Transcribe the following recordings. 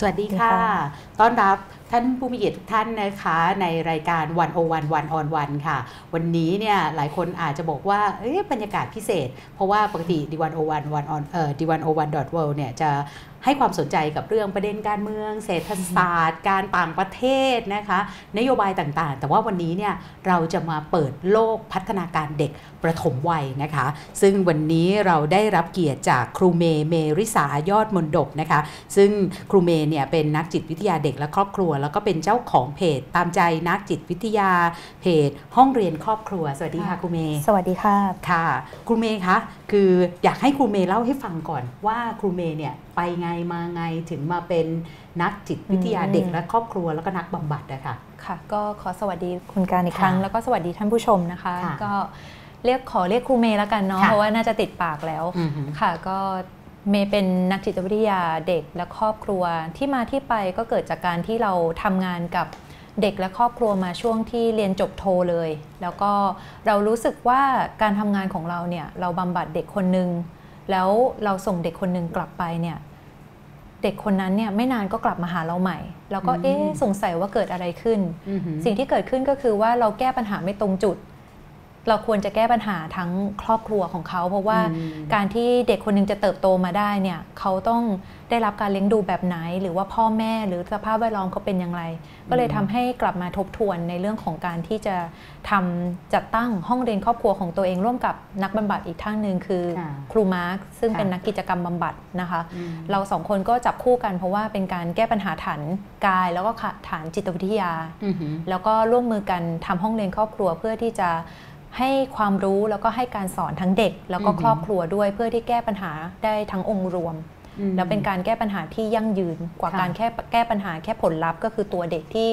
สวัสดีค่ะ ต้อนรับท่านผู้มีเกียรติทุกท่านนะคะในรายการวันโอวันวันออนวันค่ะ วันนี้เนี่ยหลายคนอาจจะบอกว่าเอ๊ะบรรยากาศพิเศษ เพราะว่าปกติดีวันโอวันวันออนเอ่อดีวันโอวันดอทเเนี่ยจะให้ความสนใจกับเรื่องประเด็นการเมือง เศรษฐศาสตร์ การต่างประเทศนะคะนโยบายต่างๆ แต่ว่าวันนี้เนี่ยเราจะมาเปิดโลกพัฒนาการเด็กประถมวัยนะคะ ซึ่งวันนี้เราได้รับเกียรติจากครูเมย์เมริสายอดมนดบนะคะ ซึ่งครูเมย์เนี่ยเป็นนักจิตวิทยาเด็กและครอบครัว แล้วก็เป็นเจ้าของเพจตามใจนักจิตวิทยาเพจห้องเรียนครอบครัว สวัสดีค่ะครูเมย์สวัสดีค่ะค่ะ ครูเมย์คะคืออยากให้ครูเมย์เล่าให้ฟังก่อนว่าครูเมย์เนี่ย ไปไงมาไงถึงมาเป็นนักจิตวิทยาอืมเด็กและครอบครัวแล้วก็นักบำบัดอะค่ะค่ะ ก็ขอสวัสดีคุณการอีกค่ะครั้ง แล้วก็สวัสดีท่านผู้ชมนะคะค่ะก็เรียกขอเรียกครูเมย์แล้วกันเนาะค่ะเพราะว่าน่าจะติดปากแล้วอือหือค่ะ ก็เมย์เป็นนักจิตวิทยาเด็กและครอบครัวที่มาที่ไปก็เกิดจากการที่เราทำงานกับเด็กและครอบครัวมาช่วงที่เรียนจบโทเลย แล้วก็เรารู้สึกว่าการทำงานของเราเนี่ยเราบำบัดเด็กคนนึงแล้วเราส่งเด็กคนนึงกลับไปเนี่ย เด็กคนนั้นเนี่ยไม่นานก็กลับมาหาเราใหม่ แล้วก็อืมเอ๊ะสงสัยว่าเกิดอะไรขึ้นอือหือสิ่งที่เกิดขึ้นก็คือว่าเราแก้ปัญหาไม่ตรงจุด เราควรจะแก้ปัญหาทั้งครอบครัวของเขา เพราะว่าอืมการที่เด็กคนหนึงจะเติบโตมาได้เนี่ยเขาต้องได้รับการเลี้ยงดูแบบไหน หรือว่าพ่อแม่หรือสภาพแวดล้อมเขาเป็นอย่างไร ก็เลยทำให้กลับมาทบทวนในเรื่องของการที่จะทำจัดตั้งห้องเรียนครอบครัวของตัวเองร่วมกับนักบำบัดอีกท่านหนึ่งคือค่ะครูมาร์คซึ่งค่ะเป็นนักกิจกรรมบำบัดนะคะอืมเราสองคนก็จับคู่กันเพราะว่าเป็นการแก้ปัญหาฐานกาย แล้วก็ฐานจิตวิทยาอือหือแล้วก็ร่วมมือกันทำห้องเรียนครอบครัวเพื่อที่จะ ให้ความรู้แล้วก็ให้การสอนทั้งเด็ก แล้วก็อือหือครอบครัวด้วยเพื่อที่แก้ปัญหาได้ทั้งองค์รวมอืมแล้วเป็นการแก้ปัญหาที่ยั่งยืนกว่าค่ะการแค่แก้ปัญหาแค่ผลลัพธ์ก็คือตัวเด็กที่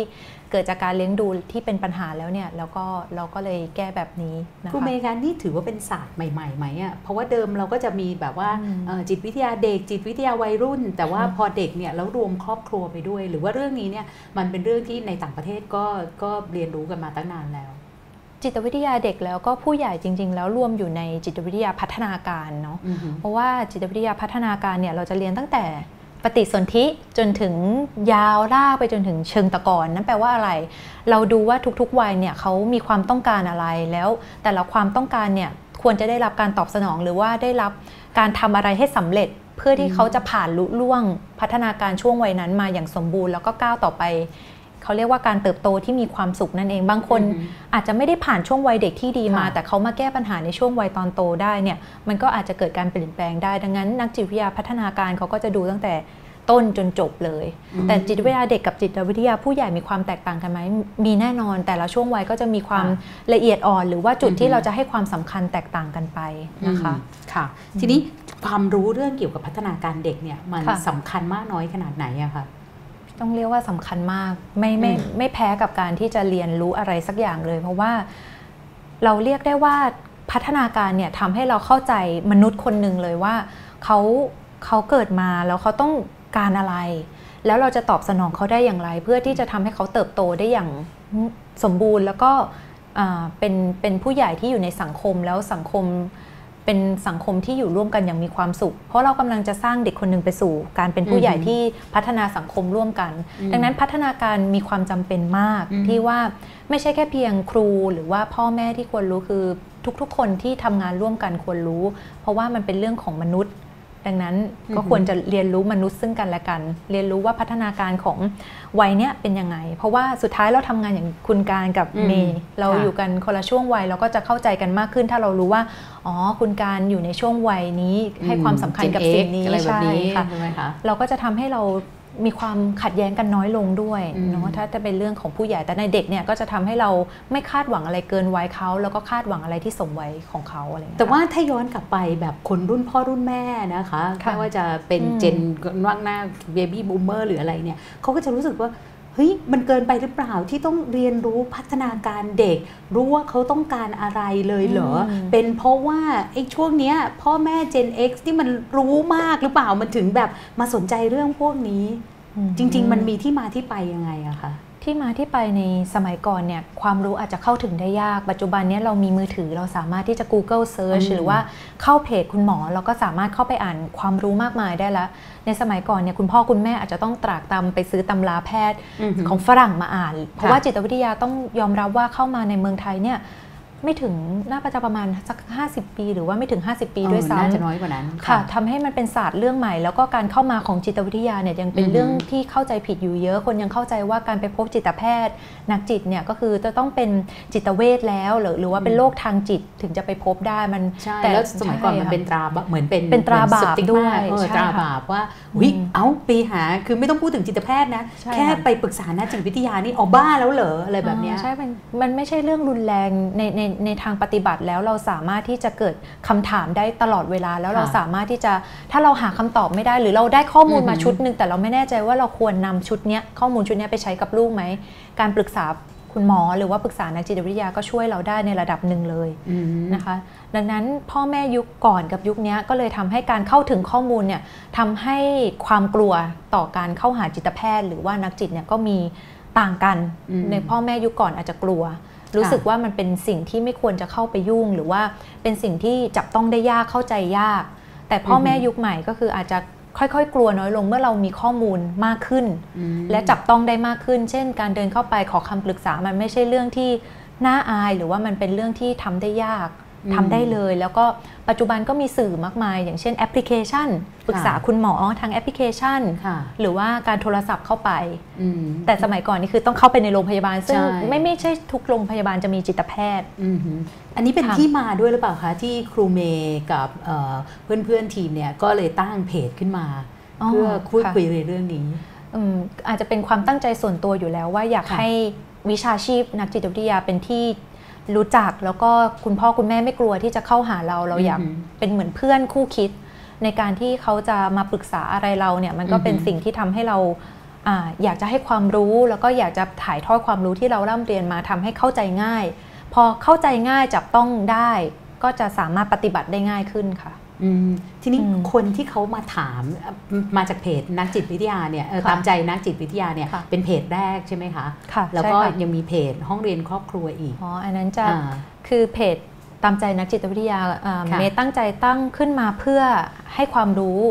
เกิดจากการเลี้ยงดูที่เป็นปัญหาแล้วเนี่ยแล้วก็เราก็เลยแก้แบบนี้นะครูคะเมย์คะนี่ถือว่าเป็นศาสตร์ใหม่ๆไหมอะเพราะว่าเดิมเราก็จะมีแบบว่าอืมเอ่อจิตวิทยาเด็ก จิตวิทยาวัยรุ่น แต่ว่าอืมพอเด็กเนี่ยแล้วรวมครอบครัวไปด้วย หรือว่าเรื่องนี้เนี่ยมันเป็นเรื่องที่ในต่างประเทศก็ก็เรียนรู้กันมาตั้งนานแล้ว จิตวิทยาเด็กแล้วก็ผู้ใหญ่จริง ๆ แล้วรวมอยู่ในจิตวิทยาพัฒนาการเนาะอือหือเพราะว่าจิตวิทยาพัฒนาการเนี่ยเราจะเรียนตั้งแต่ปฏิสนธิจนถึงยาวลากไปจนถึงเชิงตะกอนนั่นแปลว่าอะไร เราดูว่าทุกๆวัยเนี่ยเขามีความต้องการอะไรแล้ว แต่ละความต้องการเนี่ยควรจะได้รับการตอบสนองหรือว่าได้รับการทำอะไรให้สำเร็จเพื่อที่อืมเขาจะผ่านลุล่วงพัฒนาการช่วงวัยนั้นมาอย่างสมบูรณ์ แล้วก็ก้าวต่อไป เขาเรียกว่าการเติบโตที่มีความสุขนั่นเอง บางคนอือหืออาจจะไม่ได้ผ่านช่วงวัยเด็กที่ดีมาค่ะแต่เขามาแก้ปัญหาในช่วงวัยตอนโตได้เนี่ยมันก็อาจจะเกิดการเปลี่ยนแปลงได้ ดังนั้น นักจิตวิทยาพัฒนาการเขาก็จะดูตั้งแต่ต้นจนจบเลยอืมแต่จิตวิทยาเด็กกับจิตวิทยาผู้ใหญ่มีความแตกต่างกันไหมมีแน่นอน แต่ละช่วงวัยก็จะมีความค่ะละเอียดอ่อน หรือว่าจุดอือฮึที่เราจะให้ความสำคัญแตกต่างกันไปนะคะอืมค่ะทีนี้ความรู้เรื่องเกี่ยวกับพัฒนาการเด็กเนี่ยมันค่ะสำคัญมากน้อยขนาดไหนอะคะ ต้องเรียกว่าสำคัญมาก ไม่ไม่อืมไม่แพ้กับการที่จะเรียนรู้อะไรสักอย่างเลย เพราะว่าเราเรียกได้ว่าพัฒนาการเนี่ยทำให้เราเข้าใจมนุษย์คนหนึ่งเลยว่าเขาเขาเกิดมาแล้วเขาต้องการอะไร แล้วเราจะตอบสนองเขาได้อย่างไร เพื่อที่จะทำให้เขาเติบโตได้อย่างสมบูรณ์ แล้วก็อ่าเป็นเป็นผู้ใหญ่ที่อยู่ในสังคมแล้วสังคม เป็นสังคมที่อยู่ร่วมกันอย่างมีความสุข เพราะเรากำลังจะสร้างเด็กคนหนึ่งไปสู่ การเป็นผู้ใหญ่อือหือที่พัฒนาสังคมร่วมกันอืมดังนั้นพัฒนาการมีความจำเป็นมากอืมที่ว่าไม่ใช่แค่เพียงครูหรือว่าพ่อแม่ที่ควรรู้คือทุกๆ คนที่ทำงานร่วมกันควรรู้ เพราะว่ามันเป็นเรื่องของมนุษย์ ดังนั้นก็ควรจะเรียนรู้มนุษย์ซึ่งกันและกัน เรียนรู้ว่าพัฒนาการของ วัยเนี้ยเป็นยังไง เพราะว่าสุดท้ายเราทำงานอย่างคุณการกับอืมเมย์เราค่ะอยู่กันคนละช่วงวัยเราก็จะเข้าใจกันมากขึ้น ถ้าเรารู้ว่าอ๋อคุณการอยู่ในช่วงวัยนี้ให้ความสำคัญกับ Gen X สิ่งนี้อะไรแบบใช่นี้ค่ะใช่ไหมคะเราก็จะทำให้เรา มีความขัดแย้งกันน้อยลงด้วยอืมเนาะถ้าจะเป็นเรื่องของผู้ใหญ่แต่ในเด็กเนี่ยก็จะทำให้เราไม่คาดหวังอะไรเกินวัยเขาแล้วก็คาดหวังอะไรที่สมวัยของเขาอะไรอย่างเงี้ยแต่ว่าถ้าย้อนกลับไปแบบคนรุ่นพ่อรุ่นแม่นะคะค่ะไม่ว่าจะเป็นอืมเจนว่างหน้าเบบี้บูมเมอร์หรืออะไรเนี่ยเขาก็จะรู้สึกว่า เฮ้ยมันเกินไปหรือเปล่าที่ต้องเรียนรู้พัฒนาการเด็ก รู้ว่าเขาต้องการอะไรเลยเหรออมเป็นเพราะว่าไอ้ช่วงเนี้ยพ่อแม่ Gen X ที่มันรู้มากหรือเปล่ามันถึงแบบมาสนใจเรื่องพวกนี้อืจริง ๆ มันมีที่มาที่ไปยังไงอะคะ ที่มาที่ไปในสมัยก่อนเนี่ยความรู้อาจจะเข้าถึงได้ยาก ปัจจุบันเนี้เรามีมือถือเราสามารถที่จะ Google Search อืมหรือว่าเข้าเพจคุณหมอ เราก็สามารถเข้าไปอ่านความรู้มากมายได้แล้ว ในสมัยก่อนเนี่ยคุณพ่อคุณแม่อาจจะต้องตรากตรำไปซื้อตำราแพทย์อือหือของฝรั่งมาอ่าน เพราะว่าจิตวิทยาต้องยอมรับว่าเข้ามาในเมืองไทยเนี่ย ไม่ถึงน่าจะประมาณสัก 50 ปี หรือว่าไม่ถึง 50 ปีด้วยเออน่าจะซ้ำน้อยกว่านั้นค่ะทำให้มันเป็นศาสตร์เรื่องใหม่ แล้วก็การเข้ามาของจิตวิทยาเนี่ยยังเป็นอือฮึเรื่องที่เข้าใจผิดอยู่เยอะ คนยังเข้าใจว่าการไปพบจิตแพทย์ นักจิตเนี่ยก็คือจะต้องเป็นจิตเวชแล้วหรือหรือว่าเป็นโรคทางจิตถึงจะไปพบได้มันใช่แต่แล้วสมัยก่อนมันใช่ค่ะเป็นตราบะเหมือนเป็นเป็นตราบาปหมือนสติกด้วยเออใช่ตราค่ะบาปว่าวิอืมเอ้าไปหาคือไม่ต้องพูดถึงจิตแพทย์นะใช่แค่ค่ะไปปรึกษานักจิตวิทยานี่เอาบ้าแล้วเหรออะไรแบบเนี้ยอ่าใช่มันมันไม่ใช่เรื่องรุนแรงในในในทางปฏิบัติแล้วเราสามารถที่จะเกิดคำถามได้ตลอดเวลา แล้วเราค่ะสามารถที่จะถ้าเราหาคำตอบไม่ได้ หรือเราได้ข้อมูลมาอือหือชุดหนึ่งแต่เราไม่แน่ใจว่าเราควรนำชุดเนี้ยข้อมูลชุดเนี้ยไปใช้กับลูกไหมการปรึกษาคุณหมอหรือว่าปรึกษานักจิตวิทยาก็ช่วยเราได้ในระดับหนึ่งเลยอืมนะคะ ดังนั้นพ่อแม่ยุคก่อนกับยุคนี้ก็เลยทำให้การเข้าถึงข้อมูลเนี่ยทำให้ความกลัวต่อการเข้าหาจิตแพทย์ หรือว่านักจิตเนี่ยก็มีต่างกันอืมในพ่อแม่ยุคก่อนอาจจะกลัว รู้สึกว่ามันเป็นสิ่งที่ไม่ควรจะเข้าไปยุ่ง หรือว่าเป็นสิ่งที่จับต้องได้ยากเข้าใจยาก แต่พ่อแม่ยุคใหม่ก็คืออาจจะค่อยๆ กลัวน้อยลงเมื่อเรามีข้อมูลมากขึ้นอืมและจับต้องได้มากขึ้น เช่น การเดินเข้าไปขอคำปรึกษามันไม่ใช่เรื่องที่น่าอาย หรือว่ามันเป็นเรื่องที่ทำได้ยากอืม ทำได้เลย แล้วก็ปัจจุบันก็มีสื่อมากมาย อย่างเช่นแอปพลิเคชันปรึกษาคุณหมอทางแอปพลิเคชันค่ะหรือว่าการโทรศัพท์เข้าไปอืมแต่สมัยก่อนนี่คือต้องเข้าไปในโรงพยาบาล ซึ่งใช่ไม่ไม่ใช่ทุกโรงพยาบาลจะมีจิตแพทย์อืมฮึอันนี้เป็นค่ะที่มาด้วยหรือเปล่าคะ ที่ครูเมย์กับเอ่อเพื่อนๆทีมเนี่ยก็เลยตั้งเพจขึ้นมา เพื่อคุยค่ะคุยในเรื่องนี้อืมอาจจะเป็นความตั้งใจส่วนตัวอยู่แล้วว่าอยากค่ะให้วิชาชีพนักจิตวิทยาเป็นที่ รู้จักแล้วก็คุณพ่อคุณแม่ไม่กลัวที่จะเข้าหาเราเราอยากอือหือเป็นเหมือนเพื่อนคู่คิด ในการที่เขาจะมาปรึกษาอะไรเราเนี่ยมันก็เป็นอือหือสิ่งที่ทำให้เราอาอยากจะให้ความรู้แล้วก็อยากจะถ่ายทอดความรู้ที่เราร่ำเรียนมาทำให้เข้าใจง่าย พอเข้าใจง่ายจับต้องได้ ก็จะสามารถปฏิบัติได้ง่ายขึ้นค่ะอืม ทีนี้อืมคนที่เขามาถามเอ่อมาจากเพจนักจิตวิทยาเนี่ยเอ่อค่ะตามใจนักจิตวิทยาเนี่ยค่ะเป็นเพจแรกใช่ไหมคะค่ะแล้วใช่ก็ค่ะยังมีเพจห้องเรียนครอบครัวอีกอ๋ออันนั้นจะอ่าคือเพจตามใจนักจิตวิทยาเอ่อค่ะเมย์ตั้งใจตั้งขึ้นมาเพื่อให้ความรู้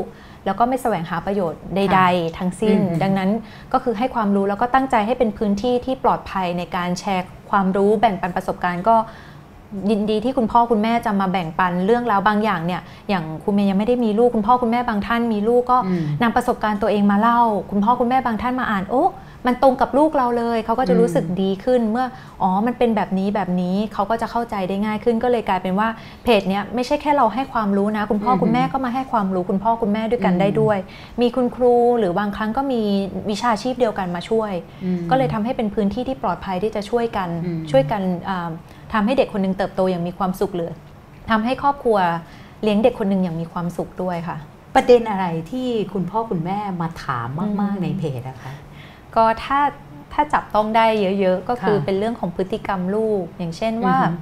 แล้วก็ไม่แสวงหาประโยชน์ใด ๆ ทั้งสิ้นอืมดังนั้นก็คือให้ความรู้แล้วก็ตั้งใจให้เป็นพื้นที่ที่ปลอดภัยในการแชร์ความรู้แบ่งปันประสบการณ์ก็ ยินดีที่คุณพ่อคุณแม่จะมาแบ่งปันเรื่องราวบางอย่างเนี่ย อย่างคุณเมย์ยังไม่ได้มีลูก คุณพ่อคุณแม่บางท่านมีลูกก็อืมนำประสบการณ์ตัวเองมาเล่า คุณพ่อคุณแม่บางท่านมาอ่านโอ้มันตรงกับลูกเราเลย เขาก็จะรู้สึกดีขึ้นเมื่ออ๋อมันเป็นแบบนี้แบบนี้เขาก็จะเข้าใจได้ง่ายขึ้น ก็เลยกลายเป็นว่าเพจเนี้ยไม่ใช่แค่เราให้ความรู้นะ คุณพ่ออือฮึคุณแม่ก็มาให้ความรู้คุณพ่อคุณแม่ด้วยกันอืมได้ด้วย มีคุณครูหรือบางครั้งก็มีวิชาชีพเดียวกันมาช่วยอืมก็เลยทำให้เป็นพื้นที่ที่ปลอดภัยที่จะช่วยกันอืมช่วยกัน อ่าทำให้เด็กคนหนึงเติบโตอย่างมีความสุขเลยทำให้ครอบครัวเลี้ยงเด็กคนหนึงอย่างมีความสุขด้วยค่ะ ประเด็นอะไรที่คุณพ่อคุณแม่มาถามมากอืมๆในเพจอะคะ ก็ถ้าถ้าจับต้องได้เยอะๆ ก็คือค่ะเป็นเรื่องของพฤติกรรมลูก อย่างเช่นว่าอือฮึ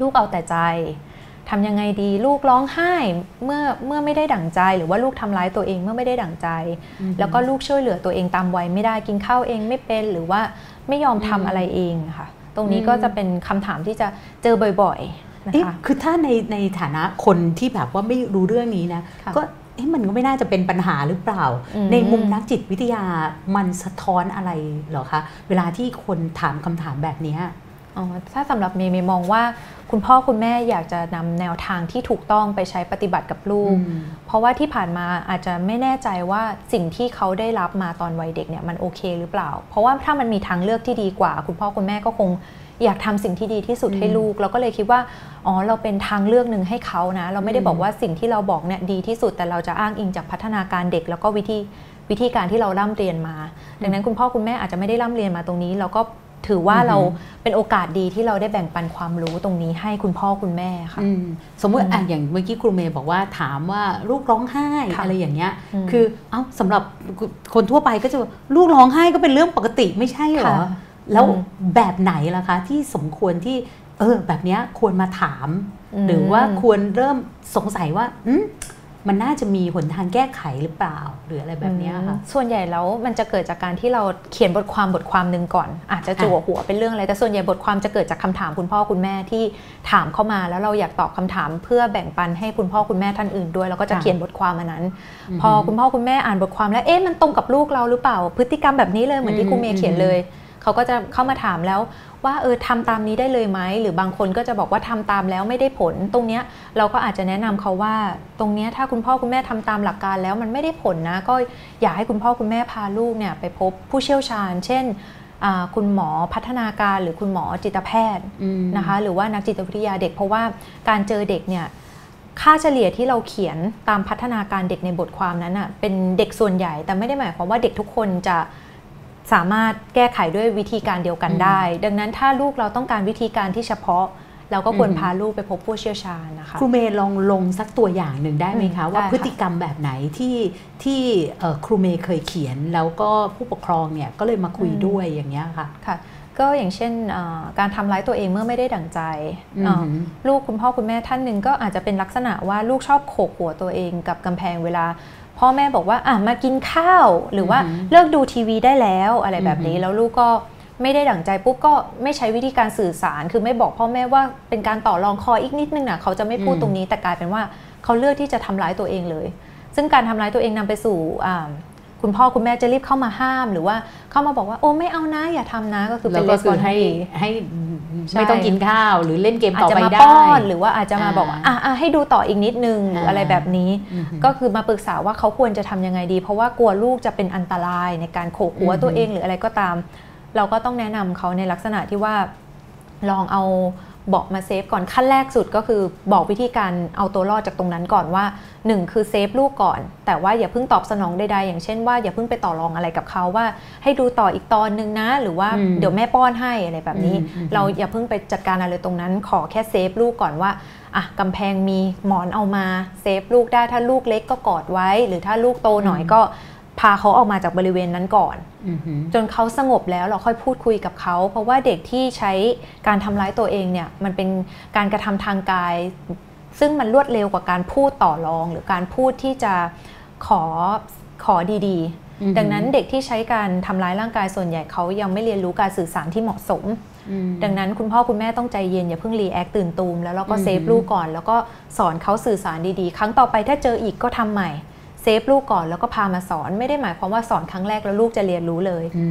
ลูกเอาแต่ใจทำยังไงดีลูกร้องไห้เมื่อเมื่อไม่ได้ดั่งใจ หรือว่าลูกทำร้ายตัวเองเมื่อไม่ได้ดั่งใจอืมแล้วก็ลูกช่วยเหลือตัวเองตามวัยไม่ได้กินข้าวเองไม่เป็นหรือว่าไม่ยอมทำอืมอะไรเองค่ะ ตรงนี้อืมก็จะเป็นคำถามที่จะเจอบ่อยๆนะเอ๊ะคะคือถ้าในในฐานะคนที่แบบว่าไม่รู้เรื่องนี้นะค่ะก็เอ๊ะมันก็ไม่น่าจะเป็นปัญหาหรือเปล่าอืมในมุมนักจิตวิทยามันสะท้อนอะไรเหรอคะ เวลาที่คนถามคำถามแบบเนี้ย อ๋อถ้าสำหรับเมย์เมย์มองว่าคุณพ่อคุณแม่อยากจะนำแนวทางที่ถูกต้องไปใช้ปฏิบัติกับลูกอืมเพราะว่าที่ผ่านมาอาจจะไม่แน่ใจว่าสิ่งที่เขาได้รับมาตอนวัยเด็กเนี่ยมันโอเคหรือเปล่า เพราะว่าถ้ามันมีทางเลือกที่ดีกว่า คุณพ่อคุณแม่ก็คงอยากทำสิ่งที่ดีที่สุดอืมให้ลูก เราก็เลยคิดว่าอ๋อเราเป็นทางเลือกหนึ่งให้เขานะ เราไม่ได้อืมบอกว่าสิ่งที่เราบอกเนี่ยดีที่สุดแต่เราจะอ้างอิงจากพัฒนาการเด็กแล้วก็วิธีวิธีการที่เราร่ำเรียนมา ดังนั้นคุณพ่อคุณแม่อาจจะไม่ได้ร่ำเรียนมาตรงนี้ เราก็ ถือว่าอือหือเราเป็นโอกาสดีที่เราได้แบ่งปันความรู้ตรงนี้ให้คุณพ่อคุณแม่ค่ะอืมสมมติอืมอะอย่างเมื่อกี้ครูเมย์บอกว่าถามว่าลูกร้องไห้ค่ะอะไรอย่างเงี้ยอืมคือเอ้าสำหรับคนทั่วไปก็จะว่าลูกร้องไห้ก็เป็นเรื่องปกติไม่ใช่เหรอค่ะแล้วอืมแบบไหนล่ะคะ ที่สมควรที่ เออ แบบเนี้ยควรมาถามมหรือว่าควรเริ่มสงสัยว่าอืม มันน่าจะมีหนทางแก้ไขหรือเปล่าหรืออะไรแบบเนี้ยค่ะอืมส่วนใหญ่แล้วมันจะเกิดจากการที่เราเขียนบทความบทความหนึ่งก่อน อาจจะจั่วหัวเป็นเรื่องอะไรแต่ส่วนใหญ่บทความจะเกิดจากคำถามคุณพ่อคุณแม่ที่ถามเข้ามาแล้วเราอยากตอบคำถาม เพื่อแบ่งปันให้คุณพ่อคุณแม่ท่านอื่นด้วยแล้วก็จะค่ะเขียนบทความอันนั้นอือฮึพอคุณพ่อคุณแม่อ่านบทความแล้วเอ๊ะมันตรงกับลูกเราหรือเปล่า พฤติกรรมแบบนี้เลยเหมือนที่ครูเมย์เขียนเลยเขาก็จะเข้ามาถามแล้ว ว่าเออทำตามนี้ได้เลยไหมหรือบางคนก็จะบอกว่าทำตามแล้วไม่ได้ผล ตรงเนี้ยเราก็อาจจะแนะนำเขาว่า ตรงเนี้ยถ้าคุณพ่อคุณแม่ทำตามหลักการแล้วมันไม่ได้ผลนะ ก็อยากให้คุณพ่อคุณแม่พาลูกเนี่ยไปพบผู้เชี่ยวชาญ เช่นอ่าคุณหมอพัฒนาการหรือคุณหมอจิตแพทย์อืมนะคะหรือว่านักจิตวิทยาเด็ก เพราะว่าการเจอเด็กเนี่ยค่าเฉลี่ยที่เราเขียนตามพัฒนาการเด็กในบทความนั้นอะเป็นเด็กส่วนใหญ่แต่ไม่ได้หมายความว่าเด็กทุกคนจะ สามารถแก้ไขด้วยวิธีการเดียวกันอืมได้ ดังนั้นถ้าลูกเราต้องการวิธีการที่เฉพาะ เราก็ควรอืมพาลูกไปพบผู้เชี่ยวชาญนะคะครูเมย์ลองลงสักตัวอย่างหนึ่งได้ไหมคะอืมว่าได้ค่ะพฤติกรรมแบบไหนที่ที่เอ่อครูเมย์เคยเขียน แล้วก็ผู้ปกครองเนี่ยก็เลยมาคุยด้วยอย่างเงี้ยค่ะค่ะก็อย่างเช่นเอ่อการทำร้ายตัวเองเมื่อไม่ได้ดั่งใจอืมเอ่อลูกคุณพ่อคุณแม่ท่านหนึ่งก็อาจจะเป็นลักษณะว่าลูกชอบโขกหัวตัวเองกับกำแพงเวลา พ่อแม่บอกว่าอะมากินข้าว หรือว่าอือหือเลิกดูทีวีได้แล้วอะไรแบบนี้อือหือแล้วลูกก็ไม่ได้ดั่งใจปุ๊บก็ไม่ใช้วิธีการสื่อสาร คือไม่บอกพ่อแม่ว่าเป็นการต่อรองคออีกนิดนึงนะเขาจะไม่พูดตรงนี้แต่กลายเป็นว่าเขาเลือกที่จะทำร้ายตัวเองเลย ซึ่งการทำร้ายตัวเองนำไปสู่อ่า คุณพ่อคุณแม่จะรีบเข้ามาห้าม หรือว่าเข้ามาบอกว่าโอ้ไม่เอานะอย่าทำนะก็คือแล้เป็วนก็คือ response ให้ที่ดีให้ใช่ไม่ต้องกินข้าวหรือเล่นเกมอาจต่อจะไปมาได้ป้อนหรือว่าอาจจะมาบอกว่าอ่าอะอะให้ดูต่ออีกนิดนึงหรืออะไรอ่าแบบนี้อือหือก็คือมาปรึกษาว่าเขาควรจะทำยังไงดี เพราะว่ากลัวลูกจะเป็นอันตรายในการโขกหัวอือหือตัวเองหรืออะไรก็ตาม เราก็ต้องแนะนำเขาในลักษณะที่ว่าลองเอาเบาะมา save ก่อนขั้นแรกสุดก็คือบอกวิธีการเอาตัวรอดจากตรงนั้นก่อนว่าหนึ่งคือ save ลูกก่อน แต่ว่าอย่าเพิ่งตอบสนองใดๆ อย่างเช่นว่าอย่าเพิ่งไปต่อรองอะไรกับเขาว่า ให้ดูต่ออีกตอนนึงนะ หรือว่าอืมเดี๋ยวแม่ป้อนให้อะไรแบบนี้อืมอืมเราอย่าเพิ่งไปจัดการอะไรตรงนั้น ขอแค่ save ลูกก่อนว่าอะกำแพงมีหมอนเอามา save ลูกได้ถ้าลูกเล็กก็กอดไว้ หรือถ้าลูกโตหน่อยก็ พาเขาออกมาจากบริเวณนั้นก่อนอือหือจนเขาสงบแล้วเราค่อยพูดคุยกับเขา เพราะว่าเด็กที่ใช้การทำร้ายตัวเองเนี่ยมันเป็นการกระทำทางกาย ซึ่งมันรวดเร็วกว่าการพูดต่อรอง หรือการพูดที่จะขอขอดีอือหือๆดังนั้นเด็กที่ใช้การทำร้ายร่างกายส่วนใหญ่เขายังไม่เรียนรู้การสื่อสารที่เหมาะสมอืมดังนั้นคุณพ่อคุณแม่ต้องใจเย็นอย่าเพิ่ง react ตื่นตูมแล้วเราก็อืมเซฟลูกก่อน แล้วก็สอนเขาสื่อสารดีๆ ครั้งต่อไปถ้าเจออีกก็ทำใหม่ เซฟลูกก่อนแล้วก็พามาสอนไม่ได้หมายความว่าสอนครั้งแรกแล้วลูกจะเรียนรู้เลยอื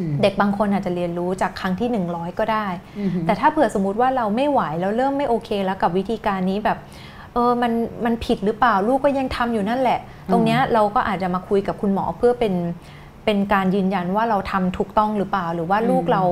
มเด็กบางคนอาจจะเรียนรู้จากครั้งที่ 100 ก็ได้อือหือแต่ถ้าเผื่อสมมติว่าเราไม่ไหวแล้วเริ่มไม่โอเคแล้วกับวิธีการนี้แบบเออมันมันผิดหรือเปล่าลูกก็ยังทำอยู่นั่นแหละ ตรงเนี้ยเราก็อาจจะมาคุยกับคุณหมอเพื่อเป็นเป็นการยืนยันว่าเราทำถูกต้องหรือเปล่า หรือว่าลูกอืมเรา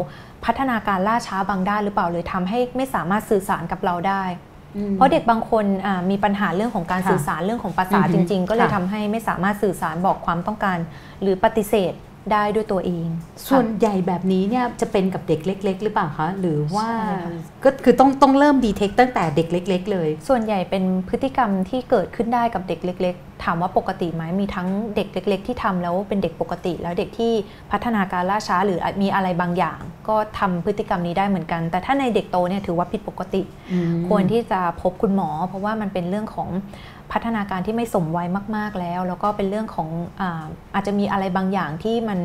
พัฒนาการล่าช้าบางด้านหรือเปล่าเลยทำให้ไม่สามารถสื่อสารกับเราได้อืม เพราะเด็กบางคนอ่ามีปัญหาเรื่องของการค่ะสื่อสารเรื่องของภาษาอือฮึจริง ๆ ก็เลยค่ะทำให้ไม่สามารถสื่อสารบอกความต้องการ หรือปฏิเสธ ได้ด้วยตัวเอง ส่วนค่ะใหญ่แบบนี้เนี่ยจะเป็นกับเด็กเล็ก ๆ หรือเปล่าคะ หรือว่าใช่ค่ะก็คือต้องต้องเริ่มดีเทคตั้งแต่เด็กเล็ก ๆ เลย ส่วนใหญ่เป็นพฤติกรรมที่เกิดขึ้นได้กับเด็กเล็ก ๆ ถามว่าปกติไหมมีทั้งเด็กเล็ก ๆ ที่ทำแล้วเป็นเด็กปกติ แล้วเด็กที่พัฒนาการล่าช้าหรือมีอะไรบางอย่าง ก็ทำพฤติกรรมนี้ได้เหมือนกัน แต่ถ้าในเด็กโตเนี่ยถือว่าผิดปกติอืมควรที่จะพบคุณหมอ เพราะว่ามันเป็นเรื่องของ พัฒนาการที่ไม่สมวัยมาก ๆแล้ว แล้วก็เป็นเรื่องของอาอาจจะมีอะไรบางอย่างที่มัน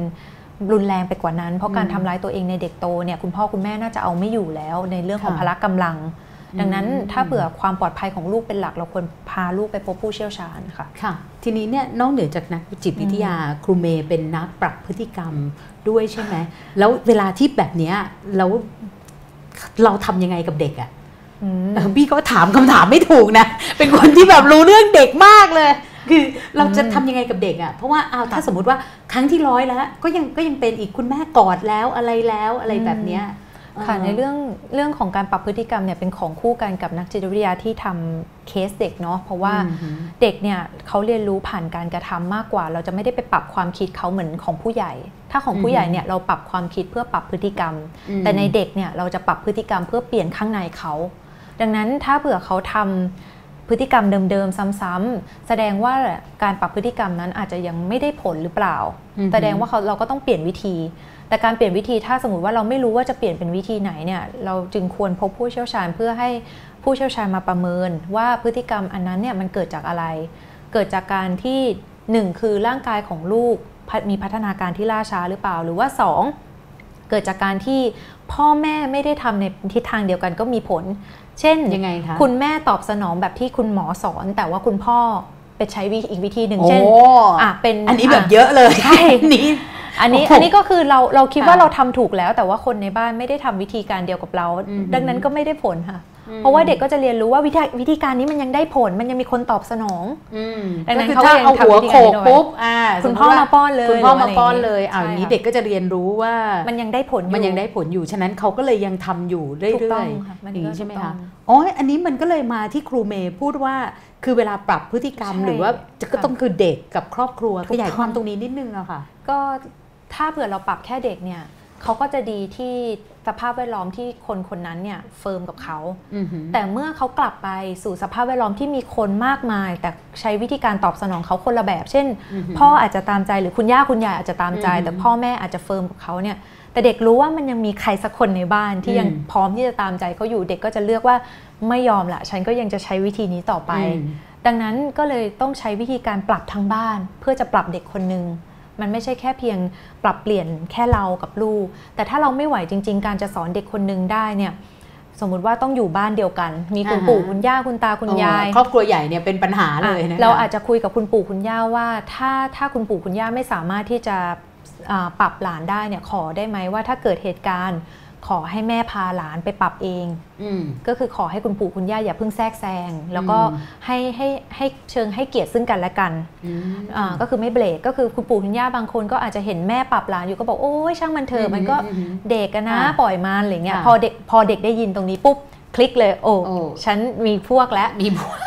รุนแรงไปกว่านั้น เพราะการอืมทำร้ายตัวเองในเด็กโตเนี่ยคุณพ่อคุณแม่น่าจะเอาไม่อยู่แล้ว ในเรื่องของค่ะพละกำลัง ดังนั้นอืมถ้าเผื่อความปลอดภัยของลูกเป็นหลัก เราควรพาลูกไปพบผู้เชี่ยวชาญค่ะ ค่ะ ทีนี้เนี่ยนอกเหนือจากนักจิตวิทยาครูเมย์เป็นนักปรับพฤติกรรมด้วยใช่ไหมแล้วเวลาที่แบบเนี้ยแล้วเราทำยังไงกับเด็กอะอืมเออ พี่ก็ถามคำถามไม่ถูกนะ เป็นคนที่แบบรู้เรื่องเด็กมากเลย คือเราจะทำยังไงกับเด็กอะ่ะ เพราะว่าเอาถ้าสมมติว่าครั้งที่ร้อยแล้ว ก็ยังก็ยังเป็นอีกคุณแม่กอดแล้วอะไรแล้วอะไรแบบเนี้ยค่ะในเรื่องเรื่องของการปรับพฤติกรรมเนี่ยเป็นของคู่กันกับนักจิตวิทยาที่ทำเคสเด็กเนาะเพราะว่าอืมเด็กเนี่ยเขาเรียนรู้ผ่านการกระทำมากกว่า เราจะไม่ได้ไปปรับความคิดเขาเหมือนของผู้ใหญ่ ถ้าของผู้ใหญ่เนี่ยเราปรับความคิดเพื่อปรับพฤติกรรมอืมแต่ในเด็กเนี่ยเราจะปรับพฤติกรรมเพื่อเปลี่ยนข้างในเขา ดังนั้นถ้าเผื่อเขาทำพฤติกรรมเดิมๆ ซ้ำๆแสดงว่าการปรับพฤติกรรมนั้นอาจจะยังไม่ได้ผลหรือเปล่าอือฮึแสดงว่าเขาเราก็ต้องเปลี่ยนวิธี แต่การเปลี่ยนวิธีถ้าสมมติว่าเราไม่รู้ว่าจะเปลี่ยนเป็นวิธีไหนเนี่ยเราจึงควรพบผู้เชี่ยวชาญเพื่อให้ผู้เชี่ยวชาญมาประเมิน ว่าพฤติกรรมอันนั้นเนี่ยมันเกิดจากอะไร เกิดจากการที่หนึ่งคือร่างกายของลูกพัฒมีพัฒนาการที่ล่าช้าหรือเปล่า หรือว่าสองเกิดจากการที่พ่อแม่ไม่ได้ทำในทิศทางเดียวกันก็มีผล เช่นยังไงคะคุณแม่ตอบสนองแบบที่คุณหมอสอน แต่ว่าคุณพ่อไปใช้วิอีกวิธีหนึ่งโอ้เช่นอะเป็นอันนี้แบบะเยอะเลยใช่นี่อันนี้โอ้โหอันนี้ก็คือเราเราคิดว่าค่ะเราทำถูกแล้ว แต่ว่าคนในบ้านไม่ได้ทำวิธีการเดียวกับเราอืมดังนั้นก็ไม่ได้ผลค่ะอืม เพราะว่าเด็กก็จะเรียนรู้ว่าวิธีวิธีการนี้มันยังได้ผลมันยังมีคนตอบสนองอืมดังนั้นก็คือเขาถ้าก็ยังเอาหัวทำวิธีโขการกนี้ด้วยปุ๊บอ่าคุณสติพ่อว่มาป้อนเลยคุณพ่อหรือมาอะไรป้อนอย่างงี้เลยอ้าวใช่นี้ค่ะเด็กก็จะเรียนรู้ว่ามันยังได้ผลอมันยังได้ผลอยู่ฉะนั้นเขาก็เลยยังทำอยู่เรื่ถูกต้อองยค่ะๆมันอย่างก็นี้ใช่ไหมถูกต้คะองอ๋ออันนี้มันก็เลยมาที่ครูเมย์พูดว่าคือเวลาปรับพฤติกรรมใช่หรือว่าจะก็ค่ะต้องคือเด็กกับครอบครัวถูขกยายต้องความตรงนี้นิดนึงอะค่ะก็ถ้าเผื่อเราปรับแค่เด็กเนี่ยเขาก็จะดีที่ สภาพแวดล้อมที่คนคนนั้นเนี่ย firm กับเขาอือหือแต่เมื่อเขากลับไปสู่สภาพแวดล้อมที่มีคนมากมาย แต่ใช้วิธีการตอบสนองเขาคนละแบบ เช่นอือหือพ่ออาจจะตามใจหรือคุณย่าคุณยายอาจจะตามใจอือหือแต่พ่อแม่อาจจะ firm กับเขาเนี่ยแต่เด็กรู้ว่ามันยังมีใครสักคนในบ้านที่ยังอืมพร้อมที่จะตามใจเขาอยู่เด็กก็จะเลือกว่าไม่ยอมละฉันก็ยังจะใช้วิธีนี้ต่อไปอืมดังนั้นก็เลยต้องใช้วิธีการปรับทั้งบ้าน เพื่อจะปรับเด็กคนหนึ่ง มันไม่ใช่แค่เพียงปรับเปลี่ยนแค่เรากับลูก แต่ถ้าเราไม่ไหวจริง ๆ การจะสอนเด็กคนหนึ่งได้เนี่ยสมมุติว่าต้องอยู่บ้านเดียวกัน มีคุณอ่าฮะปู่คุณย่าคุณตาคุณยาย ครอบครัวใหญ่เนี่ยเป็นปัญหาเลยนะคะเราอาจจะคุยกับคุณปู่คุณย่าว่า ถ้าถ้าคุณปู่คุณย่าไม่สามารถที่จะอ่าปรับหลานได้เนี่ยขอได้ไหมว่าถ้าเกิดเหตุการณ์ ขอให้แม่พาหลานไปปรับเองอืมก็คือขอให้คุณปู่คุณย่าอย่าเพิ่งแทรกแซง แล้วก็อืมให้ให้ให้เชิงให้เกียรติซึ่งกันและกันอืมอ่าก็คือไม่เบรกก็คือคุณปู่คุณย่าบางคนก็อาจจะเห็นแม่ปรับหลานอยู่ก็บอกโอ้ยช่างมันเถอือะมมันก็อืมอืมเด็กกันนะค่ะปล่อยมันอะไรเงี้ยค่ะพอเด็กพอเด็กได้ยินตรงนี้ปุ๊บคลิกเลยโอ้โอ้ฉันมีพวกแล้วมีบุญ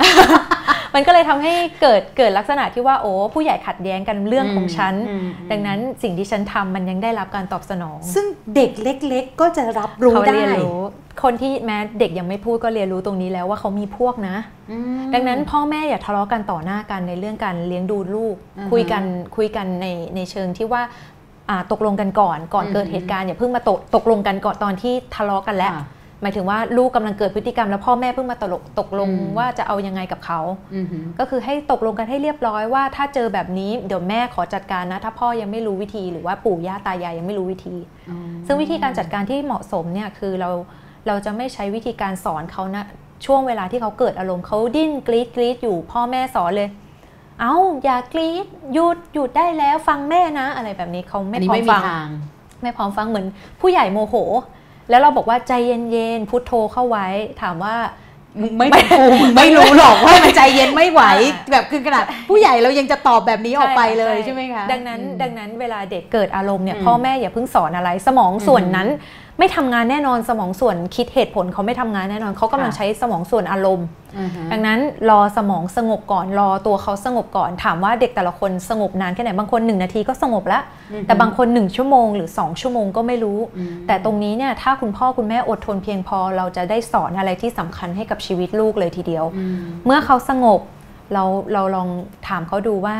มันก็เลยทำให้เกิดเกิดลักษณะที่ว่าโอ้ผู้ใหญ่ขัดแย้งกันเรื่องของฉันอืมดังนั้นสิ่งที่ฉันทำมันยังได้รับการตอบสนอง ซึ่งเด็กเล็ก ๆ ก็จะรับรู้เขาได้เรียนรู้คนที่แม้เด็กยังไม่พูดก็เรียนรู้ตรงนี้แล้วว่าเขามีพวกนะอืมดังนั้นพ่อแม่อย่าทะเลาะกันต่อหน้ากันในเรื่องการเลี้ยงดูลูกอือฮึคุยกันคุยกันในในเชิงที่ว่าอ่าตกลงกันก่อนก่อนอือฮึเกิดเหตุการณ์อย่าเพิ่งมาตกตกลงกันก่อนตอนที่ทะเลาะกันแล้วค่ะ หมายถึงว่าลูกกำลังเกิดพฤติกรรม แล้วพ่อแม่เพิ่งมาตกตกลงอืมว่าจะเอายังไงกับเขาอือหือก็คือให้ตกลงกันให้เรียบร้อยว่า ถ้าเจอแบบนี้เดี๋ยวแม่ขอจัดการนะ ถ้าพ่อยังไม่รู้วิธี หรือว่าปู่ย่าตายายยังไม่รู้วิธีอืมซึ่งวิธีการจัดการที่เหมาะสมเนี่ยคือเราเราจะไม่ใช้วิธีการสอนเขานะช่วงเวลาที่เขาเกิดอารมณ์เขาดิ้นกรีดกรีดอยู่พ่อแม่สอนเลย เอาอย่ากรีดหยุดหยุดได้แล้วฟังแม่นะ อะไรแบบนี้เขาอัไม่นนี้พร้อไม่มมีฟังทางไม่พร้อมฟังเหมือนผู้ใหญ่โมโห แล้วเราบอกว่าใจเย็นๆพุทโธเข้าไว้ถามว่ามึงไม่เป็นกูมึงไม่รู้หรอกว่ามันใจเย็นไม่ไหวอ่าแบบคือขนาดผู้ใหญ่เรายังจะตอบแบบนี้ออกไปเลยช่ใช่ไหมคะดังนั้นอืมดังนั้นเวลาเด็กเกิดอารมณ์เนี่ยอืมพ่อแม่อย่าเพิ่งสอนอะไรสมองส่วนอืมนั้น ไม่ทำงานแน่นอนสมองส่วนคิดเหตุผลเขาไม่ทำงานแน่นอนเขากำลังค่ะใช้สมองส่วนอารมณ์อือฮึดังนั้นรอสมองสงบก่อนรอตัวเขาสงบก่อน ถามว่าเด็กแต่ละคนสงบนานแค่ไหนบางคน 1 นาทีก็สงบแล้วอือฮึแต่บางคน 1 ชั่วโมงหรือ 2 ชั่วโมงก็ไม่รู้อืมแต่ตรงนี้เนี่ยถ้าคุณพ่อคุณแม่อดทนเพียงพอเราจะได้สอนอะไรที่สำคัญให้กับชีวิตลูกเลยทีเดียวอืมเมื่อเขาสงบเราเราลองถามเขาดูว่า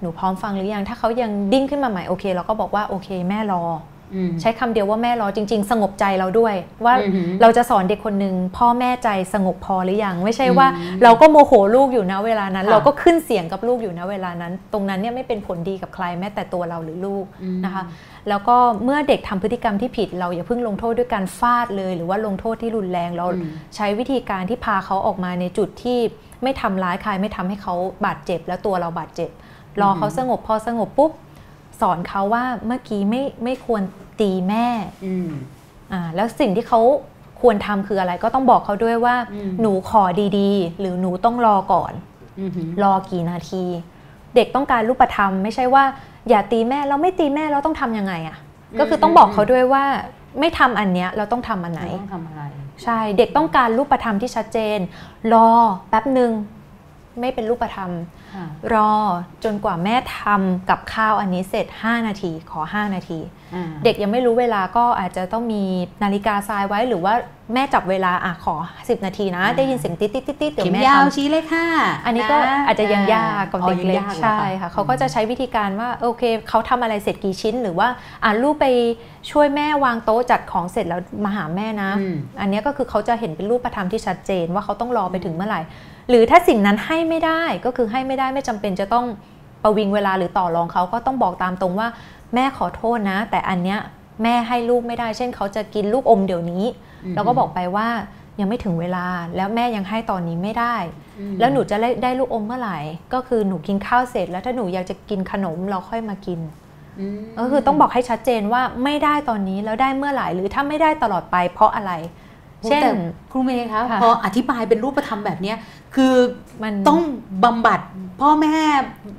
หนูพร้อมฟังหรือยังถ้าเขายังดิ้นขึ้นมาใหม่โอเคเราก็บอกว่าโอเคแม่รออืม ใช้คำเดียวว่าแม่รอจริง ๆ สงบใจเราด้วย ว่าอือหือเราจะสอนเด็กคนหนึ่งพ่อแม่ใจสงบพอหรือยัง ไม่ใช่ว่าอืมเราก็โมโหลูกอยู่นะเวลานั้นค่ะเราก็ขึ้นเสียงกับลูกอยู่นะเวลานั้น ตรงนั้นเนี่ยไม่เป็นผลดีกับใครแม้แต่ตัวเราหรือลูกอืมนะคะ แล้วก็เมื่อเด็กทำพฤติกรรมที่ผิด เราอย่าเพิ่งลงโทษด้วยการฟาดเลย หรือว่าลงโทษที่รุนแรงเราอืมใช้วิธีการที่พาเขาออกมาในจุดที่ไม่ทำร้ายใครไม่ทำให้เขาบาดเจ็บ แล้วตัวเราบาดเจ็บ รอเขาสงบพอสงบปุ๊บ สอนเขาว่าเมื่อกี้ไม่ไม่ควรตีแม่อืมอ่าแล้วสิ่งที่เขาควรทำคืออะไรก็ต้องบอกเขาด้วยว่าอืมหนูขอดีๆ หรือหนูต้องรอก่อนอือหือรอกี่นาที เด็กต้องการรูปธรรม ไม่ใช่ว่า อย่าตีแม่เราไม่ตีแม่เราต้องทำยังไงอะ่ะอืมก็คือต้องบอกเขาด้วยว่า ไม่ทำอันเนี้ยเราต้องทำอันไหนต้องทำอะไรใช่เด็กต้องการรูปธรรมที่ชัดเจน รอแป๊บหนึ่งไม่เป็นรูปธรรมค่ะ รอจนกว่าแม่ทำกับข้าวอันนี้เสร็จ 5 นาที ขอ 5 นาทีอ่าเด็กยังไม่รู้เวลาก็อาจจะต้องมีนาฬิกาทรายไว้หรือว่าแม่จับเวลาอะขอ 10 นาทีนะ ได้ยินเสียงติ๊ดติ๊ดติ๊ดติ๊ดเดี๋ยเข็วมแม่ยาวทำชี้เลขห้าอันนี้ก็ะอาจจะยังยากกับเด็กเล็กอ๋อยังยาหรอใช่ค่ะเขาก็จะใช้วิธีการว่าโอเคเขาทำอะไรเสร็จกี่ชิ้นหรือว่าอ่าลูกไปช่วยแม่วางโต๊ะจัดของเสร็จแล้วมาหาแม่นะอืมอันนี้ก็คือเขาจะเห็นเป็นรูปธรรมที่ชัดเจนว่าเขาต้องรอไปถึงเมื่อไหร่ หรือถ้าสิ่งนั้นให้ไม่ได้ก็คือให้ไม่ได้ไม่จำเป็นจะต้องประวิงเวลาหรือต่อรองเขาก็ต้องบอกตามตรงว่า แม่ขอโทษนะ แต่อันเนี้ยแม่ให้ลูกไม่ได้ เช่นเขาจะกินลูกอมเดี๋ยวนี้อืมเราก็บอกไปว่ายังไม่ถึงเวลาแล้วแม่ยังให้ตอนนี้ไม่ได้อืมแล้วหนูจะได้ได้ลูกอมเมื่อไหร่ ก็คือหนูกินข้าวเสร็จ แล้วถ้าหนูอยากจะกินขนมเราค่อยมากินมก็คือต้องบอกให้ชัดเจนว่าไม่ได้ตอนนี้แล้วได้เมื่อไหร่หรือถ้าไม่ได้ตลอดไปเพราะอะไรโอ้ เช่นแต่ครูเมย์คะค่ะพออธิบายเป็นรูปธรรมแบบเนี้ยคือมันต้องบำบัดพ่อแม่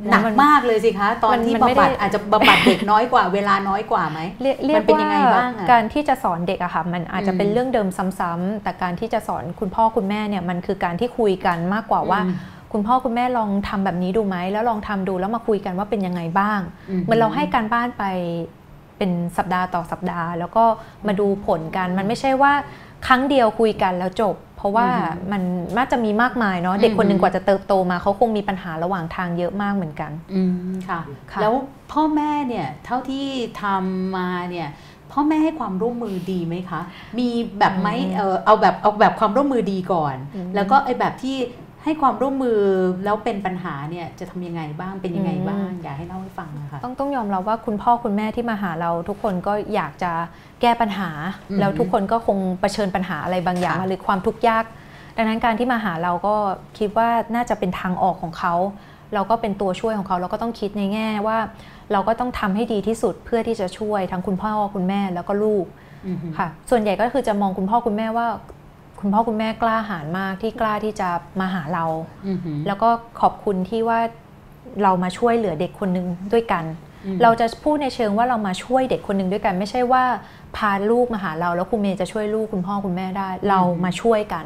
หนักมันมากเลยสิคะ ตอนมันที่มันไม่บำบัดได้อาจจะบำบัดเด็กน้อยกว่าเวลาน้อยกว่าไหมเรียกเรียมักนเป็นว่ายังไงบ้างอะการที่จะสอนเด็กอะค่ะมันอาจจะเป็นอืมเรื่องเดิมซ้ำๆแต่การที่จะสอนคุณพ่อคุณแม่เนี่ยมันคือการที่คุยกันมากกว่าว่าอืมคุณพ่อคุณแม่ลองทำแบบนี้ดูไหมแล้วลองทำดูแล้วมาคุยกันว่าเป็นยังไงบ้างอืมเหมือนเราให้การบ้านไปเป็นสัปดาห์ต่อสัปดาห์ แล้วก็มาดูผลกันมันไม่ใช่ว่า ครั้งเดียวคุยกันแล้วจบ เพราะว่าอืมมันน่าจะมีมากมายเนาะเด็กคนหนึ่อืงมกว่าจะเติบโตมาเขาคงมีปัญหาระหว่างทางเยอะมากเหมือนกันอืมค่ะค่ะแล้วพ่อแม่เนี่ยเท่าที่ทำมาเนี่ยพ่อแม่ให้ความร่วมมือดีไหมคะ มีแบบไหมอืมเออเอาแบบเอาแบบความร่วมมือดีก่อนอืมแล้วก็ไอ้แบบที่ ให้ความร่วมมือแล้วเป็นปัญหาเนี่ยจะทำยังไงบ้างเป็นยังไงบ้างอยากให้เล่าให้ฟังนะคะต้องต้องยอมรับว่าคุณพ่อคุณแม่ที่มาหาเราทุกคนก็อยากจะแก้ปัญหาอืมแล้วทุกคนก็คงเผชิญปัญหาอะไรบางอย่างค่ะมาหรือความทุกข์ยาก ดังนั้นการที่มาหาเราก็คิดว่าน่าจะเป็นทางออกของเขาเราก็เป็นตัวช่วยของเขาเราก็ต้องคิดในแง่ว่า เราก็ต้องทำให้ดีที่สุดเพื่อที่จะช่วยทั้งคุณพ่อคุณแม่แล้วก็ลูกอือหือค่ะ ส่วนใหญ่ก็คือจะมองคุณพ่อคุณแม่ว่า คุณพ่อคุณแม่กล้าหาญมากที่กล้าที่จะมาหาเราอือหือแล้วก็ขอบคุณที่ว่าเรามาช่วยเหลือเด็กคนหนึ่งด้วยกันอืมเราจะพูดในเชิงว่าเรามาช่วยเด็กคนหนึ่งด้วยกัน ไม่ใช่ว่าพาลูกมาหาเราแล้วคุณเมย์จะช่วยลูกคุณพ่อคุณแม่ได้ เรามาช่วยกัน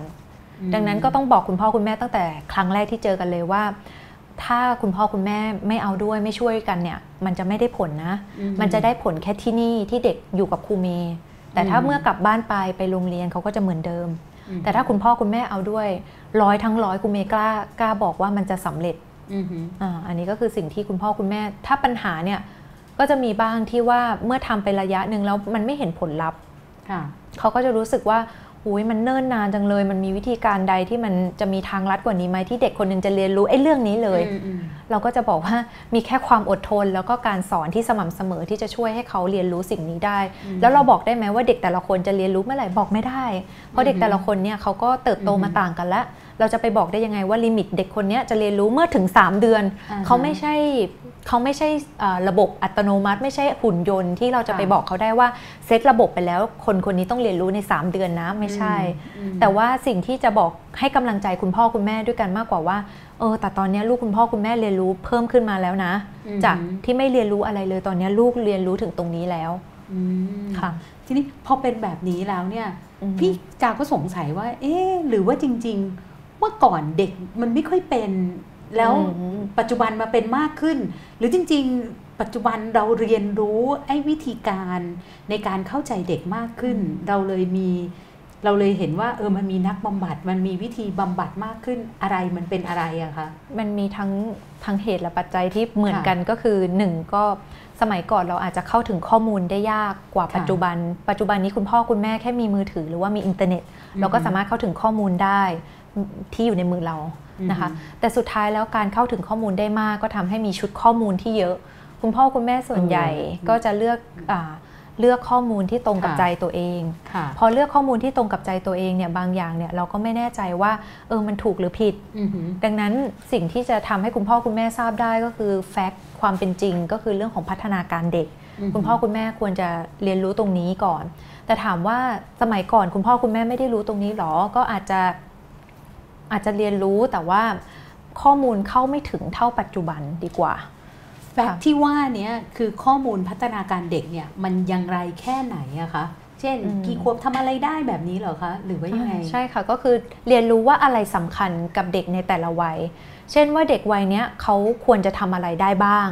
ดังนั้นก็ต้องบอกคุณพ่อคุณแม่ตั้งแต่ครั้งแรกที่เจอกันเลยว่า ถ้าคุณพ่อคุณแม่ไม่เอาด้วยไม่ช่วยกันเนี่ย มันจะไม่ได้ผลนะอืมมันจะได้ผลแค่ที่นี่ที่เด็กอยู่กับครูเมย์แต่ถ้าอืมเมื่อกลับบ้านไปไปโรงเรียนเขาก็จะเหมือนเดิมอืม แต่ถ้าคุณพ่อคุณแม่เอาด้วยร้อยทั้งร้อยคุณเมย์กล้ากล้าบอกว่ามันจะสำเร็จอือหืออ่าอันนี้ก็คือสิ่งที่คุณพ่อคุณแม่ ถ้าปัญหาเนี่ยก็จะมีบ้างที่ว่าเมื่อทำไประยะหนึ่งแล้วมันไม่เห็นผลลัพธ์ค่ะเขาก็จะรู้สึกว่า อุ้ยมันเนิ่นนานจังเลย มันมีวิธีการใดที่มันจะมีทางลัดกว่านี้ไหมที่เด็กคนหนึงจะเรียนรู้ไอ้เรื่องนี้เลยอืมอืมเราก็จะบอกว่ามีแค่ความอดทน แล้วก็การสอนที่สม่ำเสมอที่จะช่วยให้เขาเรียนรู้สิ่งนี้ได้อืมแล้วเราบอกได้ไหมว่าเด็กแต่ละคนจะเรียนรู้เมื่อไหร่บอกไม่ได้ เพราะเด็กอืมแต่ละคนเนี่ยเขาก็เติบโตมาอืมต่างกันแล้วเราจะไปบอกได้ยังไงว่าลิมิตเด็กคนเนี้ยจะเรียนรู้เมื่อถึง 3 เดือนอ่าฮะเขาไม่ใช่ เขาไม่ใช่เอ่อระบบอัตโนมัติ ไม่ใช่หุ่นยนต์ที่เราจะค่ะไปบอกเขาได้ว่าเซตระบบไปแล้ว คนคนนี้ต้องเรียนรู้ใน 3 เดือนนะไม่ใช่อืมแต่ว่าสิ่งที่จะบอกให้กำลังใจคุณพ่อคุณแม่ด้วยกันมากกว่าว่าเออแต่ตอนเนี้ยลูกคุณพ่อคุณแม่เรียนรู้เพิ่มขึ้นมาแล้วนะอืมจากที่ไม่เรียนรู้อะไรเลยตอนเนี้ยลูกเรียนรู้ถึงตรงนี้แล้วอืมค่ะทีนี้พอเป็นแบบนี้แล้วเนี่ยอืมพี่จาก็สงสัยว่า เอ๊ะหรือว่าจริง ๆ เมื่อก่อนเด็กมันไม่ค่อยเป็น แล้วอืมปัจจุบันมาเป็นมากขึ้น หรือจริง ๆ ปัจจุบันเราเรียนรู้ไอ้วิธีการในการเข้าใจเด็กมากขึ้น เราเลยมีเราเลยเห็นว่าเออมันมีนักบำบัดมันมีวิธีบำบัดมากขึ้นอะไรมันเป็นอะไรอะคะมันมีทั้งทั้งเหตุและปัจจัยที่เหมือนค่ะกันก็คือหนึ่งก็สมัยก่อนเราอาจจะเข้าถึงข้อมูลได้ยากกว่าค่ะปัจจุบัน ปัจจุบันนี้คุณพ่อคุณแม่แค่มีมือถือหรือว่ามีอินเทอร์เน็ตอืมเราก็สามารถเข้าถึงข้อมูลได้ที่อยู่ในมือเรา นะคะแต่สุดท้ายแล้วการเข้าถึงข้อมูลได้มากก็ทำให้มีชุดข้อมูลที่เยอะ คุณพ่อคุณแม่ส่วนใหญ่อืมก็จะเลือกอาเลือกข้อมูลที่ตรงกับค่ะใจตัวเองค่ะพอเลือกข้อมูลที่ตรงกับใจตัวเองเนี่ยบางอย่างเนี่ยเราก็ไม่แน่ใจว่าเออมันถูกหรือผิดอือหือดังนั้นสิ่งที่จะทำให้คุณพ่อคุณแม่ทราบได้ก็คือแฟกต์ความเป็นจริง ก็คือเรื่องของพัฒนาการเด็กอือหือคุณพ่อคุณแม่ควรจะเรียนรู้ตรงนี้ก่อน แต่ถามว่าสมัยก่อนคุณพ่อคุณแม่ไม่ได้รู้ตรงนี้หรอ ก็อาจจะ อาจจะเรียนรู้แต่ว่าข้อมูลเข้าไม่ถึงเท่าปัจจุบันดีกว่าแฟกต์ที่ว่าเนี้ยคือข้อมูลพัฒนาการเด็กเนี่ยมันอยังไรแค่ไหนอะคะเช่นอืมกี่ขวบทำอะไรได้แบบนี้เหรอคะหรือว่ายังไงใช่ค่ะก็คือเรียนรู้ว่าอะไรสำคัญกับเด็กในแต่ละวัย เช่นว่าเด็กวัยเนี้ยเขาควรจะทำอะไรได้บ้าง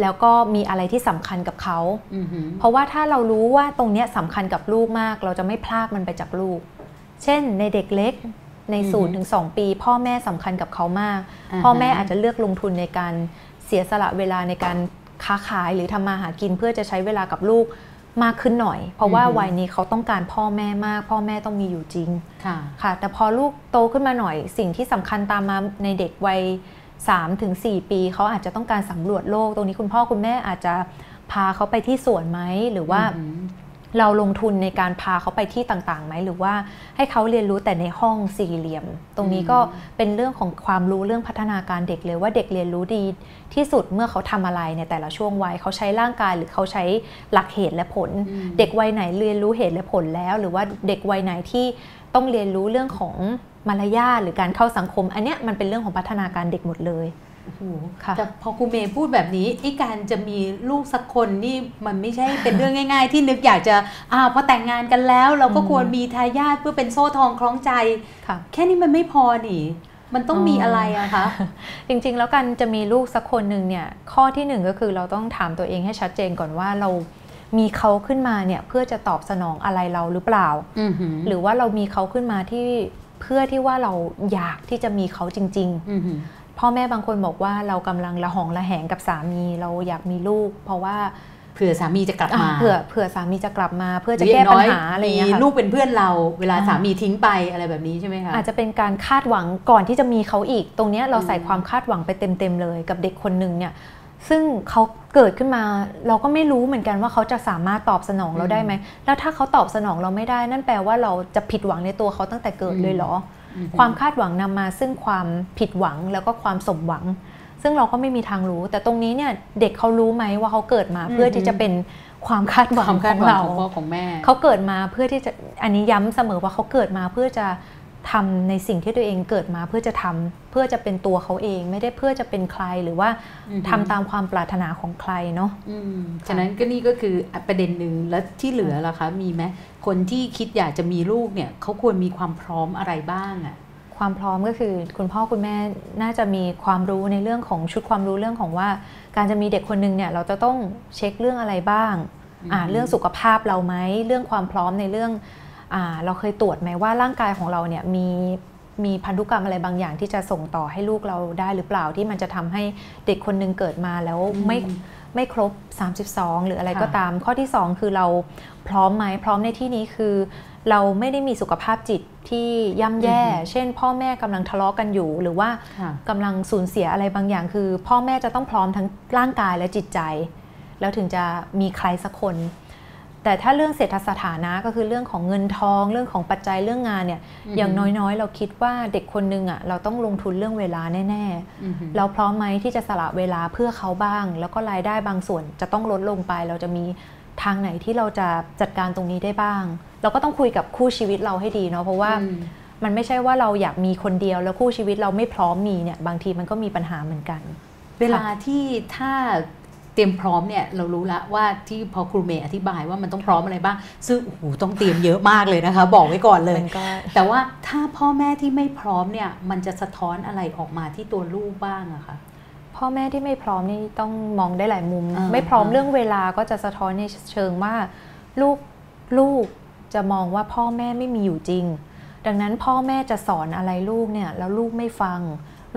แล้วก็มีอะไรที่สำคัญกับเขาอือหือเพราะว่าถ้าเรารู้ว่าตรงเนี้ยสำคัญกับลูกมาก เราจะไม่พลากมันไปจากลูก เช่นในเด็กเล็ก ในอือฮึศูนย์ถึงสองปี พ่อแม่สำคัญกับเขามากอ่าฮะพ่อแม่อาจจะเลือกลงทุนในการเสียสละเวลาในการค้าขายหรือทำมาหากินเพื่อจะใช้เวลากับลูกมากขึ้นหน่อย เพราะว่าอือฮึวัยนี้เขาต้องการพ่อแม่มาก พ่อแม่ต้องมีอยู่จริงค่ะค่ะ แต่พอลูกโตขึ้นมาหน่อย สิ่งที่สำคัญตามมาในเด็กวัย3ถึง4ปี เขาอาจจะต้องการสำรวจโลก ตรงนี้คุณพ่อคุณแม่อาจจะพาเขาไปที่สวนไหมหรือว่าอืม เราลงทุนในการพาเขาไปที่ต่างๆไหมหรือว่าให้เขาเรียนรู้แต่ในห้องสี่เหลี่ยม ตรงนี้ก็เป็นเรื่องของความรู้เรื่องพัฒนาการเด็กเลยว่าเด็กเรียนรู้ดีที่สุดเมื่อเขาทำอะไรในแต่ละช่วงวัยเขาใช้ร่างกายหรือเขาใช้หลักเหตุและผลอืมเด็กวัยไหนเรียนรู้เหตุและผลแล้ว หรือว่าเด็กวัยไหนที่ต้องเรียนรู้เรื่องของมารยาทหรือการเข้าสังคม อันเนี้ยมันเป็นเรื่องของพัฒนาการเด็กหมดเลย โอ้โหค่ะแต่พอครูเมย์พูดแบบนี้ไอ้การจะมีลูกสักคนนี่มันไม่ใช่เป็นเรื่องง่าย ๆ ที่นึกอยากจะอ่าพอแต่งงานกันแล้ว เราก็อืมควรมีทายาทเพื่อเป็นโซ่ทองคล้องใจค่ะแค่นี้มันไม่พอนี่มันต้องมีอะไรอะคะ จริงๆ แล้วการจะมีลูกสักคนหนึ่งเนี่ย ข้อที่หนึ่งก็คือเราต้องถามตัวเองให้ชัดเจนก่อนว่าเรามีเขาขึ้นมาเนี่ยเพื่อจะตอบสนองอะไรเราหรือเปล่าอือหือหรือว่าเรามีเขาขึ้นมาที่เพื่อที่ว่าเราอยากที่จะมีเขาจริงอือหือๆ พ่อแม่บางคนบอกว่าเรากำลังระหองระแหงกับสามีเราอยากมีลูก เพราะว่าเผื่อสามีจะกลับมาอะเผื่อเผื่อสามีจะกลับมา เพื่อจะหรืแก้ย่งปัญน้ยหาอะไรอย่างเงี้ยมีค่ะลูกเป็นเพื่อนเราเวลาอ่าสามีทิ้งไปอะไรแบบนี้ใช่ไหมคะอาจจะเป็นการคาดหวังก่อนที่จะมีเขาอีก ตรงเนี้ยเราใส่อืมความคาดหวังไปเต็มๆเลย กับเด็กคนหนึ่งเนี่ยซึ่งเขาเกิดขึ้นมาเราก็ไม่รู้เหมือนกันว่าเขาจะสามารถตอบสนองเราได้ไหมแล้วถ้าเขาตอบสนองเราไม่ได้ นั่นแปลว่าเราจะผิดหวังในตัวเขาตั้งแต่เกิดเลยเหรออือหือ ความคาดหวังนำมาซึ่งความผิดหวังแล้วก็ความสมหวัง ซึ่งเราก็ไม่มีทางรู้ แต่ตรงนี้เนี่ยเด็กเขารู้ไหมว่าเขาเกิดมาเพื่อที่จะเป็นความคาดหวังความขคาอดงหวังเราของพ่อของแม่เขาเกิดมาเพื่อที่จะอันนี้ย้ำเสมอว่าเขาเกิดมาเพื่อจะ ทำในสิ่งที่ตัวเองเกิดมาเพื่อจะทำเพื่อจะเป็นตัวเขาเอง ไม่ได้เพื่อจะเป็นใครหรือว่าอือฮึทำตามความปรารถนาของใครเนาะอืมฉะนั้นก็นี่ก็คือประเด็นหนึ่งแล้วที่เหลือล่ะคะ มีไหมคนที่คิดอยากจะมีลูกเนี่ยเขาควรมีความพร้อมอะไรบ้างอะความพร้อมก็คือคุณพ่อคุณแม่น่าจะมีความรู้ในเรื่องของชุดความรู้เรื่องของว่า การจะมีเด็กคนหนึ่งเนี่ยเราจะต้องเช็คเรื่องอะไรบ้างอ่าเรื่องสุขภาพเราไหมเรื่องความพร้อมในเรื่องอ่า เราเคยตรวจไหมว่าร่างกายของเราเนี่ยมีมีพันธุกรรมอะไรบางอย่างที่จะส่งต่อให้ลูกเราได้หรือเปล่าที่มันจะทำให้เด็กคนหนึ่งเกิดมาแล้วไม่อืมไม่ครบ 32 หรืออะไรค่ะก็ตาม ข้อที่ 2 คือเราพร้อมไหมพร้อมในที่นี้คือ เราไม่ได้มีสุขภาพจิตที่ย่ำแย่ เช่น พ่อแม่กำลังทะเลาะกันอยู่ หรือว่าค่ะกำลังสูญเสียอะไรบางอย่าง คือ พ่อแม่จะต้องพร้อมทั้งร่างกายและจิตใจ แล้วถึงจะมีใครสักคน แต่ถ้าเรื่องเศรษฐสถานะก็คือเรื่องของเงินทองเรื่องของปัจจัยเรื่องงานเนี่ยอือฮึอย่างน้อยๆ เราคิดว่าเด็กคนนึงอะเราต้องลงทุนเรื่องเวลาแน่ๆอือหือเราพร้อมไหมที่จะสละเวลาเพื่อเขาบ้าง แล้วก็รายได้บางส่วนจะต้องลดลงไป เราจะมีทางไหนที่เราจะจัดการตรงนี้ได้บ้าง เราก็ต้องคุยกับคู่ชีวิตเราให้ดีเนาะเพราะว่าอืมมันไม่ใช่ว่าเราอยากมีคนเดียวแล้วคู่ชีวิตเราไม่พร้อมมีเนี่ยบางทีมันก็มีปัญหาเหมือนกัน เวลาที่ถ้า เตรียมพร้อมเนี่ยเรารู้ละว่าที่พอครูเมย์อธิบายว่ามันต้องพร้อมอะไรบ้าง ซึ่งโอ้โหต้องเตรียมเยอะมากเลยนะคะ บอกไว้ก่อนเลยมันก็แต่ว่าถ้าพ่อแม่ที่ไม่พร้อมเนี่ยมันจะสะท้อนอะไรออกมาที่ตัวลูกบ้างอะคะพ่อแม่ที่ไม่พร้อมนี่ต้องมองได้หลายมุมอ่าไม่พร้อมอ่าเรื่องเวลาก็จะสะท้อนในเชิงว่าลูกลูกจะมองว่าพ่อแม่ไม่มีอยู่จริง ดังนั้นพ่อแม่จะสอนอะไรลูกเนี่ยแล้วลูกไม่ฟัง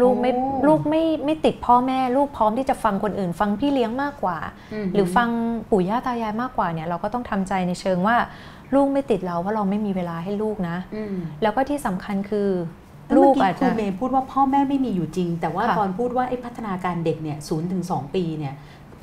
ลูกไม่โอ้ลูกไม่ไม่ติดพ่อแม่ลูกพร้อมที่จะฟังคนอื่น ฟังพี่เลี้ยงมากกว่ามหรือฟังปู่ย่าตายายมากกว่าเนี่ยเราก็ต้องทำใจในเชิงว่า ลูกไม่ติดเราเพราะเราไม่มีเวลาให้ลูกนะอืมแล้วก็ที่สำคัญคือแล้วลูเมื่กอกี้อาจครูจะเมย์พูดว่าพ่อแม่ไม่มีอยู่จริง แต่ว่าค่ะตอนพูดว่าไอ้พัฒนาการเด็กเนี่ยศูนย์ถึงสองปีเนี่ย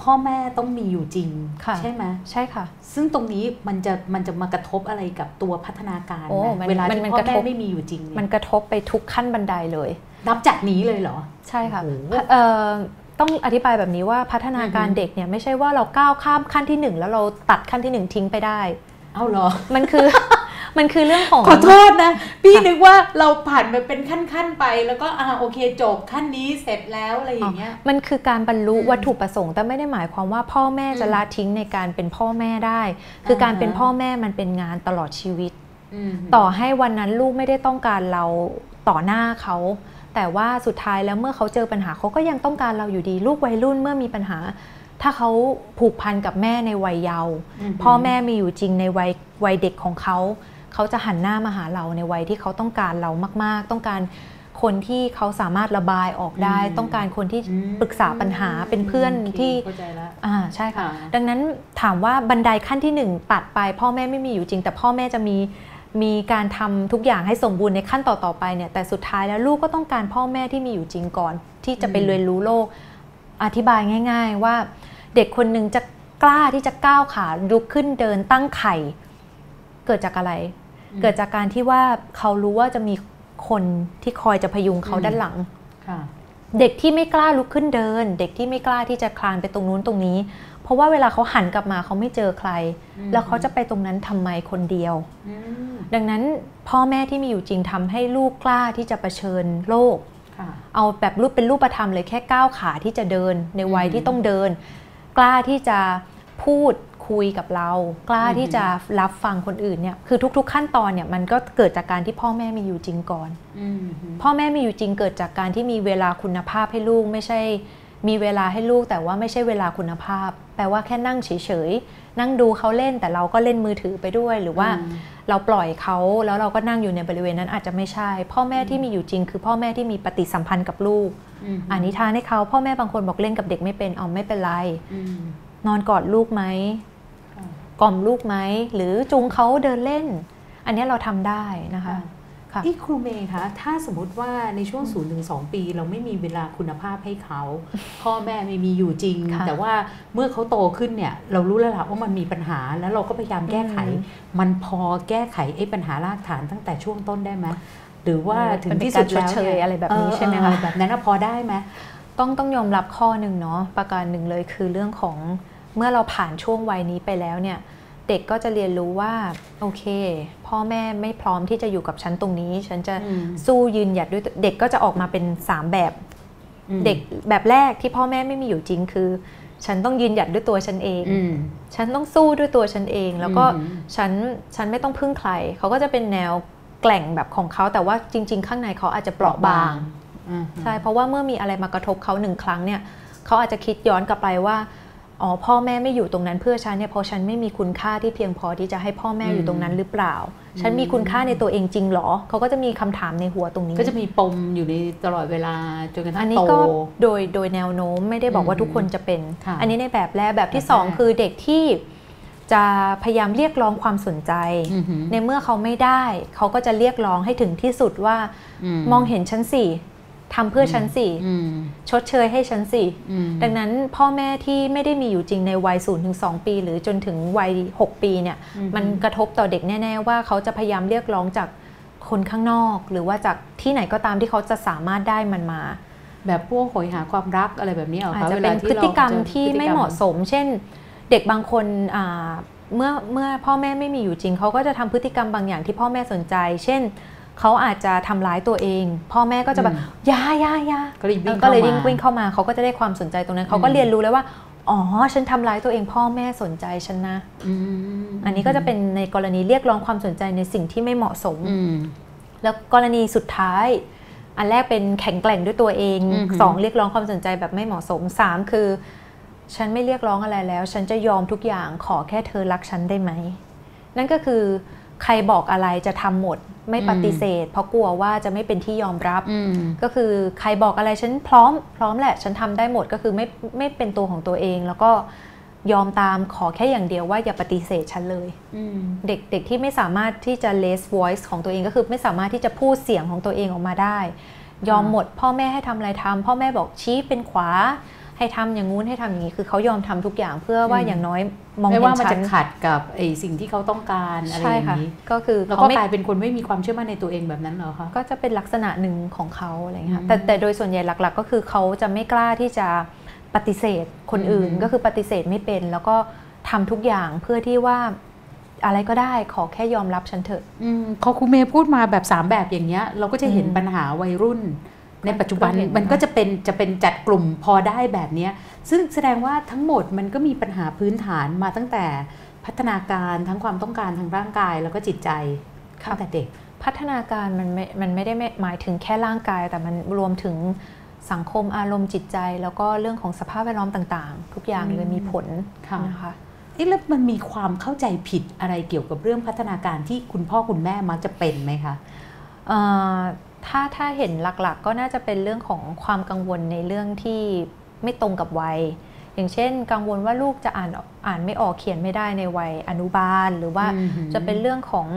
พ่อแม่ต้องมีอยู่จริงค่ะใช่ไหมใช่ค่ะ ซึ่งตรงนี้มันจะมันจะมากระทบอะไรกับตัวพัฒนาการโอ้ไหมมันเวลามันที่มันพ่อกระแม่ทบไม่มีอยู่จริงเนี่ยมันกระทบไปทุกขั้นบันไดเลย นับจากนี้เลยเหรอ ใช่ค่ะโอ้โหเอ่อต้องอธิบายแบบนี้ว่าพัฒนาการอือฮึเด็กเนี่ยไม่ใช่ว่าเราก้าวข้ามขั้นที่หนึ่งแล้วเราตัดขั้นที่หนึ่งทิ้งไปได้ เอาเหรอ มันคือมันคือเรื่องของขอโทษนะ พี่นึกว่าเราผ่านไปเป็นขั้นๆไป แล้วก็อ่าโอเคจบขั้นนี้เสร็จแล้วอะไรอย่างเงี้ยมันคือการบรรลุอืมวัตถุประสงค์ แต่ไม่ได้หมายความว่าพ่อแม่จะอืมละทิ้งในการเป็นพ่อแม่ได้ คือการอ่าฮะเป็นพ่อแม่มันเป็นงานตลอดชีวิตมต่อให้วันนั้นลูกไม่ได้ต้องการเราต่อหน้าเขา แต่ว่าสุดท้ายแล้วเมื่อเขาเจอปัญหาเขาก็ยังต้องการเราอยู่ดี ลูกวัยรุ่นเมื่อมีปัญหา ถ้าเขาผูกพันกับแม่ในวัยเยาว์มพ่อแม่มีอยู่จริงในวัยวัยเด็กของเขาเขาจะหันหน้ามาหาเราในวัยที่เขาต้องการเรามาก ๆ ต้องการคนที่เขาสามารถระบายออกได้อืมต้องการคนที่อืมปรึกษาปัญหาเป็นเพื่อนโคที่เข้าใจแล้วอ่าใช่ค่ะค่ะ ดังนั้นถามว่าบันไดขั้นที่หนึ่งตัดไป พ่อแม่ไม่มีอยู่จริง แต่พ่อแม่จะมี มีการทำทุกอย่างให้สมบูรณ์ในขั้นต่อๆไปเนี่ยแต่สุดท้ายแล้วลูกก็ต้องการพ่อแม่ที่มีอยู่จริงก่อน ที่จะไปอืมเรียนรู้โลก อธิบายง่าย ๆ ว่าเด็กคนหนึ่งจะกล้าที่จะก้าวขาลุกขึ้นเดินตั้งไข่ เกิดจากอะไร เกิดจากการที่ว่าเขารู้ว่าจะมีคนที่คอยจะพยุงเขาอืมด้านหลังค่ะเด็กที่ไม่กล้าลุกขึ้นเดิน เด็กที่ไม่กล้าที่จะคลานไปตรงนู้นตรงนี้เพ ราะว่าเวลาเขาหันกลับมาเขาไม่เจอใครอืมแล้วเขาจะไปตรงนั้นทำไมคนเดียวอืมดังนั้นพ่อแม่ที่มีอยู่จริงทำให้ลูกกล้าที่จะเผชิญโลกค่ะเอาแบบรูปเป็นรูปธรรมเลยแค่ก้าวขาที่จะเดินในวัยอืมที่ต้องเดิน กล้าที่จะพูดคุยกับเรา กล้าอืมที่จะรับฟังคนอื่นเนี่ยคือทุก ๆ ขั้นตอนเนี่ยมันก็เกิดจากการที่พ่อแม่มีอยู่จริงก่อนอืมพ่อแม่มีอยู่จริงเกิดจากการที่มีเวลาคุณภาพให้ลูกไม่ใช่ มีเวลาให้ลูกแต่ว่าไม่ใช่เวลาคุณภาพ แปลว่าแค่นั่งเฉยๆ นั่งดูเขาเล่นแต่เราก็เล่นมือถือไปด้วย หรือว่าอืมเราปล่อยเขาแล้วเราก็นั่งอยู่ในบริเวณนั้นอาจจะไม่ใช่ พ่อแม่ที่มีอยู่จริง คือพ่อแม่ที่มีปฏิสัมพันธ์กับลูกมอ่านนิทานให้เขาพ่อแม่บางคนบอกเล่นกับเด็กไม่เป็นเอาไม่เป็นไรอืมนอนกอดลูกไหมค่ะกล่อมลูกไหมหรือจูงเขาเดินเล่น อันนี้เราทำได้นะคะ ค่ะที่ครูเมย์คะถ้าสมมติว่าในช่วง0ูนถึงสปี เราไม่มีเวลาคุณภาพให้เขาพ่อแม่ไม่มีอยู่จริงค่ะแต่ว่าเมื่อเขาโตขึ้นเนี่ยเรารู้แล้วล่ะว่ามันมีปัญหาแล้วเราก็พยายามแก้ไข มันพอแก้ไขไอ้ปัญหารากฐานตั้งแต่ช่วงต้นได้ไหมหรือว่าถึงที่สุดแล้วเป็นการชดเชยนี่อะไรแบบนี้เใช่ไหมคะเออแบบนั้นน่ะพอได้ไหมต้องต้องยอมรับข้อหนึ่งเนาะประการหนึ่งเลยคือเรื่องของเมื่อเราผ่านช่วงวัยนี้ไปแล้วเนี่ย เด็กก็จะเรียนรู้ว่าโอเค พ่อแม่ไม่พร้อมที่จะอยู่กับฉันตรงนี้ ฉันจะอืมสู้ยืนหยัดด้วยตัวเด็กก็จะออกมาเป็น 3 แบบอืมเด็กแบบแรกที่พ่อแม่ไม่มีอยู่จริงคือ ฉันต้องยืนหยัดด้วยตัวฉันเองอืมฉันต้องสู้ด้วยตัวฉันเอง แล้วก็อืมฉันฉันไม่ต้องพึ่งใครเขาก็จะเป็นแนวแกล่งแบบของเขาแต่ว่าจริง ๆ ข้างในเขาอาจจะเปราะบางอืมใช่เพราะว่าเมื่อมีอะไรมากระทบเขาหนึ่งครั้งเนี่ยเขาอาจจะคิดย้อนกลับไปว่า อ๋อพ่อแม่ไม่อยู่ตรงนั้นเพื่อฉันเนี่ยเพราะฉันไม่มีคุณค่าที่เพียงพอที่จะให้พ่อแม่อยู่ตรงนั้นหรือเปล่า ฉันมีคุณค่าในตัวเองจริงเหรอเขาก็จะมีคำถามในหัวตรงนี้ ก็จะมีปมอยู่ในตลอดเวลาจนกระทั่อันงนี้โตก็โดยโดยแนวโน้มไม่ได้บอกว่าอืมทุกคนจะเป็นค่ะอันนี้ในแบบแรกแบบที่แบบสองแรกคือเด็กที่จะพยายามเรียกร้องความสนใจอือหือในเมื่อเขาไม่ได้ เขาก็จะเรียกร้องให้ถึงที่สุดว่ามองเห็นฉันสิ ทำเพื่อฉันสิอืมชดเชยให้ฉันสิอืมดังนั้นพ่อแม่ที่ไม่ได้มีอยู่จริงในวัย0ถึง2ปี หรือจนถึงวัย6ปีเนี่ยอืมมันกระทบต่อเด็กแน่ๆว่าเขาจะพยายามเรียกร้องจากคนข้างนอก หรือว่าจากที่ไหนก็ตามที่เขาจะสามารถได้มันมา แบบพวกโหยหาความรักอะไรแบบนี้เหรออาจคะจะวเป็ลานพฤติกรรมเาจอที่พฤติไม่กรเหมาะสม เช่น เด็กบางคนอ่าเมื่อเมื่อพ่อแม่ไม่มีอยู่จริง เขาก็จะทำพฤติกรรมบางอย่างที่พ่อแม่สนใจ เช่น เขาอาจจะทำร้ายตัวเอง พ่อแม่ก็จะแบบอืมอยาอยาอยาก็เลยวิ่งก็เลยข้าวิ่งมาวิ่งเข้ามาเขาก็จะได้ความสนใจตรงนั้นเขาก็อืมเรียนรู้เลยว่าอ๋อ ฉันทำร้ายตัวเองพ่อแม่สนใจฉันนะอืมอันนี้ก็จะเป็นในกรณีเรียกร้องความสนใจในสิ่งที่ไม่เหมาะสมอืมแล้วกรณีสุดท้าย อันแรกเป็นแข็งแกร่งด้วยตัวเองอือหือสองเรียกร้องความสนใจแบบไม่เหมาะสมสามคือ ฉันไม่เรียกร้องอะไรแล้ว ฉันจะยอมทุกอย่างขอแค่เธอรักฉันได้ไหม นั่นก็คือใครบอกอะไรจะทำหมด ไม่ปฏิเสธ เพราะกลัวว่าจะไม่เป็นที่ยอมรับอืมก็คือใครบอกอะไรฉันพร้อม พร้อมแหละ ฉันทำได้หมดก็คือไม่ไม่เป็นตัวของตัวเอง แล้วก็ยอมตามขอแค่อย่างเดียวว่าอย่าปฏิเสธฉันเลยอืมเด็กเด็กที่ไม่สามารถที่จะ raise voice ของตัวเองก็คือไม่สามารถที่จะพูดเสียงของตัวเองออกมาได้ ยอมหมด พ่อแม่ให้ทำอะไรทำพ่อแม่บอกชี้เป็นขวา ให้ทำอย่างงู้นให้ทำอย่างนี้คือเขายอมทำทุกอย่างเพื่อว่าอืมอย่างน้อยมองไม่เห็ว่านมันฉัจะนขัดกับไอ้สิ่งที่เขาต้องการอะไรใช่อย่างค่ะนี้ก็คือแล้วเขาก็ไม่กลายเป็นคนไม่มีความเชื่อมั่นในตัวเองแบบนั้นเหรอคะก็จะเป็นลักษณะหนึ่งของเขาอะไรอย่างเงี้ยอืมค่ะแต่แต่โดยส่วนใหญ่หลัก ๆ ก็คือเขาจะไม่กล้าที่จะปฏิเสธคนอื่นอืมก็คือปฏิเสธไม่เป็น แล้วก็ทำทุกอย่างเพื่อที่ว่าอะไรก็ได้ขอแค่ยอมรับฉันเถอะอืมพอครูเมย์พูดมาแบบสามแบบอย่างเงี้ย เราก็จะเห็นอืมปัญหาวัยรุ่น ในปัจจุบันก็เห็นมันก็ค่ะจะเป็นจะเป็นจัดกลุ่มพอได้แบบเนี้ยซึ่งแสดงว่าทั้งหมดมันก็มีปัญหาพื้นฐานมาตั้งแต่พัฒนาการทั้งความต้องการทางร่างกายแล้วก็จิตใจตั้งแต่เด็ก พัฒนาการมันไม่มันไม่ได้หมายถึงแค่ร่างกาย แต่มันรวมถึงสังคมอารมณ์จิตใจ แล้วก็เรื่องของสภาพแวดล้อมต่างๆ ทุกอย่างเลยอืมมีผลค่ะนะคะเอ๊ะแล้วมันมีความเข้าใจผิดอะไรเกี่ยวกับเรื่องพัฒนาการที่คุณพ่อคุณแม่มักจะเป็นไหมคะเอ่อ ถ้าถ้าเห็นหลักๆก็น่าจะเป็นเรื่องของความกังวลในเรื่องที่ไม่ตรงกับวัย อย่างเช่น กังวลว่าลูกจะอ่านอ่านไม่ออกเขียนไม่ได้ในวัยอนุบาล หรือว่าอือหือจะเป็นเรื่องของ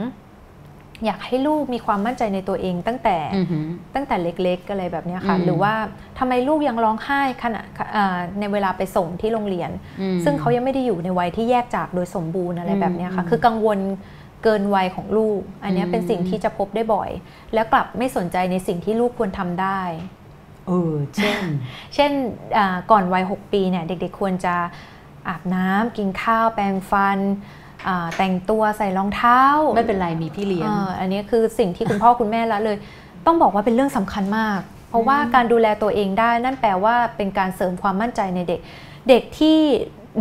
อยากให้ลูกมีความมั่นใจในตัวเองตั้งแต่อือหือตั้งแต่เล็กๆอะไรแบบเนี้ยค่ะอืมหรือว่าทำไมลูกยังร้องไห้ขณะอ่าในเวลาไปส่งที่โรงเรียนอืมซึ่งเขายังไม่ได้อยู่ในวัยที่แยกจากโดยสมบูรณ์อะไรแบบเนี้ยค่ะอืมคือกังวล เกินวัยของลูก อันเนี้ยอืมเป็นสิ่งที่จะพบได้บ่อย แล้วกลับไม่สนใจในสิ่งที่ลูกควรทำได้เออเช่น เช่นอ่าก่อนวัย 6 ปีเนี่ยเด็กๆควรจะอาบน้ำกินข้าวแปรงฟันอ่าแต่งตัวใส่รองเท้า ไม่เป็นไรมีพี่เลี้ยงอ่าอันนี้คือสิ่งที่คุณพ่อคุณแม่ละเลย ต้องบอกว่าเป็นเรื่องสำคัญมาก เพราะว่าการดูแลตัวเองได้นั่นแปลว่าเป็นการเสริมความมั่นใจในเด็ก เด็กที่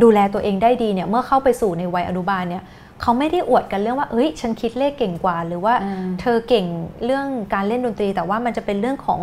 ดูแลตัวเองได้ดีเนี่ยเมื่อเข้าไปสู่ในวัยอนุบาลเนี่ย เขาไม่ได้อวดกันเรื่องว่า เอ้ย ฉันคิดเลขเก่งกว่า หรือว่าอืมเธอเก่งเรื่องการเล่นดนตรี แต่ว่ามันจะเป็นเรื่องของ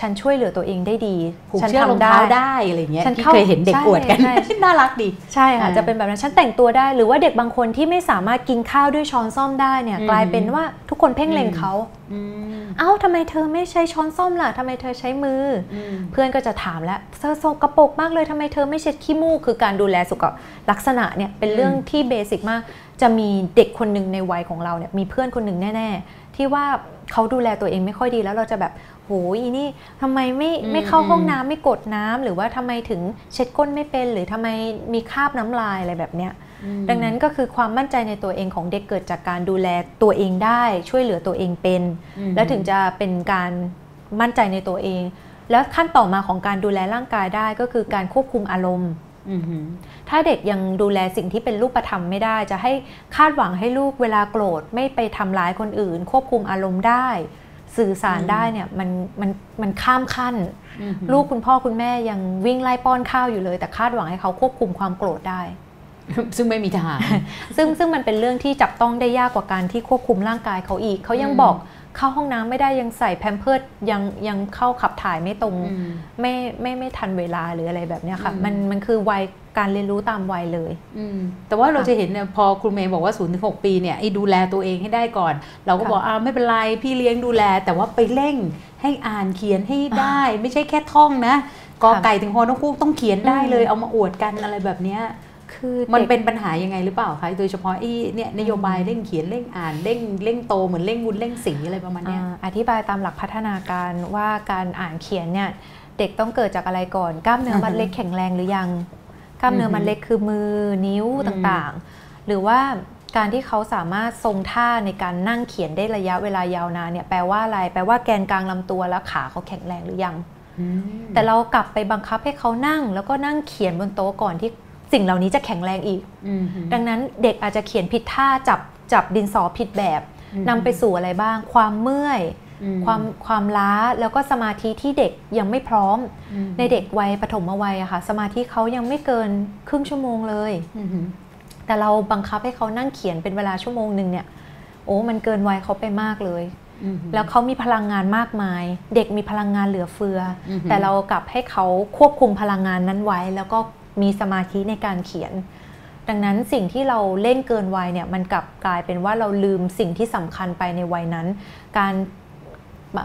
ฉันช่วยเหลือตัวเองได้ดีผูกฉันเชือกรองทำได้เท้าได้อะไรเงี้ยฉันพี่เข้าเคยเห็นเด็กใช่อวดกันใช่น่ารักดี ใช่ค่ะอ่าจะเป็นแบบนั้น ฉันแต่งตัวได้ หรือว่าเด็กบางคนที่ไม่สามารถกินข้าวด้วยช้อนส้อมได้เนี่ยอืมกลายเป็นว่าทุกคนเพ่งเล็งอืมเขาอืมเอ้าทำไมเธอไม่ใช้ช้อนส้อมล่ะทำไมเธอใช้มือออืมเพื่อนก็จะถามแล้วเธอโซกระปรกมากเลยทำไมเธอไม่เช็ดขี้มูก คือการดูแลสุขลักษณะเนี่ยเป็นเรื่องที่เบสิกมาก จะมีเด็กคนหนึ่งในวัยของเราเนี่ยมีเพื่อนคนหนึ่งแน่ ๆ ที่ว่าเขาดูแลตัวเองไม่ค่อยดีแล้วเราจะแบบโหอีนี่ทำไมไม่อืมไม่เข้าห้องอืมน้ำไม่กดน้ำหรือว่าทำไมถึงเช็ดก้นไม่เป็น หรือทำไมมีคราบน้ำลายอะไรแบบเนี้ยอืมดังนั้นก็คือความมั่นใจในตัวเองของเด็กเกิดจากการดูแลตัวเองได้ ช่วยเหลือตัวเองเป็นอืมแล้วถึงจะเป็นการมั่นใจในตัวเอง แล้วขั้นต่อมาของการดูแลร่างกายได้ก็คือการควบคุมอารมณ์อืมหือ ถ้าเด็กยังดูแลสิ่งที่เป็นรูปธรรมไม่ได้ จะให้คาดหวังให้ลูกเวลาโกรธไม่ไปทำร้ายคนอื่น ควบคุมอารมณ์ได้ สื่อสารอืมได้เนี่ยมันมันมันข้ามขั้นอืมหือลูกคุณพ่อคุณแม่ยังวิ่งไล่ป้อนข้าวอยู่เลย แต่คาดหวังให้เขาควบคุมความโกรธได้ ซึ่งไม่มีทางซึ่งซึ่งมันเป็นเรื่องที่จับต้องได้ยากกว่าการที่ควบคุมร่างกายเขาอีก เขายังอืมบอก เข้าห้องน้ำไม่ได้ยังใส่แพมเพิร์ดยังยังเข้าขับถ่ายไม่ตรงอืมไม่ไม่ไม่ทันเวลาหรืออะไรแบบเนี้ยค่ะอืมมันมันคือวัยการเรียนรู้ตามวัยเลยอืมแต่ว่าเราจะเห็นเนี่ยพอครูเมย์บอกว่า0ูนถึงหปีเนี่ยไอ้ดูแลตัวเองให้ได้ก่อน เราก็ค่ะบอกอ้าวไม่เป็นไรพี่เลี้ยงดูแล แต่ว่าไปเร่งให้อ่านเขียนให้ได้ ไม่ใช่แค่ท่องนะกอไก่ถึงฮอนกคูกต้องเขียนได้เลยอืมเอามาอวดกันอะไรแบบเนี้ย คือมันด็กเป็นปัญหายังไงหรือเปล่าคะโดยเฉพาะไอ้เนี่ยนโยบายเร่งเขียนเร่งอ่านเร่งเร่งโตเหมือนเร่งวุ้นเร่งสีอะไรประมาณเนี้ยอ่าอธิบายตามหลักพัฒนาการว่าการอ่านเขียนเนี่ยเด็กต้องเกิดจากอะไรก่อนกล้ามเนื้อมัดเล็กแข็งแรงหรือยังกล้ามเนื้อมัดเล็กคือมือนิ้วอืมต่างๆ หรือว่าการที่เขาสามารถทรงท่าในการนั่งเขียนได้ระยะเวลายาวนานเนี่ยแปลว่าอะไร แปลว่าแกนกลางลำตัวและขาเขาแข็งแรงหรือยังอืมแต่เรากลับไปบังคับให้เขานั่ง แล้วก็นั่งเขียนบนโต๊ะก่อนที่ สิ่งเหล่านี้จะแข็งแรงอีกอืมดังนั้นเด็กอาจจะเขียนผิดท่าจับจับดินสอผิดแบบอืมนำไปสู่อะไรบ้าง ความเมื่อยอืมความความล้าแล้วก็สมาธิที่เด็กยังไม่พร้อมอืมในเด็กวัยปฐมวัยอะค่ะ สมาธิเขายังไม่เกินครึ่งชั่วโมงเลยอืมแต่เราบังคับให้เขานั่งเขียนเป็นเวลาชั่วโมงหนึ่งเนี่ย โอ้มันเกินวัยเขาไปมากเลยอืมแล้วเขามีพลังงานมากมาย เด็กมีพลังงานเหลือเฟือออหือแต่เรากลับให้เขาควบคุมพลังงานนั้นไว้ แล้วก็ มีสมาธิในการเขียน ดังนั้นสิ่งที่เราเล่นเกินวัยเนี่ยมันกลับกลายเป็นว่าเราลืมสิ่งที่สำคัญไปในวัยนั้น การ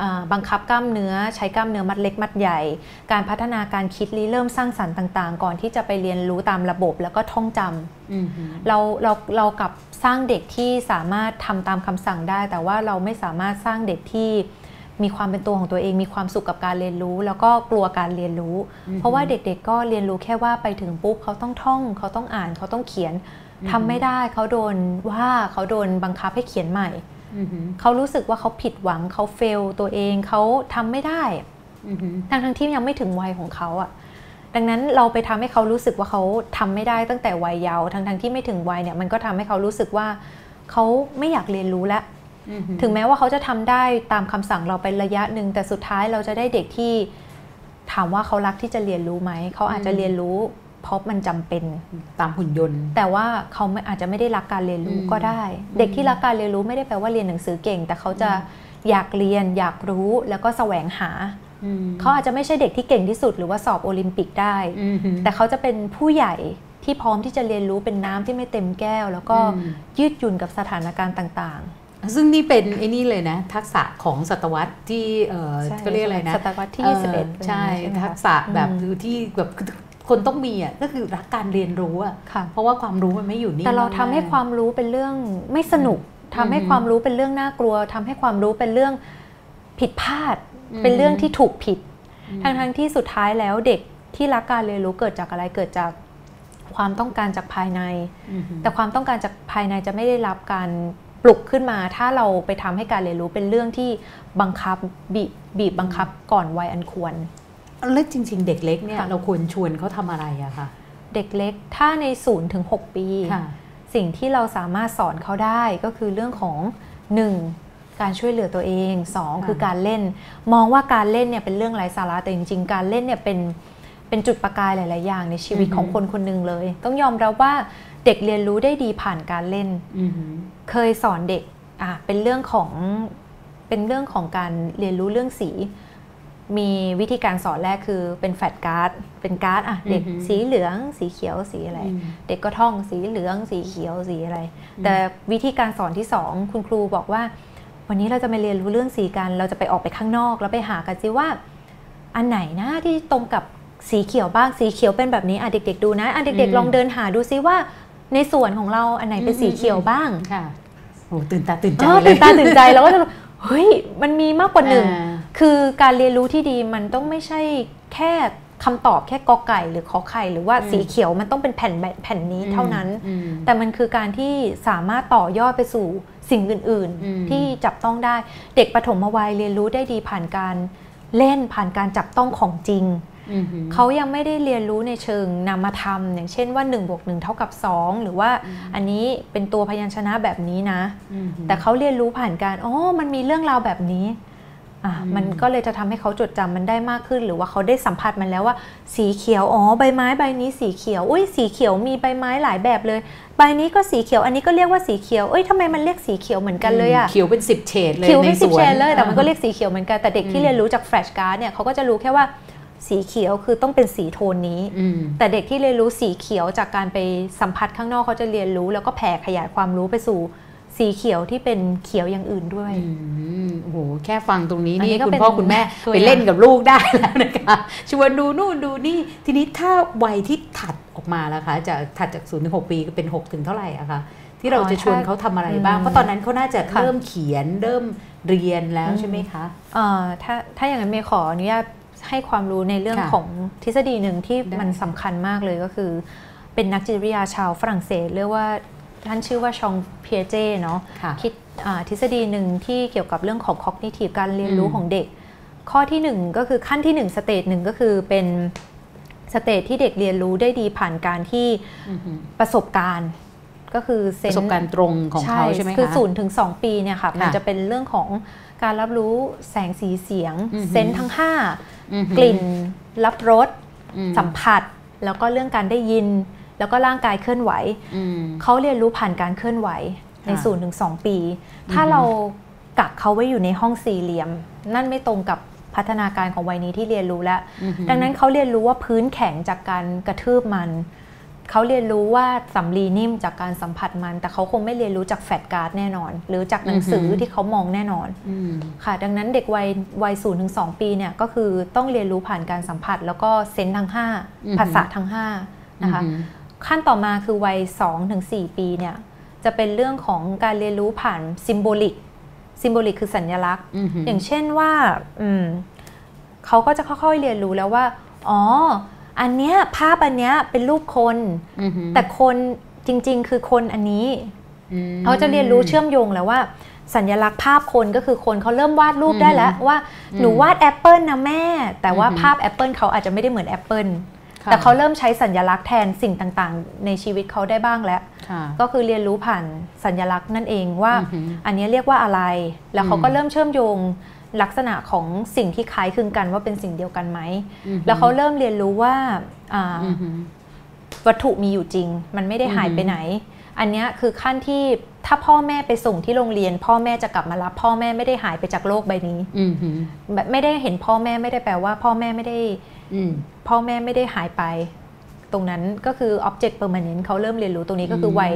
อ่าบังคับกล้ามเนื้อใช้กล้ามเนื้อมัดเล็กมัดใหญ่ การพัฒนาการคิดริเริ่มสร้างสรรค์ต่างๆ ก่อนที่จะไปเรียนรู้ตามระบบแล้วก็ท่องจำอืมเราเราเรากลับสร้างเด็กที่สามารถทำตามคำสั่งได้ แต่ว่าเราไม่สามารถสร้างเด็กที่ มีความเป็นตัวของตัวเอง มีความสุขกับการเรียนรู้ แล้วก็กลัวการเรียนรู้อืมเพราะว่าเด็กๆก็เรียนรู้แค่ว่าไปถึงปุ๊บเขาต้องท่อง เขาต้องอ่านเขาต้องเขียนอืมทำไม่ได้เขาโดนว่าเขาโดนบังคับให้เขียนใหม่อืมอืมเขารู้สึกว่าเขาผิดหวังเขาเฟลตัวเองเขาทำไม่ได้อืมอืมทั้งทั้งๆที่ยังไม่ถึงวัยของเขาอะดังนั้นเราไปทำให้เขารู้สึกว่าเขาทำไม่ได้ตั้งแต่วัยเยาว์ทั้งทั้งๆที่ไม่ถึงวัยเนี่ยมันก็ทำให้เขารู้สึกว่าเขาไม่อยากเรียนรู้แล้วอืม ถึงแม้ว่าเขาจะทำได้ตามคำสั่งเราไประยะหนึ่งแต่สุดท้ายเราจะได้เด็กที่ถามว่าเขารักที่จะเรียนรู้ไหม เขาอาจจะเรียนรู้ เพราะมันจำเป็นตามหุ่นยนต์ แต่ว่าเขาไม่อาจจะไม่ได้รักการเรียนรู้อืมก็ได้ เด็กที่รักการเรียนรู้ไม่ได้แปลว่าเรียนหนังสือเก่ง แต่เขาจะอยากเรียนอยากรู้แล้วก็แสวงหาอืมเขาอาจจะไม่ใช่เด็กที่เก่งที่สุด หรือว่าสอบโอลิมปิกได้อืมแต่เขาจะเป็นผู้ใหญ่ที่พร้อมที่จะเรียนรู้เป็นน้ำที่ไม่เต็มแก้ว แล้วก็อืมยืดหยุ่นกับสถานการณ์ต่าง ซึ่งนี่เป็นไอ้นี่เลยนะ ทักษะของศตวรรษที่เออใช่ก็เรียกอะไรนะศตวรรษที่เอ่อ21 ใช่ไหมคะทักษะแบบอืมที่แบบคนต้องมีอะก็คือรักการเรียนรู้อะค่ะเพราะว่าความรู้มันไม่อยู่นิ่งแต่เราทำกๆให้ความรู้เป็นเรื่องไม่สนุกทำให้อืมความรู้เป็นเรื่องน่ากลัวทำให้ความรู้เป็นเรื่องผิดพลาดอืมเป็นเรื่องที่ถูกผิดอืมทั้งทั้งๆที่สุดท้ายแล้วเด็กที่รักการเรียนรู้เกิดจากอะไรเกิดจากความต้องการจากภายในอืมแต่ความต้องการจากภายในจะไม่ได้รับการ ปลุกขึ้นมาถ้าเราไปทำให้การเรียนรู้เป็นเรื่องที่บังคับบีบบีบบังคับก่อนวัยอันควรแล้วจริง ๆ เด็กเล็กเนี่ยค่ะเราควรชวนเขาทำอะไรอะคะเด็กเล็กถ้าใน0ูนย์ถึงหปีค่ะสิ่งที่เราสามารถสอนเขาได้ก็คือเรื่องของ 1. การช่วยเหลือตัวเอง 2. ค่ะคือการเล่น มองว่าการเล่นเนี่ยเป็นเรื่องไร้สาระแต่จริง ๆ การเล่นเนี่ยเป็นเป็นจุดประกายหลาย ๆ อย่างในชีวิตของคนคนหนึ่งเลย ต้องยอมรับว่า เด็กเรียนรู้ได้ดีผ่านการเล่นอืมเคยสอนเด็กอะเป็นเรื่องของเป็นเรื่องของการเรียนรู้เรื่องสี มีวิธีการสอนแรกคือเป็นแฟลชการ์ดเป็นการ์ดอะเด็กอือหือสีเหลือง สีเขียวสีอะไรอืมเด็กก็ท่องสีเหลือง สีเขียวสีอะไร แต่วิธีการสอนที่สองคุณครูบอกว่า วันนี้เราจะมาเรียนรู้เรื่องสีกัน เราจะไปออกไปข้างนอก แล้วไปหากันซิว่า อันไหนนะที่ตรงกับสีเขียวบ้างสีเขียวเป็นแบบนี้อะเด็ก ๆ ดูนะอะเด็กอืมๆลองเดินหาดูซิว่า ในส่วนของเราอันไหนเป็นสีเขียวบ้างค่ะโอ้ตื่นตาตื่นใจเออเลตื่ยนตาตื่นใจแล้วก็จะเฮ้ยมันมีมากกว่าหนึ่งอ่าคือการเรียนรู้ที่ดีมันต้องไม่ใช่แค่คำตอบแค่กอไก่หรือขอไข่หรือว่าอืมสีเขียวมันต้องเป็นแผ่นแบบแผ่นนี้เท่านั้นอืมแต่มันคือการที่สามารถต่อยอดไปสู่สิ่งอื่นอืมๆที่จับต้องได้เด็กปฐมวัยเรียนรู้ได้ดีผ่านการเล่นผ่านการจับต้องของจริงอืม เขายังไม่ได้เรียนรู้ในเชิงนามธรรม อย่างเช่นว่า1บวก1เท่ากับ 2 หรือว่าอันนี้เป็นตัวพยัญชนะแบบนี้นะอืมแต่เขาเรียนรู้ผ่านการอ๋อมันมีเรื่องราวแบบนี้อะอืมมันก็เลยจะทำให้เขาจดจำมันได้มากขึ้น หรือว่าเขาได้สัมผัสมันแล้วว่า สีเขียวอ๋อใบไม้ใบนี้สีเขียวอุ้ยสีเขียวมีใบไม้หลายแบบเลย ใบนี้ก็สีเขียวอันนี้ก็เรียกว่าสีเขียวเอ้ยทำไมมันเรียกสีเขียวเหมือนกันเลยอะเขียวเป็นสิบเฉดเลยคิวไม่ในสิบสวนเชนเลยแต่มันก็เรียกสีเขียวเหมือนกันแต่เด็กอืที่มเรียนรู้จากแฟลชการ์ดเนี่ยเขาก็จะรู้แค่ว่า สีเขียวคือต้องเป็นสีโทนนี้อืมแต่เด็กที่เรียนรู้สีเขียวจากการไปสัมผัสข้างนอกเขาจะเรียนรู้ แล้วก็แผ่ขยายความรู้ไปสู่สีเขียวที่เป็นเขียวอย่างอื่นด้วยอืมโอ้โห แค่ฟังตรงนี้อันนี้นี่ก็คุณเป็นพ่อคุณแม่ตัวไปอย่างเล่นกับลูกได้แล้วนะคะชวนดูนู่นดูนี่ ทีนี้ถ้าวัยที่ถัดออกมาแล้วคะจะถัดจาก0ูนย์ถึงหปีก็เป็น 6 ถึงเท่าไหร่อะคะที่เราจะชวนเขาทำอะไรบ้าง เพราะตอนนั้นเขาน่าจะค่ะเริ่มเขียนเริ่มเรียนแล้วใช่ไหมคะเอ่อถ้าถ้าอย่างนั้นเมย์ขออนุญาต ให้ความรู้ในเรื่องค่ะของทฤษฎีหนึ่งที่ได้มันสำคัญมากเลยก็คือ เป็นนักจิตวิทยาชาวฝรั่งเศสเรียกว่าท่านชื่อว่าชองเพียเจเนาะค่ะคิดอ่าทฤษฎีหนึ่งที่เกี่ยวกับเรื่องของ cognitive การเรียนรู้อืมของเด็ก ข้อที่หนึ่งก็คือขั้นที่หนึ่ง stage หนึ่งก็คือเป็น stage ที่เด็กเรียนรู้ได้ดีผ่านการที่อือหือประสบการณ์ ก็คือประสบการณ์ณ์ตรงของเขาใช่ไหมคะคือศูนย์ถึงสองปีเนี่ยค่ะมันค่ะจะเป็นเรื่องของการรับรู้แสงสีเสียงอือหือ sense ทั้งห้าอือหือ กลิ่น รับรสอืมสัมผัส แล้วก็เรื่องการได้ยิน แล้วก็ร่างกายเคลื่อนไหวอืมเขาเรียนรู้ผ่านการเคลื่อนไหวในค่ะศูนย์ถึงสองปี ถ้าอือฮึเรากักเขาไว้อยู่ในห้องสี่เหลี่ยม นั่นไม่ตรงกับพัฒนาการของวัยนี้ที่เรียนรู้แล้วอือหือดังนั้นเขาเรียนรู้ว่าพื้นแข็งจากการกระทืบมัน เขาเรียนรู้ว่าสำลีนิ่มจากการสัมผัสมัน แต่เขาคงไม่เรียนรู้จากแฟลชการ์ดแน่นอน หรือจากหนังสืออฮึที่เขามองแน่นอนอืมค่ะ ดังนั้นเด็กวัยวัยศูนย์ถึงสองปีเนี่ยก็คือต้องเรียนรู้ผ่านการสัมผัส แล้วก็เซนส์ทั้งห้าอือฮึภาษาทั้งห้านะคะอือหือขั้นต่อมาคือวัย2ถึง4ปีเนี่ยจะเป็นเรื่องของการเรียนรู้ผ่าน symbolic symbolic คือสัญลักษณ์อือหืออย่างเช่นว่าอืมเขาก็จะค่อยๆเรียนรู้แล้วว่า อ๋อ อันเนี้ยภาพอันเนี้ยเป็นรูปคนอือหือแต่คนจริง ๆ คือคนอันนี้อืมเขาจะเรียนรู้เชื่อมโยงแล้วว่า สัญลักษณ์ภาพคนก็คือคนเขาเริ่มวาดรูปได้แล้วว่าอืมหนูวาดแอปเปิลนะแม่ แต่ว่าอือหือภาพแอปเปิลเขาอาจจะไม่ได้เหมือนแอปเปิลค่ะแต่เขาเริ่มใช้สัญลักษณ์แทนสิ่งต่างๆ ในชีวิตเขาได้บ้างแล้วค่ะก็คือเรียนรู้ผ่านสัญลักษณ์นั่นเองว่าอือหืออันนี้เรียกว่าอะไร แล้วเขาก็อืมเริ่มเชื่อมโยง ลักษณะของสิ่งที่คล้ายคลึงกันว่าเป็นสิ่งเดียวกันไหมอือหือแล้วเขาเริ่มเรียนรู้ว่าอ่าอือหือวัตถุมีอยู่จริง มันไม่ได้หายไปอือหือไหน อันเนี้ยคือขั้นที่ถ้าพ่อแม่ไปส่งที่โรงเรียน พ่อแม่จะกลับมารับ พ่อแม่ไม่ได้หายไปจากโลกใบนี้อือหือแบบไม่ได้เห็นพ่อแม่ไม่ได้แปลว่า พ่อแม่ไม่ได้อืมพ่อแม่ไม่ได้หายไป ตรงนั้นก็คือ object permanent เขาเริ่มเรียนรู้ตรงนี้ก็คือวัย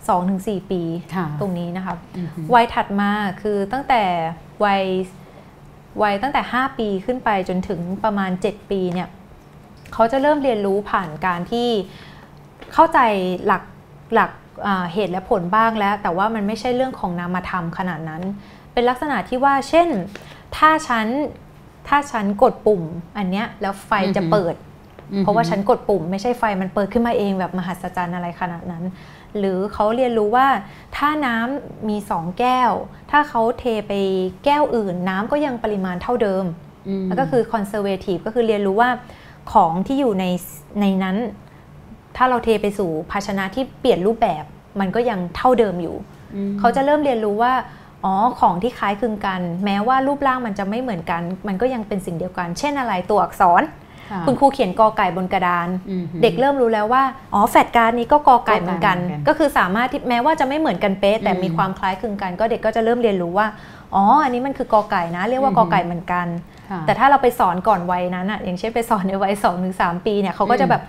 2-4 ปีค่ะตรงนี้นะคะอือฮึวัยถัดมาคือตั้งแต่ วัยวัยตั้งแต่ 5 ปีขึ้นไปจนถึงประมาณ 7 ปีเนี่ยเขาจะเริ่มเรียนรู้ผ่านการที่เข้าใจหลักหลักอ่าเหตุและผลบ้างแล้ว แต่ว่ามันไม่ใช่เรื่องของนามธรรมขนาดนั้น เป็นลักษณะที่ว่าเช่น ถ้าฉันถ้าฉันกดปุ่มอันเนี้ยแล้วไฟจะเปิด เพราะว่าฉันกดปุ่ม ไม่ใช่ไฟมันเปิดขึ้นมาเองแบบมหัศจรรย์อะไรขนาดนั้น หรือเขาเรียนรู้ว่าถ้าน้ำมีสองแก้ว ถ้าเขาเทไปแก้วอื่น น้ำก็ยังปริมาณเท่าเดิมมแล้วก็คือ conservative ก็คือเรียนรู้ว่าของที่อยู่ในในนั้น ถ้าเราเทไปสู่ภาชนะที่เปลี่ยนรูปแบบมันก็ยังเท่าเดิมอยู่มเขาจะเริ่มเรียนรู้ว่าอ๋อของที่คล้ายคลึงกัน แม้ว่ารูปร่างมันจะไม่เหมือนกัน มันก็ยังเป็นสิ่งเดียวกัน เช่นอะไรตัวอักษระ คุณครูเขียนกอไก่บนกระดานอือฮึเด็กเริ่มรู้แล้วว่า อ๋อแฟดการ์ดนี้ก็กอไก่เหมือนกันกอไก่เหมือนกัน ก็คือสามารถที่แม้ว่าจะไม่เหมือนกันเป๊ะแต่อืมมีความคล้ายคลึงกัน ก็เด็กก็จะเริ่มเรียนรู้ว่า อ๋อ อันนี้มันคือกอไก่นะ เรียกว่าอืมกอไก่เหมือนกันค่ะแต่ถ้าเราไปสอนก่อนวัยนั้นอะอย่างเช่นไปสอนในวัย2อถึงสปีเนี่ยเขาก็จะแบบ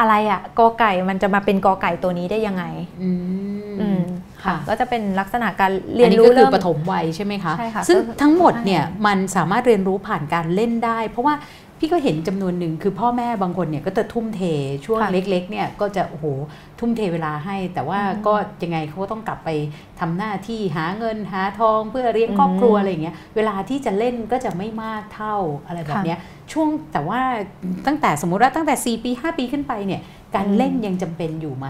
อะไรอะกอไก่มันจะมาเป็นกอไก่ตัวนี้ได้ยังไงอือืมมค่ะค่ะก็จะเป็นลักษณะการเรียอันนนี้รู้ก็คือเริ่มปฐมวัยใช่ไหมคะใช่ค่ะซึ่งก็คือทั้งหมดเนี่ยใช่มันสามารถเรียนรู้ผ่านการเล่นได้ เพราะว่า พี่ก็เห็นจำนวนหนึ่งคือพ่อแม่บางคนเนี่ยก็จะทุ่มเทช่วงค่ะเล็กๆเนี่ยก็จะโอ้โหทุ่มเทเวลาให้ แต่ว่าอืมก็ยังไงเขาก็ต้องกลับไปทำหน้าที่หาเงินหาทองเพื่อเลี้ยงครอบครัวอืมอะไรอย่างเงี้ยเวลาที่จะเล่นก็จะไม่มากเท่าอะไรแบบค่ะเนี้ยช่วงแต่ว่าตั้งแต่สมมุติว่าตั้งแต่ 4 ปี 5 ปีขึ้นไปเนี่ยการอืมเล่นยังจำเป็นอยู่ไหม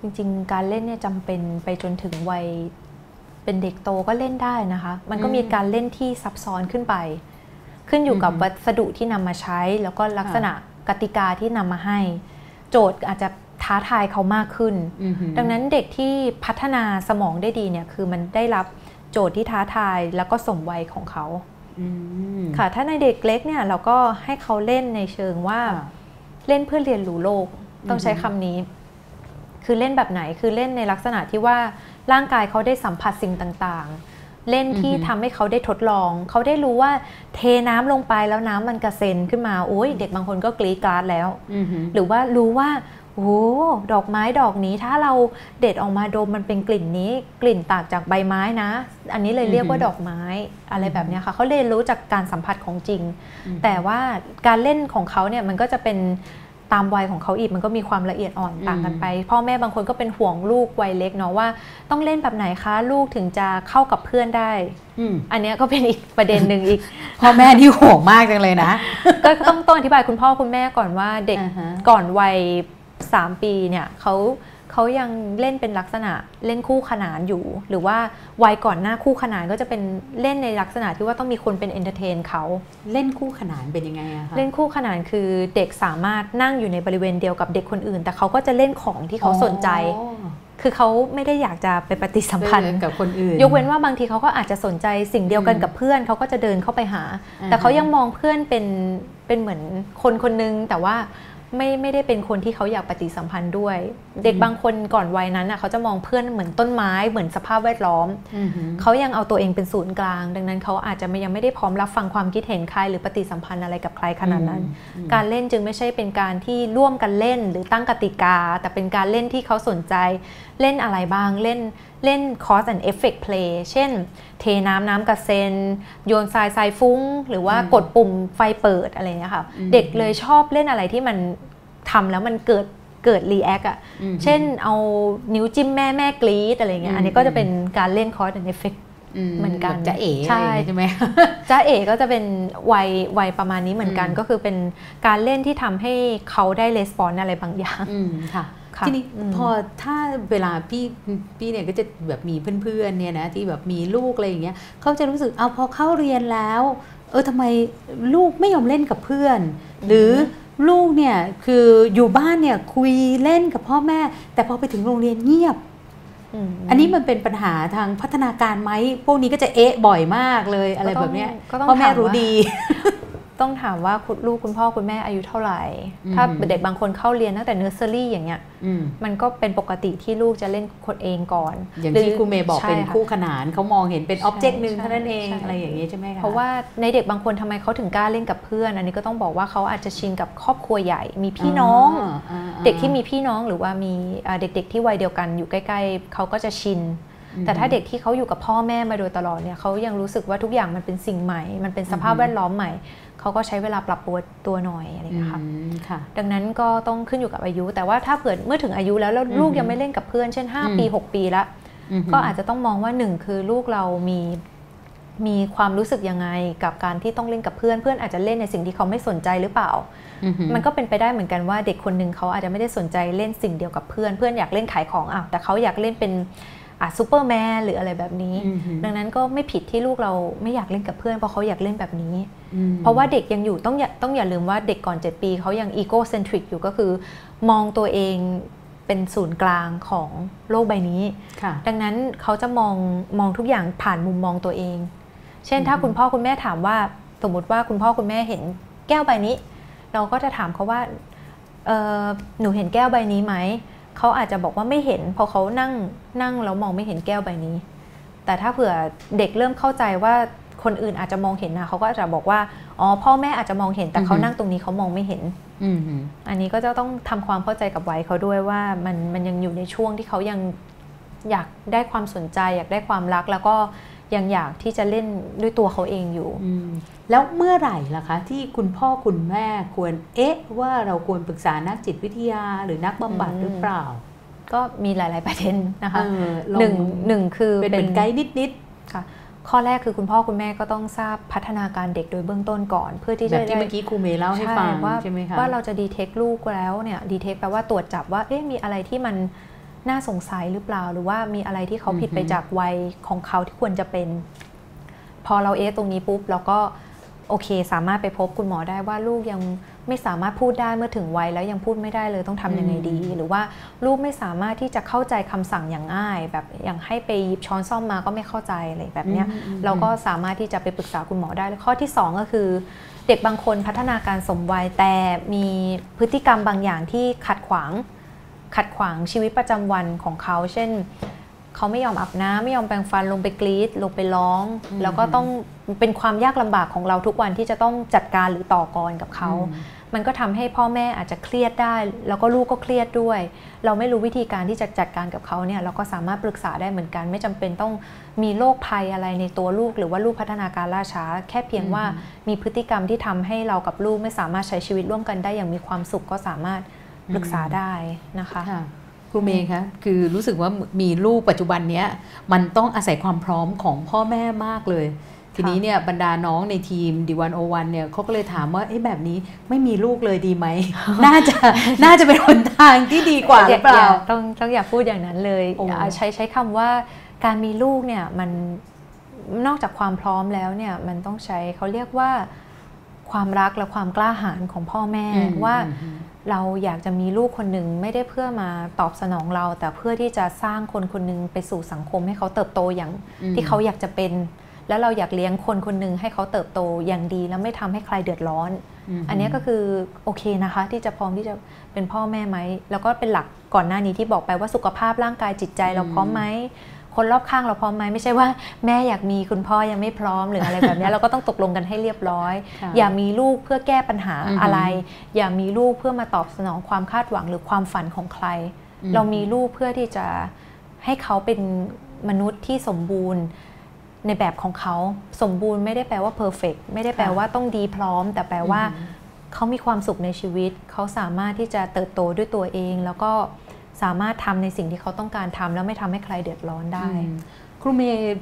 จริงๆ การเล่นเนี่ยจำเป็นไปจนถึงวัยเป็นเด็กโตก็เล่นได้นะคะ มันก็อืมมีการเล่นที่ซับซ้อนขึ้นไป ขึ้นอยู่กับอือฮึวัสดุที่นำมาใช้ แล้วก็ลักษณะกติกาที่นำมาให้ โจทย์อาจจะท้าทายเขามากขึ้นอือหือดังนั้นเด็กที่พัฒนาสมองได้ดีเนี่ยคือมันได้รับโจทย์ที่ท้าทายแล้วก็สมวัยของเขาอืมค่ะ ถ้าในเด็กเล็กเนี่ยเราก็ให้เขาเล่นในเชิงว่าค่ะเล่นเพื่อเรียนรู้โลก ต้องใช้อือฮึคำนี้ คือเล่นแบบไหนคือเล่นในลักษณะที่ว่าร่างกายเขาได้สัมผัสสิ่งต่างๆ เล่นที่อือฮึทำให้เขาได้ทดลอง เขาได้รู้ว่าเทน้ำลงไปแล้วน้ำมันกระเซ็นขึ้นมาโอ้ยเด็กบางคนก็กรีดกราดแล้วอือหือหรือว่ารู้ว่าโอ้ดอกไม้ดอกนี้ถ้าเราเด็ดออกมาดมมันเป็นกลิ่นนี้ กลิ่นต่างจากใบไม้นะ อันนี้เลยเรียกว่าอือฮึดอกไม้อะไรแบบเนี้ยค่ะเขาเรียนรู้จากการสัมผัสของจริงอืมแต่ว่าการเล่นของเขาเนี่ยมันก็จะเป็น ตามวัยของเขาอีกมันก็มีความละเอียดอ่อนต่างกันไป พ่อแม่บางคนก็เป็นห่วงลูกวัยเล็กเนาะว่า ต้องเล่นแบบไหนคะลูกถึงจะเข้ากับเพื่อนได้อืมอันเนี้ยก็เป็นอีกประเด็นหนึ่งอีก พ่อแม่นี่ห่วงมากจังเลยนะ ก็ต้องต้องอธิบายคุณพ่อคุณแม่ก่อนว่าเด็กอ่าฮะก่อนวัย3ปีเนี่ยเขา เขายังเล่นเป็นลักษณะเล่นคู่ขนานอยู่ หรือว่าวัยก่อนหน้าคู่ขนานก็จะเป็นเล่นในลักษณะที่ว่าต้องมีคนเป็น entertain เขาเล่นคู่ขนานเป็นยังไงอะคะเล่นคู่ขนานคือเด็กสามารถนั่งอยู่ในบริเวณเดียวกับเด็กคนอื่น แต่เขาก็จะเล่นของที่เขาสนใจอ๋อคือเขาไม่ได้อยากจะไปปฏิสัมพันธ์เล่นกับคนอื่น ยกเว้นว่าบางทีเขาก็อาจจะสนใจสิ่งเดียวกันอืมกับเพื่อนเขาก็จะเดินเข้าไปหาอ่าฮะแต่เขายังมองเพื่อนเป็นเป็นเหมือนคนคนนึงแต่ว่า ไม่ไม่ได้เป็นคนที่เขาอยากปฏิสัมพันธ์ด้วย เด็กบางคนก่อนวัยนั้นน่ะเขาจะมองเพื่อนเหมือนต้นไม้เหมือนสภาพแวดล้อมอือหือเขายังเอาตัวเองเป็นศูนย์กลาง ดังนั้นเขาอาจจะไม่ยังไม่ได้พร้อมรับฟังความคิดเห็นใครหรือปฏิสัมพันธ์อะไรกับใครขนาดนั้นอืมการเล่นจึงไม่ใช่เป็นการที่ร่วมกันเล่นหรือตั้งกติกา แต่เป็นการเล่นที่เขาสนใจเล่นอะไรบ้างเล่นเล่น cause and effect play เช่น เทน้ำน้ำกระเซ็น โยนทรายทรายฟุ้ง หรือว่าอืมกดปุ่มไฟเปิดอะไรเงี้ยค่ะอืมเด็กเลยชอบเล่นอะไรที่มันทำแล้วมันเกิดเกิด react อะอืมเช่นเอานิ้วจิ้มแม่แม่กรี๊ดอะไรเงี้อืยมอันนี้ก็จะเป็นการเล่น cause and effect เหมือนกันแบบจะเอ๋ใช่อะไรอย่างเงี้ยใช่ไหมจ๊ะเอ๋ก็จะเป็นวัยวัยประมาณนี้เหมือนกันอืมก็คือเป็นการเล่นที่ทำให้เขาได้ respond อะไรบางอย่างอืมค่ะค่ะ ทีนี้อืมพอถ้าเวลาพี่พี่เนี่ยก็จะแบบมีเพื่อนๆเนี่ยนะที่แบบมีลูกอะไรอย่างเงี้ยเขาจะรู้สึกเอาพอเข้าเรียนแล้ว เออทำไมลูกไม่ยอมเล่นกับเพื่อน หรือลูกเนี่ยคืออยู่บ้านเนี่ยคุยเล่นกับพ่อแม่ แต่พอไปถึงโรงเรียนเงียบมอันนี้มันเป็นปัญหาทางพัฒนาการไหม พวกนี้ก็จะเอ๊ะบ่อยมากเลยอะไรแบบเนี้ยก็ต้องพ่อแม่ถารู้ว่าดี ต้องถามว่าคุณลูกคุณพ่อคุณแม่อายุเท่าไหร่อืมถ้าเด็กบางคนเข้าเรียนตั้งแต่เนอร์เซอรี่อย่างเงี้ยอืมมันก็เป็นปกติที่ลูกจะเล่นคนเองก่อน อย่างหรืที่ครูเมย์บอกเป็นใช่ะคู่ขนานเขามองเห็นเป็นอ็อบเจกต์หนึ่งใช่เท่านั้นเองใช่อะไรอย่างนี้ใช่ไหมคะเพราะว่าในเด็กบางคนทำไมเขาถึงกล้าเล่นกับเพื่อน อันนี้ก็ต้องบอกว่าเขาอาจจะชินกับครอบครัวใหญ่ มีพี่น้องาาเด็กที่มีพี่น้องหรือว่ามีอ่าเด็ก ๆ ที่วัยเดียวกันอยู่ใกล้ ๆเขาก็จะชินแต่ถ้าเด็กที่เขาอยู่กับพ่อแม่มาโดยตลอดเนี่ยเขายังรู้สึกว่าทุกอย่างมันเป็นสิ่งใหม่ มันเป็นสภาพแวดล้อมใหม่ เขาก็ใช้เวลาปรับตัวตัวหน่อยอะไรอย่างเงี้ยค่ะอืมค่ะดังนั้นก็ต้องขึ้นอยู่กับอายุ แต่ว่าถ้าเผื่อเมื่อถึงอายุแล้วแล้วอืมลูกยังไม่เล่นกับเพื่อนเช่นอืม5ปี 6 ปีละมก็อาจจะต้องมองว่าหนึ่งคือลูกเรามีมีความรู้สึกยังไงกับการที่ต้องเล่นกับเพื่อนเพื่อนอาจจะเล่นในสิ่งที่เขาไม่สนใจหรือเปล่าอือหือมันก็เป็นไปได้เหมือนกันว่าเด็กคนหนึ่งเขาอาจจะไม่ได้สนใจเล่นสิ่งเดียวกับเพื่อนเพื่อนอยากเล่นขายของอะแต่เขาอยากเล่นเป็น อะซูเปอร์แมนหรืออะไรแบบนี้อือหือดังนั้นก็ไม่ผิดที่ลูกเราไม่อยากเล่นกับเพื่อนเพราะเขาอยากเล่นแบบนี้อืมเพราะว่าเด็กยังอยู่ต้องอย่าต้องอย่าลืมว่าเด็กก่อน 7 ปีเขายังอีโกเซนทริกอยู่ก็คือ มองตัวเองเป็นศูนย์กลางของโลกใบนี้ค่ะดังนั้นเขาจะมองมองทุกอย่างผ่านมุมมองตัวเอง เช่นถ้าอือฮึคุณพ่อคุณแม่ถามว่าสมมติว่าคุณพ่อคุณแม่เห็นแก้วใบนี้ เราก็จะถามเขาว่าเอ่อหนูเห็นแก้วใบนี้ไหม เขาอาจจะบอกว่าไม่เห็นเพราะเขานั่งนั่งแล้วมองไม่เห็นแก้วใบนี้ แต่ถ้าเผื่อเด็กเริ่มเข้าใจว่าคนอื่นอาจจะมองเห็นนะเขาก็อาจจะบอกว่าอ๋อพ่อแม่อาจจะมองเห็นแต่เขาอือฮึนั่งตรงนี้เขามองไม่เห็นอืมหืออันนี้ก็จะต้องทำความเข้าใจกับไว้เขาด้วยว่ามันมันยังอยู่ในช่วงที่เขายังอยากได้ความสนใจ อยากได้ความรักแล้วก็ ยังอยากที่จะเล่นด้วยตัวเขาเองอยู่อืมแล้วเมื่อไหร่ล่ะคะ ที่คุณพ่อคุณแม่ควรเอ๊ะ ว่าเราควรปรึกษานักจิตวิทยาหรือนักบำบัดอืมหรือเปล่า ก็มีหลาย ๆ ประเด็นนะคะเออลอหนึ่งหนึ่งคือเป็นเหมือนไกด์นิดค่ะข้อแรกคือคุณพ่อคุณแม่ก็ต้องทราบพัฒนาการเด็กโดยเบื้องต้นก่อน เพื่อๆที่แบจะบที่ได้เมื่อกี้ครูเมย์เล่าให้ฟังว่าใช่ไหมคะว่าเราจะดีเทคลูกแล้วเนี่ยดีเทคแปลว่าตรวจจับว่าเอ๊ะมีอะไรที่มัน น่าสงสัยหรือเปล่า หรือว่ามีอะไรที่เขาผิดไปจากวัยของเขาที่ควรจะเป็น พอเราเอ๊ะตรงนี้ปุ๊บเราก็โอเค สามารถไปพบคุณหมอได้ว่าลูกยังไม่สามารถพูดได้เมื่อถึงวัยแล้วยังพูดไม่ได้เลยต้องทำยังไงดี หรือว่าลูกไม่สามารถที่จะเข้าใจคำสั่งอย่างง่าย แบบอย่างให้ไปหยิบช้อนซ่อมมาก็ไม่เข้าใจอะไรแบบเนี้ยอืมอืมเราก็สามารถที่จะไปปรึกษาคุณหมอได้แล้วข้อที่ 2 ก็คือ เด็กบางคนพัฒนาการสมวัยแต่มีพฤติกรรมบางอย่างที่ขัดขวาง ขัดขวางชีวิตประจำวันของเขา เช่น เขาไม่ยอมอาบน้ำไม่ยอมแปรงฟันลงไปกรีดลงไปร้องอืมแล้วก็ต้องเป็นความยากลำบากของเราทุกวันที่จะต้องจัดการหรือต่อกรกับเขาอืมมันก็ทำให้พ่อแม่อาจจะเครียดได้ แล้วก็ลูกก็เครียดด้วย เราไม่รู้วิธีการที่จะจัดการกับเขาเนี่ยเราก็สามารถปรึกษาได้เหมือนกัน ไม่จำเป็นต้องมีโรคภัยอะไรในตัวลูก หรือว่าลูกพัฒนาการล่าช้า แค่เพียงว่ามีพฤติกรรมที่ทำให้เรากับลูกไม่สามารถใช้ชีวิตร่วมกันได้อย่างมีความสุขก็สามารถ ปรึกษาได้นะคะค่ะครูเมย์คะคือรู้สึกว่ามีลูกปัจจุบันเนี้ยมันต้องอาศัยความพร้อมของพ่อแม่มากเลย ทีนี้เนี่ยบรรดาน้องในทีมดีวันโอวันเนี่ยเขาก็เลยถามว่าเอ๊ะแบบนี้ไม่มีลูกเลยดีไหม น่าจะน่าจะเป็นหนทางที่ดีกว่าหรือเปล่าย่ต้องต้องอย่าพูดอย่างนั้นเลยโอ้อย่าใช้ใช้คำว่าการมีลูกเนี่ยมันนอกจากความพร้อมแล้วเนี่ยมันต้องใช้เขาเรียกว่าความรักและความกล้าหาญของพ่อแม่อืมว่าอืม เราอยากจะมีลูกคนหนึ่งไม่ได้เพื่อมาตอบสนองเรา แต่เพื่อที่จะสร้างคนคนหนึ่งไปสู่สังคมให้เขาเติบโตอย่างอืมที่เขาอยากจะเป็น แล้วเราอยากเลี้ยงคนคนหนึ่งให้เขาเติบโตอย่างดี แล้วไม่ทำให้ใครเดือดร้อนมอันนี้ก็คือโอเคนะคะ ที่จะพร้อมที่จะเป็นพ่อแม่ไหมแล้วก็เป็นหลักก่อนหน้านี้ที่บอกไปว่าสุขภาพร่างกายจิตใจเราพร้อมไหม คนรอบข้างเราพร้อมไหมไม่ใช่ว่าแม่อยากมีคุณพ่อยังไม่พร้อมหรืออะไรแบบนี้เราก็ต้องตกลงกันให้เรียบร้อยค่ะอย่ามีลูกเพื่อแก้ปัญหาอือฮึอะไร อย่ามีลูกเพื่อมาตอบสนองความคาดหวังหรือความฝันของใครอืมเรามีลูกเพื่อที่จะให้เขาเป็นมนุษย์ที่สมบูรณ์ในแบบของเขาสมบูรณ์ไม่ได้แปลว่าเพอร์เฟกไม่ได้แปลว่าต้องดีพร้อม แต่แปลว่าอืมเขามีความสุขในชีวิต เขาสามารถที่จะเติบโตด้วยตัวเอง แล้วก็ สามารถทำในสิ่งที่เขาต้องการทำแล้วไม่ทำให้ใครเดือดร้อนได้อืมครูเมย์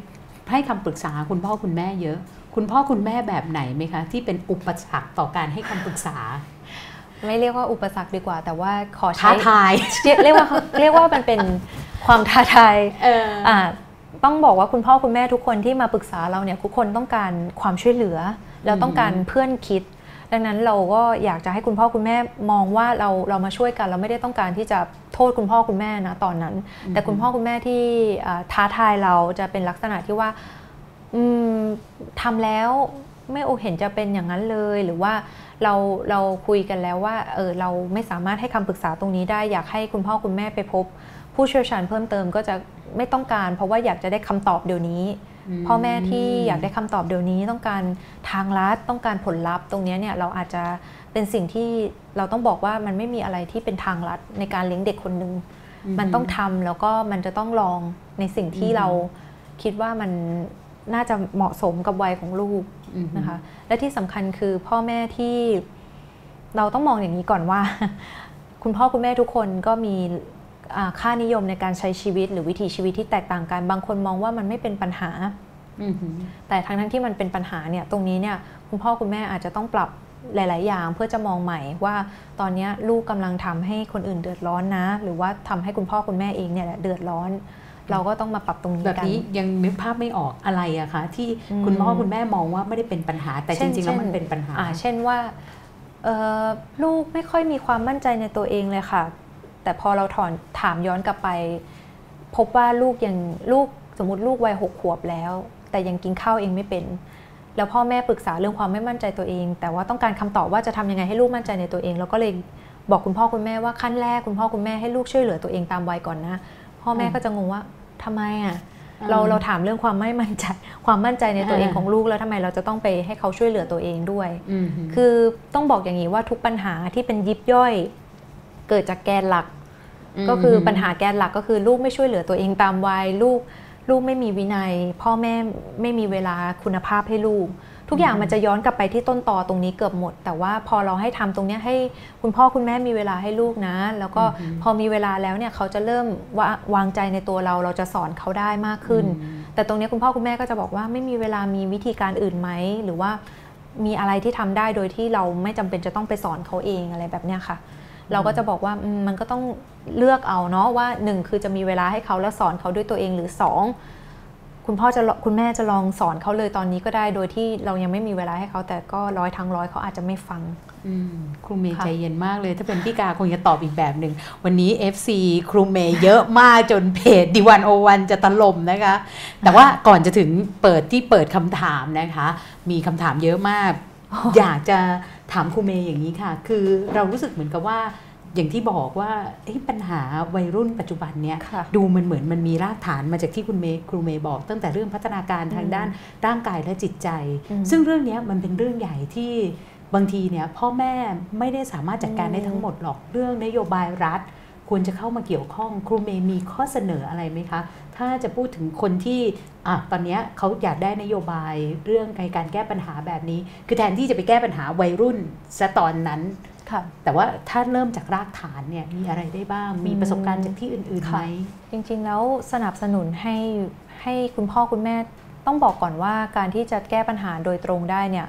ให้คำปรึกษาคุณพ่อคุณแม่เยอะ คุณพ่อคุณแม่แบบไหนไหมคะ ที่เป็นอุปสรรคต่อการให้คำปรึกษา ไม่เรียกว่าอุปสรรคดีกว่า แต่ว่าขอท้าใช้ทายเรียกเรียกว่าเรียกว่ามันเป็นความท้าทายเออออ่าต้องบอกว่าคุณพ่อคุณแม่ทุกคนที่มาปรึกษาเราเนี่ยทุกคนต้องการความช่วยเหลือ แล้วต้องการเพื่อนคิด ดังนั้นเราก็อยากจะให้คุณพ่อคุณแม่มองว่าเราเรามาช่วยกัน เราไม่ได้ต้องการที่จะ โทษคุณพ่อคุณแม่นะตอนนั้น แต่คุณพ่อคุณแม่ที่อ่าท้าทายเราจะเป็นลักษณะที่ว่าอืมทำแล้วไม่โอเห็นจะเป็นอย่างนั้นเลยหรือว่าเราเราคุยกันแล้วว่าเออเราไม่สามารถให้คำปรึกษาตรงนี้ได้อยากให้คุณพ่อคุณแม่ไปพบ ผู้เชี่ยวชาญเพิ่มเติมก็จะไม่ต้องการ เพราะว่าอยากจะได้คำตอบเดี๋ยวนี้ พ่อแม่ที่อยากได้คำตอบเดี๋ยวนี้ต้องการทางลัดต้องการผลลัพธ์ตรงนี้เนี่ยเราอาจจะ เป็นสิ่งที่เราต้องบอกว่ามันไม่มีอะไรที่เป็นทางลัดในการเลี้ยงเด็กคนหนึ่งมันต้องทำแล้วก็มันจะต้องลองในสิ่งที่เราคิดว่ามันน่าจะเหมาะสมกับวัยของลูกนะคะ และที่สำคัญคือพ่อแม่ที่เราต้องมองอย่างนี้ก่อนว่า คุณพ่อคุณแม่ทุกคนก็มีค่านิยมในการใช้ชีวิต หรือวิถีชีวิตที่แตกต่างกัน บางคนมองว่ามันไม่เป็นปัญหาแต่ทั้งทั้งที่มันเป็นปัญหาเนี่ยตรงนี้เนี่ยคุณพ่อคุณแม่อาจจะต้องปรับ หลาย ๆ อย่างเพื่อจะมองใหม่ว่าตอนนี้ลูกกำลังทำให้คนอื่นเดือดร้อนนะ หรือว่าทำให้คุณพ่อคุณแม่เองเนี่ยเดือดร้อน เราก็ต้องมาปรับตรงนี้กันแบบนี้ยังนึกภาพไม่ออกอะไรอะคะที่คุณพ่อคุณแม่มองว่าไม่ได้เป็นปัญหา แต่จริง ๆ แล้วมันเป็นปัญหาเช่นว่าลูกไม่ค่อยมีความมั่นใจในตัวเองเลยค่ะ แต่พอเราถอนถามย้อนกลับไป พบว่าลูกยังลูกสมมติลูกวัยหกขวบแล้ว แต่ยังกินข้าวเองไม่เป็น แล้วพ่อแม่ปรึกษาเรื่องความไม่มั่นใจตัวเอง แต่ว่าต้องการคำตอบว่าจะทำยังไงให้ลูกมั่นใจในตัวเอง แล้วก็เลยบอกคุณพ่อคุณแม่ว่าขั้นแรกคุณพ่อคุณแม่ให้ลูกช่วยเหลือตัวเองตามวัยก่อนนะ พ่อแม่ก็จะงงว่าทำไมอะเราเราถามเรื่องความไม่มั่นใจความมั่นใจในตัวเองของลูกแล้วทำไมเราจะต้องไปให้เขาช่วยเหลือตัวเองด้วย คือต้องบอกอย่างนี้ว่าทุกปัญหาที่เป็นยิบย่อย เกิดจากแกนหลัก ก็คือปัญหาแกนหลักก็คือลูกไม่ช่วยเหลือตัวเองตามวัยลูก ลูกไม่มีวินัย พ่อแม่ไม่มีเวลาคุณภาพให้ลูก ทุกอย่างมันจะย้อนกลับไปที่ต้นตอตรงนี้เกือบหมด แต่ว่าพอเราให้ทำตรงนี้ให้คุณพ่อคุณแม่มีเวลาให้ลูกนะ แล้วก็พอมีเวลาแล้วเนี่ยเขาจะเริ่มวางใจในตัวเราเราจะสอนเขาได้มากขึ้น แต่ตรงนี้คุณพ่อคุณแม่ก็จะบอกว่าไม่มีเวลามีวิธีการอื่นไหมหรือว่ามีอะไรที่ทำได้โดยที่เราไม่จำเป็นจะต้องไปสอนเขาเองอะไรแบบเนี้ยค่ะ เราก็จะบอกว่ามันก็ต้องเลือกเอาเนาะว่าหนึ่งคือจะมีเวลาให้เขาแล้วสอนเขาด้วยตัวเองหรือสองคุณพ่อจะคุณแม่จะลองสอนเขาเลยตอนนี้ก็ได้โดยที่เรายังไม่มีเวลาให้เขาแต่ก็ร้อยทั้งร้อยเขาอาจจะไม่ฟังครูเมย์ใจเย็นมากเลย ถ้าเป็นพี่กาคงจะตอบอีกแบบหนึ่ง วันนี้ FC ครูเมย์เยอะมากจนเพจดิวันโอวันจะตล่มนะคะ แต่ว่าก่อนจะถึงเปิดที่เปิดคำถามนะคะ มีคำถามเยอะมาก อยากจะถามครูเมย์อย่างนี้ค่ะ คือเรารู้สึกเหมือนกับว่าอย่างที่บอกว่าปัญหาวัยรุ่นปัจจุบันเนี่ยดูมันเหมือนมันมีรากฐานมาจากที่คุณเมย์ครูเมย์บอก ตั้งแต่เรื่องพัฒนาการทางด้านร่างกายและจิตใจ ซึ่งเรื่องนี้มันเป็นเรื่องใหญ่ที่บางทีเนี่ยพ่อแม่ไม่ได้สามารถจัดการได้ทั้งหมดหรอกเรื่องนโยบายรัฐ ควรจะเข้ามาเกี่ยวข้อง ครูเมย์มีข้อเสนออะไรไหมคะ ถ้าจะพูดถึงคนที่อะตอนนี้เขาอยากได้นโยบายเรื่องการแก้ปัญหาแบบนี้ คือแทนที่จะไปแก้ปัญหาวัยรุ่นซะตอนนั้นแต่ว่าถ้าเริ่มจากรากฐานเนี่ยมีอะไรได้บ้าง มีประสบการณ์จากที่อื่นๆไหมจริงๆแล้วสนับสนุนให้ให้คุณพ่อคุณแม่ต้องบอกก่อนว่าการที่จะแก้ปัญหาโดยตรงได้เนี่ย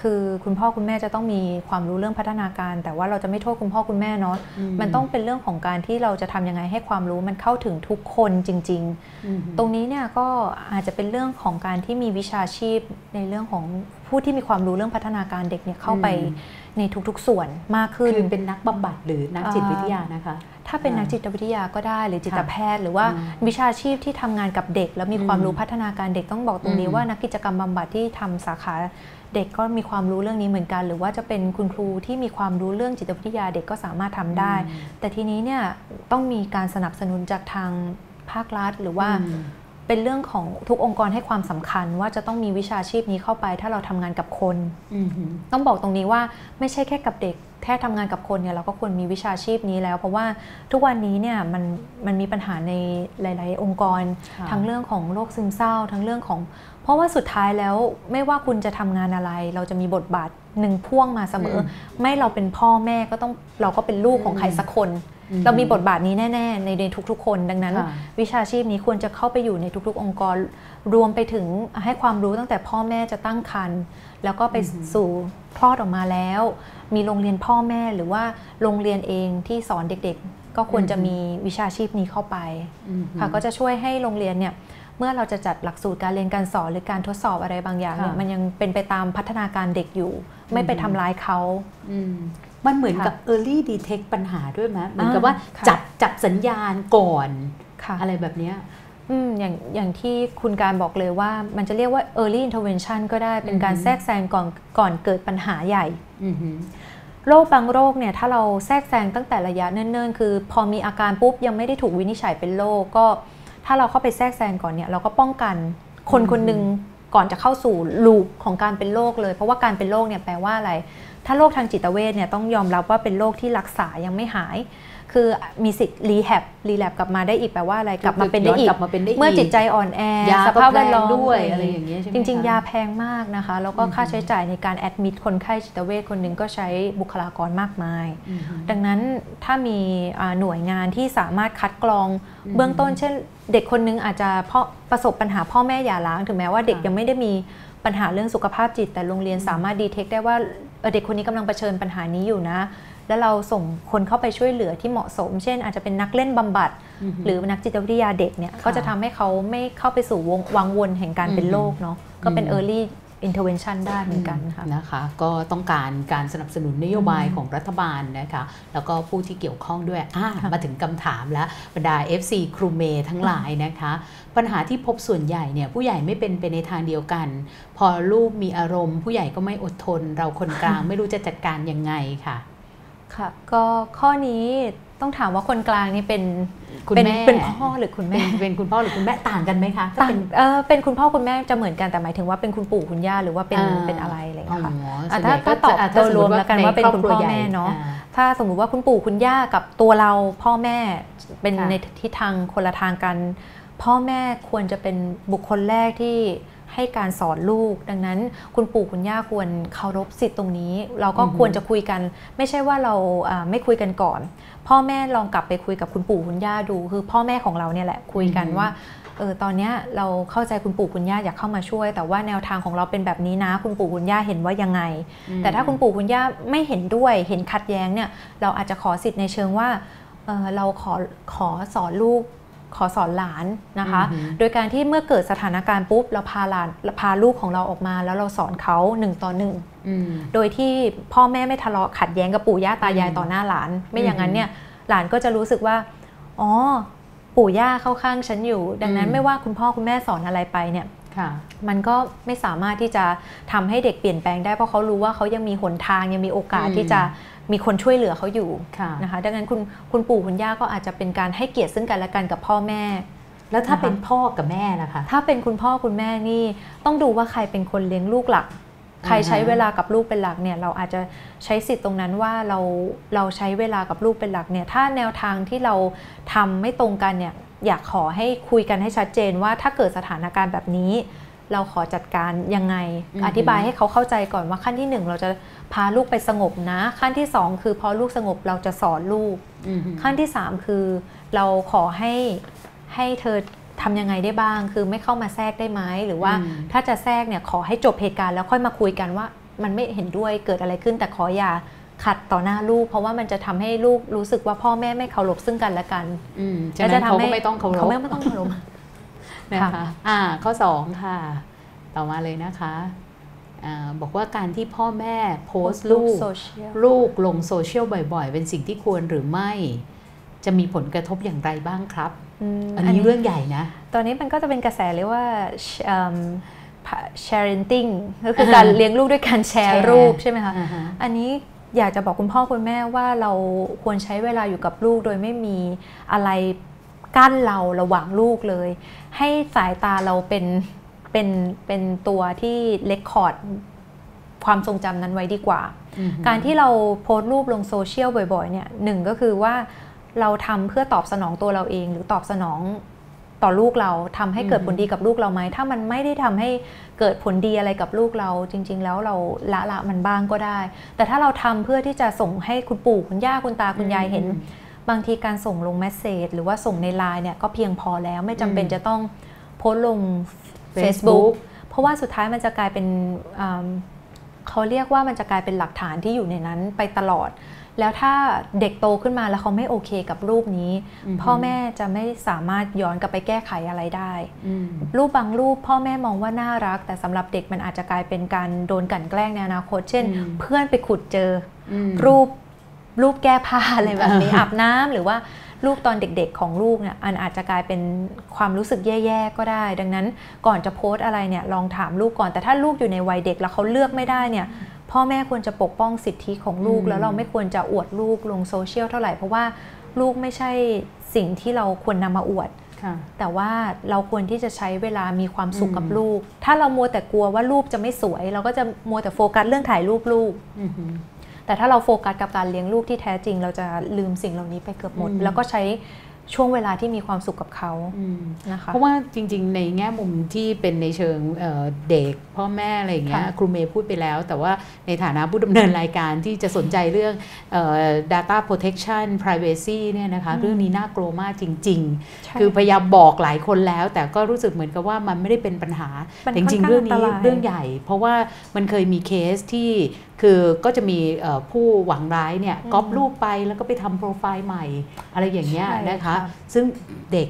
คือคุณพ่อคุณแม่จะต้องมีความรู้เรื่องพัฒนาการ แต่ว่าเราจะไม่โทษคุณพ่อคุณแม่เนาะมันต้องเป็นเรื่องของการที่เราจะทำยังไงให้ความรู้มันเข้าถึงทุกคนจริง ๆ ตรงนี้เนี่ยก็อาจจะเป็นเรื่องของการที่มีวิชาชีพในเรื่องของผู้ที่มีความรู้เรื่องพัฒนาการเด็กเนี่ยเข้าไปในทุกๆส่วนมากขึ้นคือเป็นนักบำบัดหรือนักจิตวิทยานะคะ ถ้าเป็นนักจิตวิทยาก็ได้หรือจิตแพทย์ หรือว่าวิชาชีพที่ทำงานกับเด็ก แล้วมีความรู้พัฒนาการเด็กต้องบอกตรงนี้ว่านักกิจกรรมบำบัดที่ทำสาขา เด็กก็มีความรู้เรื่องนี้เหมือนกัน หรือว่าจะเป็นคุณครูที่มีความรู้เรื่องจิตวิทยาเด็กก็สามารถทำได้ แต่ทีนี้เนี่ยต้องมีการสนับสนุนจากทางภาครัฐหรือว่าเป็นเรื่องของทุกองค์กรให้ความสำคัญ ว่าจะต้องมีวิชาชีพนี้เข้าไป ถ้าเราทำงานกับคนต้องบอกตรงนี้ว่าไม่ใช่แค่กับเด็กแค่ทำงานกับคนเนี่ยเราก็ควรมีวิชาชีพนี้แล้ว เพราะว่าทุกวันนี้เนี่ยมันมันมีปัญหาในหลาย ๆ องค์กร ทั้งเรื่องของโรคซึมเศร้า ทั้งเรื่องของเพ ราะว่าสุดท้ายแล้วไม่ว่าคุณจะทำงานอะไร เราจะมีบทบาทหนึ่งพ่วงมาเสมอ ไม่เราเป็นพ่อแม่ก็ต้องเราก็เป็นลูกของใครสักคน เรามีบทบาทนี้แน่ ๆ ในในทุกๆ คนดังนั้น วิชาชีพนี้ควรจะเข้าไปอยู่ในทุกๆ องค์กร รวมไปถึงให้ความรู้ตั้งแต่พ่อแม่จะตั้งครรภ์แล้วก็ไปสู่คลอดออกมาแล้ว มีโรงเรียนพ่อแม่หรือว่าโรงเรียนเองที่สอนเด็กๆ ก็ควรจะมีวิชาชีพนี้เข้าไปค่ะก็จะช่วยให้โรงเรียนเนี่ย เมื่อเราจะจัดหลักสูตรการเรียนการสอนหรือการทดสอบอะไรบางอย่างเนี่ยมันยังเป็นไปตามพัฒนาการเด็กอยู่ ไม่ไปทำร้ายเขามันเหมือนกับ early detect ปัญหาด้วยไหมเหมือนกับว่าจับจับสัญญาณก่อนอะไรแบบนี้อืมอย่างอย่างที่คุณการบอกเลยว่ามันจะเรียกว่า early intervention ก็ได้เป็นการอือฮึแทรกแซงก่อนก่อนเกิดปัญหาใหญ่อือหือโรคบางโรคเนี่ยถ้าเราแทรกแซงตั้งแต่ระยะเนิ่นๆ คือ พอมีอาการปุ๊บยังไม่ได้ถูกวินิจฉัยเป็นโรคก็ ถ้าเราเข้าไปแทรกแซงก่อนเนี่ยเราก็ป้องกันคนอืมคนหนึ่งก่อนจะเข้าสู่ loop ของการเป็นโรคเลย เพราะว่าการเป็นโรคเนี่ยแปลว่าอะไร ถ้าโรคทางจิตเวชเนี่ยต้องยอมรับว่าเป็นโรคที่รักษายังไม่หาย คือมีสิทธิ์ rehab relapse กลับมาได้อีกแปลว่าอะไรกลับมาเป็นได้อีย้กกลับมาเป็นได้อีกเมื่อจิตใจอ่อนแอยาสภาพแวดล้อมก็แพงด้วยอะอะไรไรอย่อาย่างงเงี้เงี้ยยใช่ไหมจริงคะๆยาแพงมากนะคะ แล้วก็อือฮึค่าใช้จ่ายในการ admit คนไข้จิตเวชคนหนึ่งก็ใช้บุคลากรมากมายอือหือดังนั้นถ้ามีอ่าหน่วยงานที่สามารถคัดกรองอืมเบื้องต้น เช่น เด็กคนนึงอาจจะเพราะประสบปัญหาพ่อแม่หย่าร้างถึงแม้ว่าเด็กค่ะยังไม่ได้มีปัญหาเรื่องสุขภาพจิต แต่โรงเรียนสามารถดีเทคได้ว่า เออเด็กคนนี้กำลังเผชิญปัญหานี้อยู่นะ แล้วเราส่งคนเข้าไปช่วยเหลือที่เหมาะสม เช่น อาจจะเป็นนักเล่นบำบัด หรือนักจิตวิทยาเด็กเนี่ยค่ะก็จะทำให้เขาไม่เข้าไปสู่วงวังวนแห่งการเป็นอืมโรคเนาะก็เป็นอืม early intervention ได้เหมือนกันค่ะนะคะก็ต้องการการสนับสนุนนโยบายอืมของรัฐบาลนะคะแล้วก็ผู้ที่เกี่ยวข้องด้วยอะค่ะมาถึงคำถามแล้วบรรดา FC ครูเมทั้งหลายนะคะ ปัญหาที่พบส่วนใหญ่เนี่ยผู้ใหญ่ไม่เป็นไปในทางเดียวกัน พอลูกมีอารมณ์ ผู้ใหญ่ก็ไม่อดทน เราคนกลางไม่รู้จะจัดการยังไงค่ะค่ะก็ข้อนี้ ต้องถามว่าคนกลางนี่เป็นคุณเป็นแม่เป็นพ่อหรือคุณเป็แม่นเป็นคุณพ่อหรือคุณแม่ต่างกันไหมคะถ้าต่างเป็นเออเป็นคุณพ่อคุณแม่จะเหมือนกันแต่หมายถึงว่าเป็นคุณปู่คุณย่าหรือว่าเป็นอ่าเป็นอะไรอะไรอย่างอ๋อเงี้ยค่ะส่วนใหญ่ถ้าก็ถ้าตอบจะะโดยรวมแล้วกันว่าเป็นใรคุณรัวพ่อใหญ่แม่เนาะอ่ถ้าสมมุติว่าคุณปู่คุณย่ากับตัวเราพ่อแม่เป็นค่ะในทิศทางคนละทางกัน พ่อแม่ควรจะเป็นบุคคลแรกที่ให้การสอนลูก ดังนั้นคุณปู่คุณย่าควรเคารพสิทธิ์ตรงนี้ เราก็อือฮึควรจะคุยกัน ไม่ใช่ว่าเราอ่าไม่คุยกันก่อน พ่อแม่ลองกลับไปคุยกับคุณปู่คุณย่าดู คือพ่อแม่ของเราเนี่ยแหละคุยกันอือฮึว่าเออตอนเนี้ยเราเข้าใจคุณปู่คุณย่าอยากเข้ามาช่วย แต่ว่าแนวทางของเราเป็นแบบนี้นะ คุณปู่คุณย่าเห็นว่ายังไง แต่ถ้าคุณปู่คุณย่าไม่เห็นด้วยเห็นขัดแย้งเนี่ยเราอาจจะขอสิทธิ์ในเชิงว่าเอ่อเราขอขอสอนลูก ขอสอนหลานนะคะอือหือโดยการที่เมื่อเกิดสถานการณ์ปุ๊บเราพาหลานพาลูกของเราออกมาแล้วเราสอนเขาหนึ่งต่อหนึ่งอืมโดยที่พ่อแม่ไม่ทะเลาะขัดแย้งกับปู่ย่าตายายอืมต่อหน้าหลาน ไม่อืมอย่างนั้นเนี่ยหลานก็จะรู้สึกว่าอ๋อปู่ย่าเข้าข้างฉันอยู่ ดังนั้นอืมไม่ว่าคุณพ่อคุณแม่สอนอะไรไปเนี่ยค่ะมันก็ไม่สามารถที่จะทำให้เด็กเปลี่ยนแปลงได้เพราะเขารู้ว่าเขายังมีหนทางยังมีโอกาสอืมที่จะ มีคนช่วยเหลือเขาอยู่ค่ะนะคะดังนั้นคุณคุณปู่คุณย่าก็อาจจะเป็นการให้เกียรติซึ่งกันและกันกับพ่อแม่ แล้วถ้านะคะเป็นพ่อกับแม่ล่ะคะ ถ้าเป็นคุณพ่อคุณแม่นี่ต้องดูว่าใครเป็นคนเลี้ยงลูกหลัก ใครใช้เวลากับลูกเป็นหลักเนี่ยเราอาจจะใช้สิทธิ์ตรงนั้นว่าเราเราใช้เวลากับลูกเป็นหลักเนี่ยถ้าแนวทางที่เราทำไม่ตรงกันเนี่ยอยากขอให้คุยกันให้ชัดเจนว่าถ้าเกิดสถานการณ์แบบนี้ เราขอจัดการยังไงอือฮึอธิบายให้เขาเข้าใจก่อนว่าขั้นที่หนึ่งเราจะ พาลูกไปสงบนะ ขั้นที่สองคือพอลูกสงบเราจะสอนลูกอืมขั้นที่3คือเราขอให้ให้เธอทำยังไงได้บ้าง คือไม่เข้ามาแทรกได้ไหมหรือว่าอืมถ้าจะแทรกเนี่ยขอให้จบเหตุการณ์แล้วค่อยมาคุยกันว่า มันไม่เห็นด้วยเกิดอะไรขึ้น แต่ขออย่าขัดต่อหน้าลูก เพราะว่ามันจะทำให้ลูกรู้สึกว่าพ่อแม่ไม่เคารพซึ่งกันและกันอืมฉะนั้นเขาก็ไม่ต้องเคารพเขาไม่ต้องเคารพนะคะค่ะอ่า ข้อ2ค่ะ ต่อมาเลยนะคะอ่า บอกว่าการที่พ่อแม่โพสต์ลูกโซเชียลลูกลงโซเชียลบ่อย ๆ เป็นสิ่งที่ควรหรือไม่ จะมีผลกระทบอย่างไรบ้างครับ อันนี้เรื่องใหญ่นะ ตอนนี้มันก็จะเป็นกระแสเรียกว่าเอิ่ม sharing ก็คือการอ่าฮะเลี้ยงลูกด้วยการแชแชร์ร์รูปใช่ไหมคะอ่าฮะอันนี้อยากจะบอกคุณพ่อคุณแม่ว่าเราควรใช้เวลาอยู่กับลูกโดยไม่มีอะไรกั้นเราระหว่างลูกเลย ให้สายตาเราเป็น เป็นเป็นตัวที่เลคคอร์ดความทรงจำนั้นไว้ดีกว่าอืมการที่เราโพสต์รูปลงโซเชียลบ่อยๆเนี่ยหนึ่งก็คือว่าเราทำเพื่อตอบสนองตัวเราเอง หรือตอบสนองต่อลูกเราทำให้เกิดอืมผลดีกับลูกเราไหมถ้ามันไม่ได้ทำให้เกิดผลดีอะไรกับลูกเรา จริง ๆ แล้วเราละละมันบ้างก็ได้ แต่ถ้าเราทำเพื่อที่จะส่งให้คุณปู่คุณย่าคุณตาคุณยายเห็น บางทีการส่งลงเมสเซจหรือว่าส่งในไลน์เนี่ยก็เพียงพอแล้วไม่จำเป็นอืมจะต้องโพสต์ลง Facebook Facebook เพราะว่าสุดท้ายมันจะกลายเป็นอืมเขาเรียกว่ามันจะกลายเป็นหลักฐานที่อยู่ในนั้นไปตลอด แล้วถ้าเด็กโตขึ้นมาแล้วเขาไม่โอเคกับรูปนี้อือฮึพ่อแม่จะไม่สามารถย้อนกลับไปแก้ไขอะไรได้อืมรูปบางรูปพ่อแม่มองว่าน่ารัก แต่สำหรับเด็กมันอาจจะกลายเป็นการโดนกลั่นแกล้งในอนาคต เช่นอืมเพื่อนไปขุดเจออืมรูปรูปแก้ผ้าอะไรแบบนี้อ่าอาบน้ำหรือว่า ลูกตอนเด็กๆของลูกเนี่ยอันอาจจะกลายเป็นความรู้สึกแย่ๆก็ได้ ดังนั้นก่อนจะโพสต์อะไรเนี่ยลองถามลูกก่อนแต่ถ้าลูกอยู่ในวัยเด็กแล้วเขาเลือกไม่ได้เนี่ยพ่อแม่ควรจะปกป้องสิทธิของลูกอืมแล้วเราไม่ควรจะอวดลูกลงโซเชียลเท่าไหร่ เพราะว่าลูกไม่ใช่สิ่งที่เราควรนำมาอวดค่ะแต่ว่าเราควรที่จะใช้เวลามีความสุขกับอืมลูก ถ้าเรามัวแต่กลัวว่ารูปจะไม่สวย เราก็จะมัวแต่โฟกัสเรื่องถ่ายรูปลูกอือหือ แต่ถ้าเราโฟกัสกับการเลี้ยงลูกที่แท้จริง เราจะลืมสิ่งเหล่านี้ไปเกือบหมดอืมแล้วก็ใช้ช่วงเวลาที่มีความสุขกับเขาอืมนะคะเพราะว่าจริง ๆ ในแง่มุมที่เป็นในเชิงเอ่อเด็ก พ่อแม่อะไรอย่างเงี้ยค่ะครูเมย์พูดไปแล้ว แต่ว่าในฐานะผู้ดำเนินรายการที่จะสนใจเรื่องเอ่อ data protection privacy เนี่ยนะคะเรื่องนี้น่ากลัวมากจริงใช่ๆคือพยายามบอกหลายคนแล้ว แต่ก็รู้สึกเหมือนกับว่ามันไม่ได้เป็นปัญหามันแต่จริงๆค่อนข้างเรื่องนี้อันตรายเรื่องใหญ่ เพราะว่ามันเคยมีเคสที่ คือก็จะมีเอ่อผู้หวังร้ายเนี่ยก๊อปรูปไปแล้วก็ไปทำโปรไฟล์ใหม่ อะไรอย่างเงี้ยใช่นะคะค่ะซึ่งเด็ก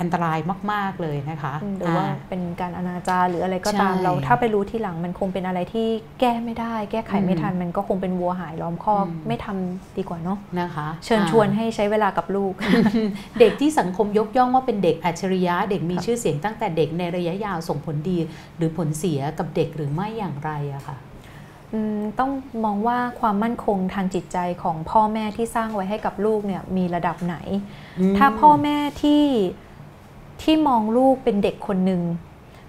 อันตรายมาก ๆ เลยนะคะหรือว่าอ่าเป็นการอนาจารหรืออะไรก็ตามใช่เราถ้าไปรู้ทีหลังมันคงเป็นอะไรที่แก้ไม่ได้ แก้ไขไม่อืมทันมันก็คงเป็นวัวหายล้อมคอกอืมไม่ทำดีกว่าเนาะนะคะ เชิญอ่าชวนให้ใช้เวลากับลูก เด็กที่สังคมยกย่องว่าเป็นเด็กอัจฉริยะ เด็กมีชื่อเสียงตั้งแต่เด็กในระยะยาวส่งผลดี หรือผลเสียกับเด็กหรือไม่อย่างไรอะค่ะอืม ต้องมองว่าความมั่นคงทางจิตใจของพ่อแม่ที่สร้างไว้ให้กับลูกเนี่ยมีระดับไหน ถ้าพ่อแม่ที่ที่มองลูกเป็นเด็กคนหนึ่ง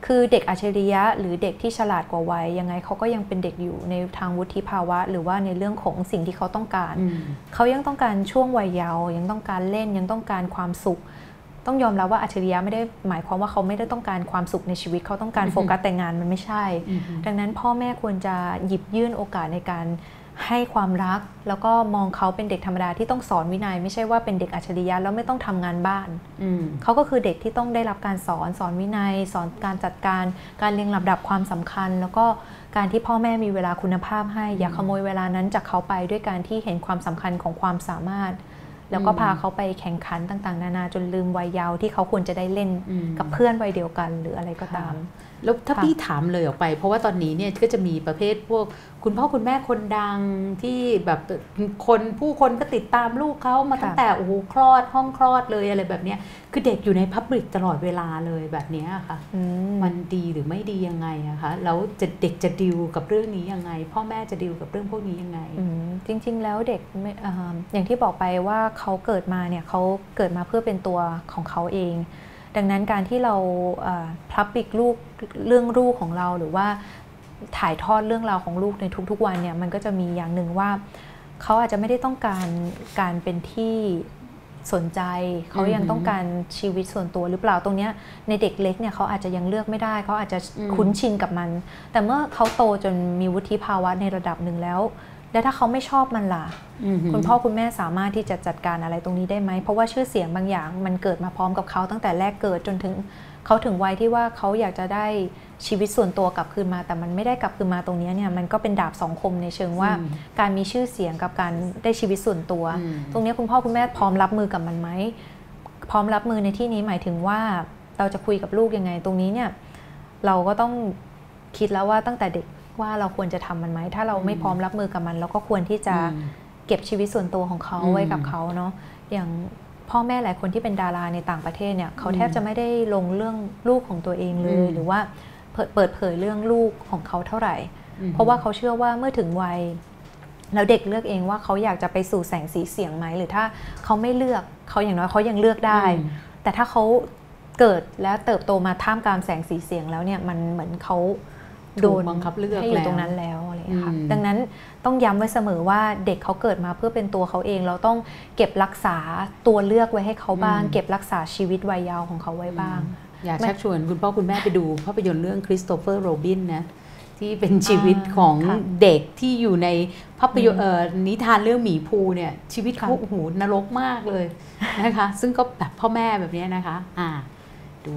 คือเด็กอัจฉริยะ หรือเด็กที่ฉลาดกว่าวัยยังไงเขาก็ยังเป็นเด็กอยู่ในทางวุฒิภาวะ หรือว่าในเรื่องของสิ่งที่เขาต้องการอืมเขายังต้องการช่วงวัยเยาว์ยังต้องการเล่นยังต้องการความสุข ต้องยอมรับว่าอัจฉริยะไม่ได้หมายความว่าเขาไม่ได้ต้องการความสุขในชีวิตเขาต้องการอือฮึโฟกัสแต่งานมันไม่ใช่อืมดังนั้นพ่อแม่ควรจะหยิบยื่นโอกาสในการให้ความรัก แล้วก็มองเขาเป็นเด็กธรรมดาที่ต้องสอนวินัย ไม่ใช่ว่าเป็นเด็กอัจฉริยะแล้วไม่ต้องทำงานบ้านอืมเขาก็คือเด็กที่ต้องได้รับการสอนสอนวินัย สอนการจัดการการเรียงลำดับความสำคัญ แล้วก็การที่พ่อแม่มีเวลาคุณภาพให้อย่าขโมยเวลานั้นจากเขาไปด้วยการที่เห็นความสำคัญของความสามารถ แล้วก็อืมพาเขาไปแข่งขันต่าง ๆ นานาจนลืมวัยเยาว์ที่เขาควรจะได้เล่นอืมกับเพื่อนวัยเดียวกันหรืออะไรก็ตาม แล้วถ้าค่ะพี่ถามเลยออกไป เพราะว่าตอนนี้เนี่ยก็จะมีประเภทพวก คุณพ่อคุณแม่คนดังที่แบบคนผู้คนก็ติดตามลูกเขามาค่ะตั้งแต่โอ้โหคลอดห้องคลอดเลยอะไรแบบเนี้ยคือเด็กอยู่ในพับลิกตลอดเวลาเลยแบบเนี้ยค่ะอืมมันดีหรือไม่ดียังไงอะคะแล้วจะเด็กจะดิวกับเรื่องนี้ยังไง พ่อแม่จะดิวกับเรื่องพวกนี้ยังไงอืมจริง ๆ แล้วเด็กไม่อ่าอย่างที่บอกไปว่าเขาเกิดมาเนี่ยเขาเกิดมาเพื่อเป็นตัวของเขาเอง ดังนั้นการที่เราพลับปิกลูกเรื่องลูกของเราหรือว่าถ่ายทอดเรื่องราวของลูกในทุกๆวันเนี่ยมันก็จะมีอย่างหนึ่งว่า เขาอาจจะไม่ได้ต้องการการเป็นที่สนใจ เขายังต้องการชีวิตส่วนตัวหรือเปล่าตรงเนี้ยในเด็กเล็กเนี่ยเขาอาจจะยังเลือกไม่ได้ เขาอาจจะคุ้นชินกับมัน แต่เมื่อเขาโตจนมีวุฒิภาวะในระดับหนึ่งแล้ว แล้วถ้าเขาไม่ชอบมันล่ะอืมคุณพ่อคุณแม่สามารถที่จะจัดการอะไรตรงนี้ได้ไหม เพราะว่าชื่อเสียงบางอย่างมันเกิดมาพร้อมกับเขาตั้งแต่แรกเกิดจนถึงเขาถึงวัยที่ว่าเขาอยากจะได้ชีวิตส่วนตัวกลับคืนมา แต่มันไม่ได้กลับคืนมาตรงนี้เนี่ยมันก็เป็นดาบสองคมในเชิงว่าอืมการมีชื่อเสียงกับการได้ชีวิตส่วนตัวอืมตรงนี้คุณพ่อคุณแม่พร้อมรับมือกับมันไหมพร้อมรับมือในที่นี้หมายถึงว่าเราจะคุยกับลูกยังไงตรงนี้เนี่ยเราก็ต้องคิดแล้วว่าตั้งแต่เด็ก ว่าเราควรจะทำมันไหม ถ้าเราไม่อืมพร้อมรับมือกับมันเราก็ควรที่จะอืมเก็บชีวิตส่วนตัวของเขาอืมไว้กับเขาเนาะอย่างพ่อแม่หลายคนที่เป็นดาราในต่างประเทศเนี่ยเขาอืมแทบจะไม่ได้ลงเรื่องลูกของตัวเองเลอืยมหรือว่าเปิดเปิดเผยเรื่องลูกของเขาเท่าไหร่อืมเพราะว่าเขาเชื่อว่าเมื่อถึงวัยแล้วเด็กเลือกเองว่าเขาอยากจะไปสู่แสงสีเสียงไหมหรือถ้าเขาไม่เลือกเขาอย่างน้อยเขายังเลือกได้อืมแต่ถ้าเขาเกิดและเติบโตมาท่ามกลางแสงสีเสียงแล้วเนี่ยมันเหมือนเขา โดนถูกบังคับเลือกให้อยู่แล้วตรงนั้นแล้วอะไรอย่างเงี้ยค่ะอืมดังนั้นต้องย้ำไว้เสมอว่าเด็กเขาเกิดมาเพื่อเป็นตัวเขาเอง เราต้องเก็บรักษาตัวเลือกไว้ให้เขาบ้าง เก็บรักษาชีวิตวัยเยาว์ของเขาไว้บ้าง อยากไม่ชักชวนคุณพ่อคุณแม่ไปดูภาพยนตร์เรื่องคริสโตเฟอร์โรบินนะที่เป็นชีวิตของค่ะเด็กที่อยู่ในภาพยนตร์อืมเอ่อนิทานเรื่องหมีภูเนี่ย ชีวิตเขาค่ะโอ้โหนรกมากเลยนะคะ ซึ่งก็แบบพ่อแม่แบบเนี้ยนะคะ อ่าดู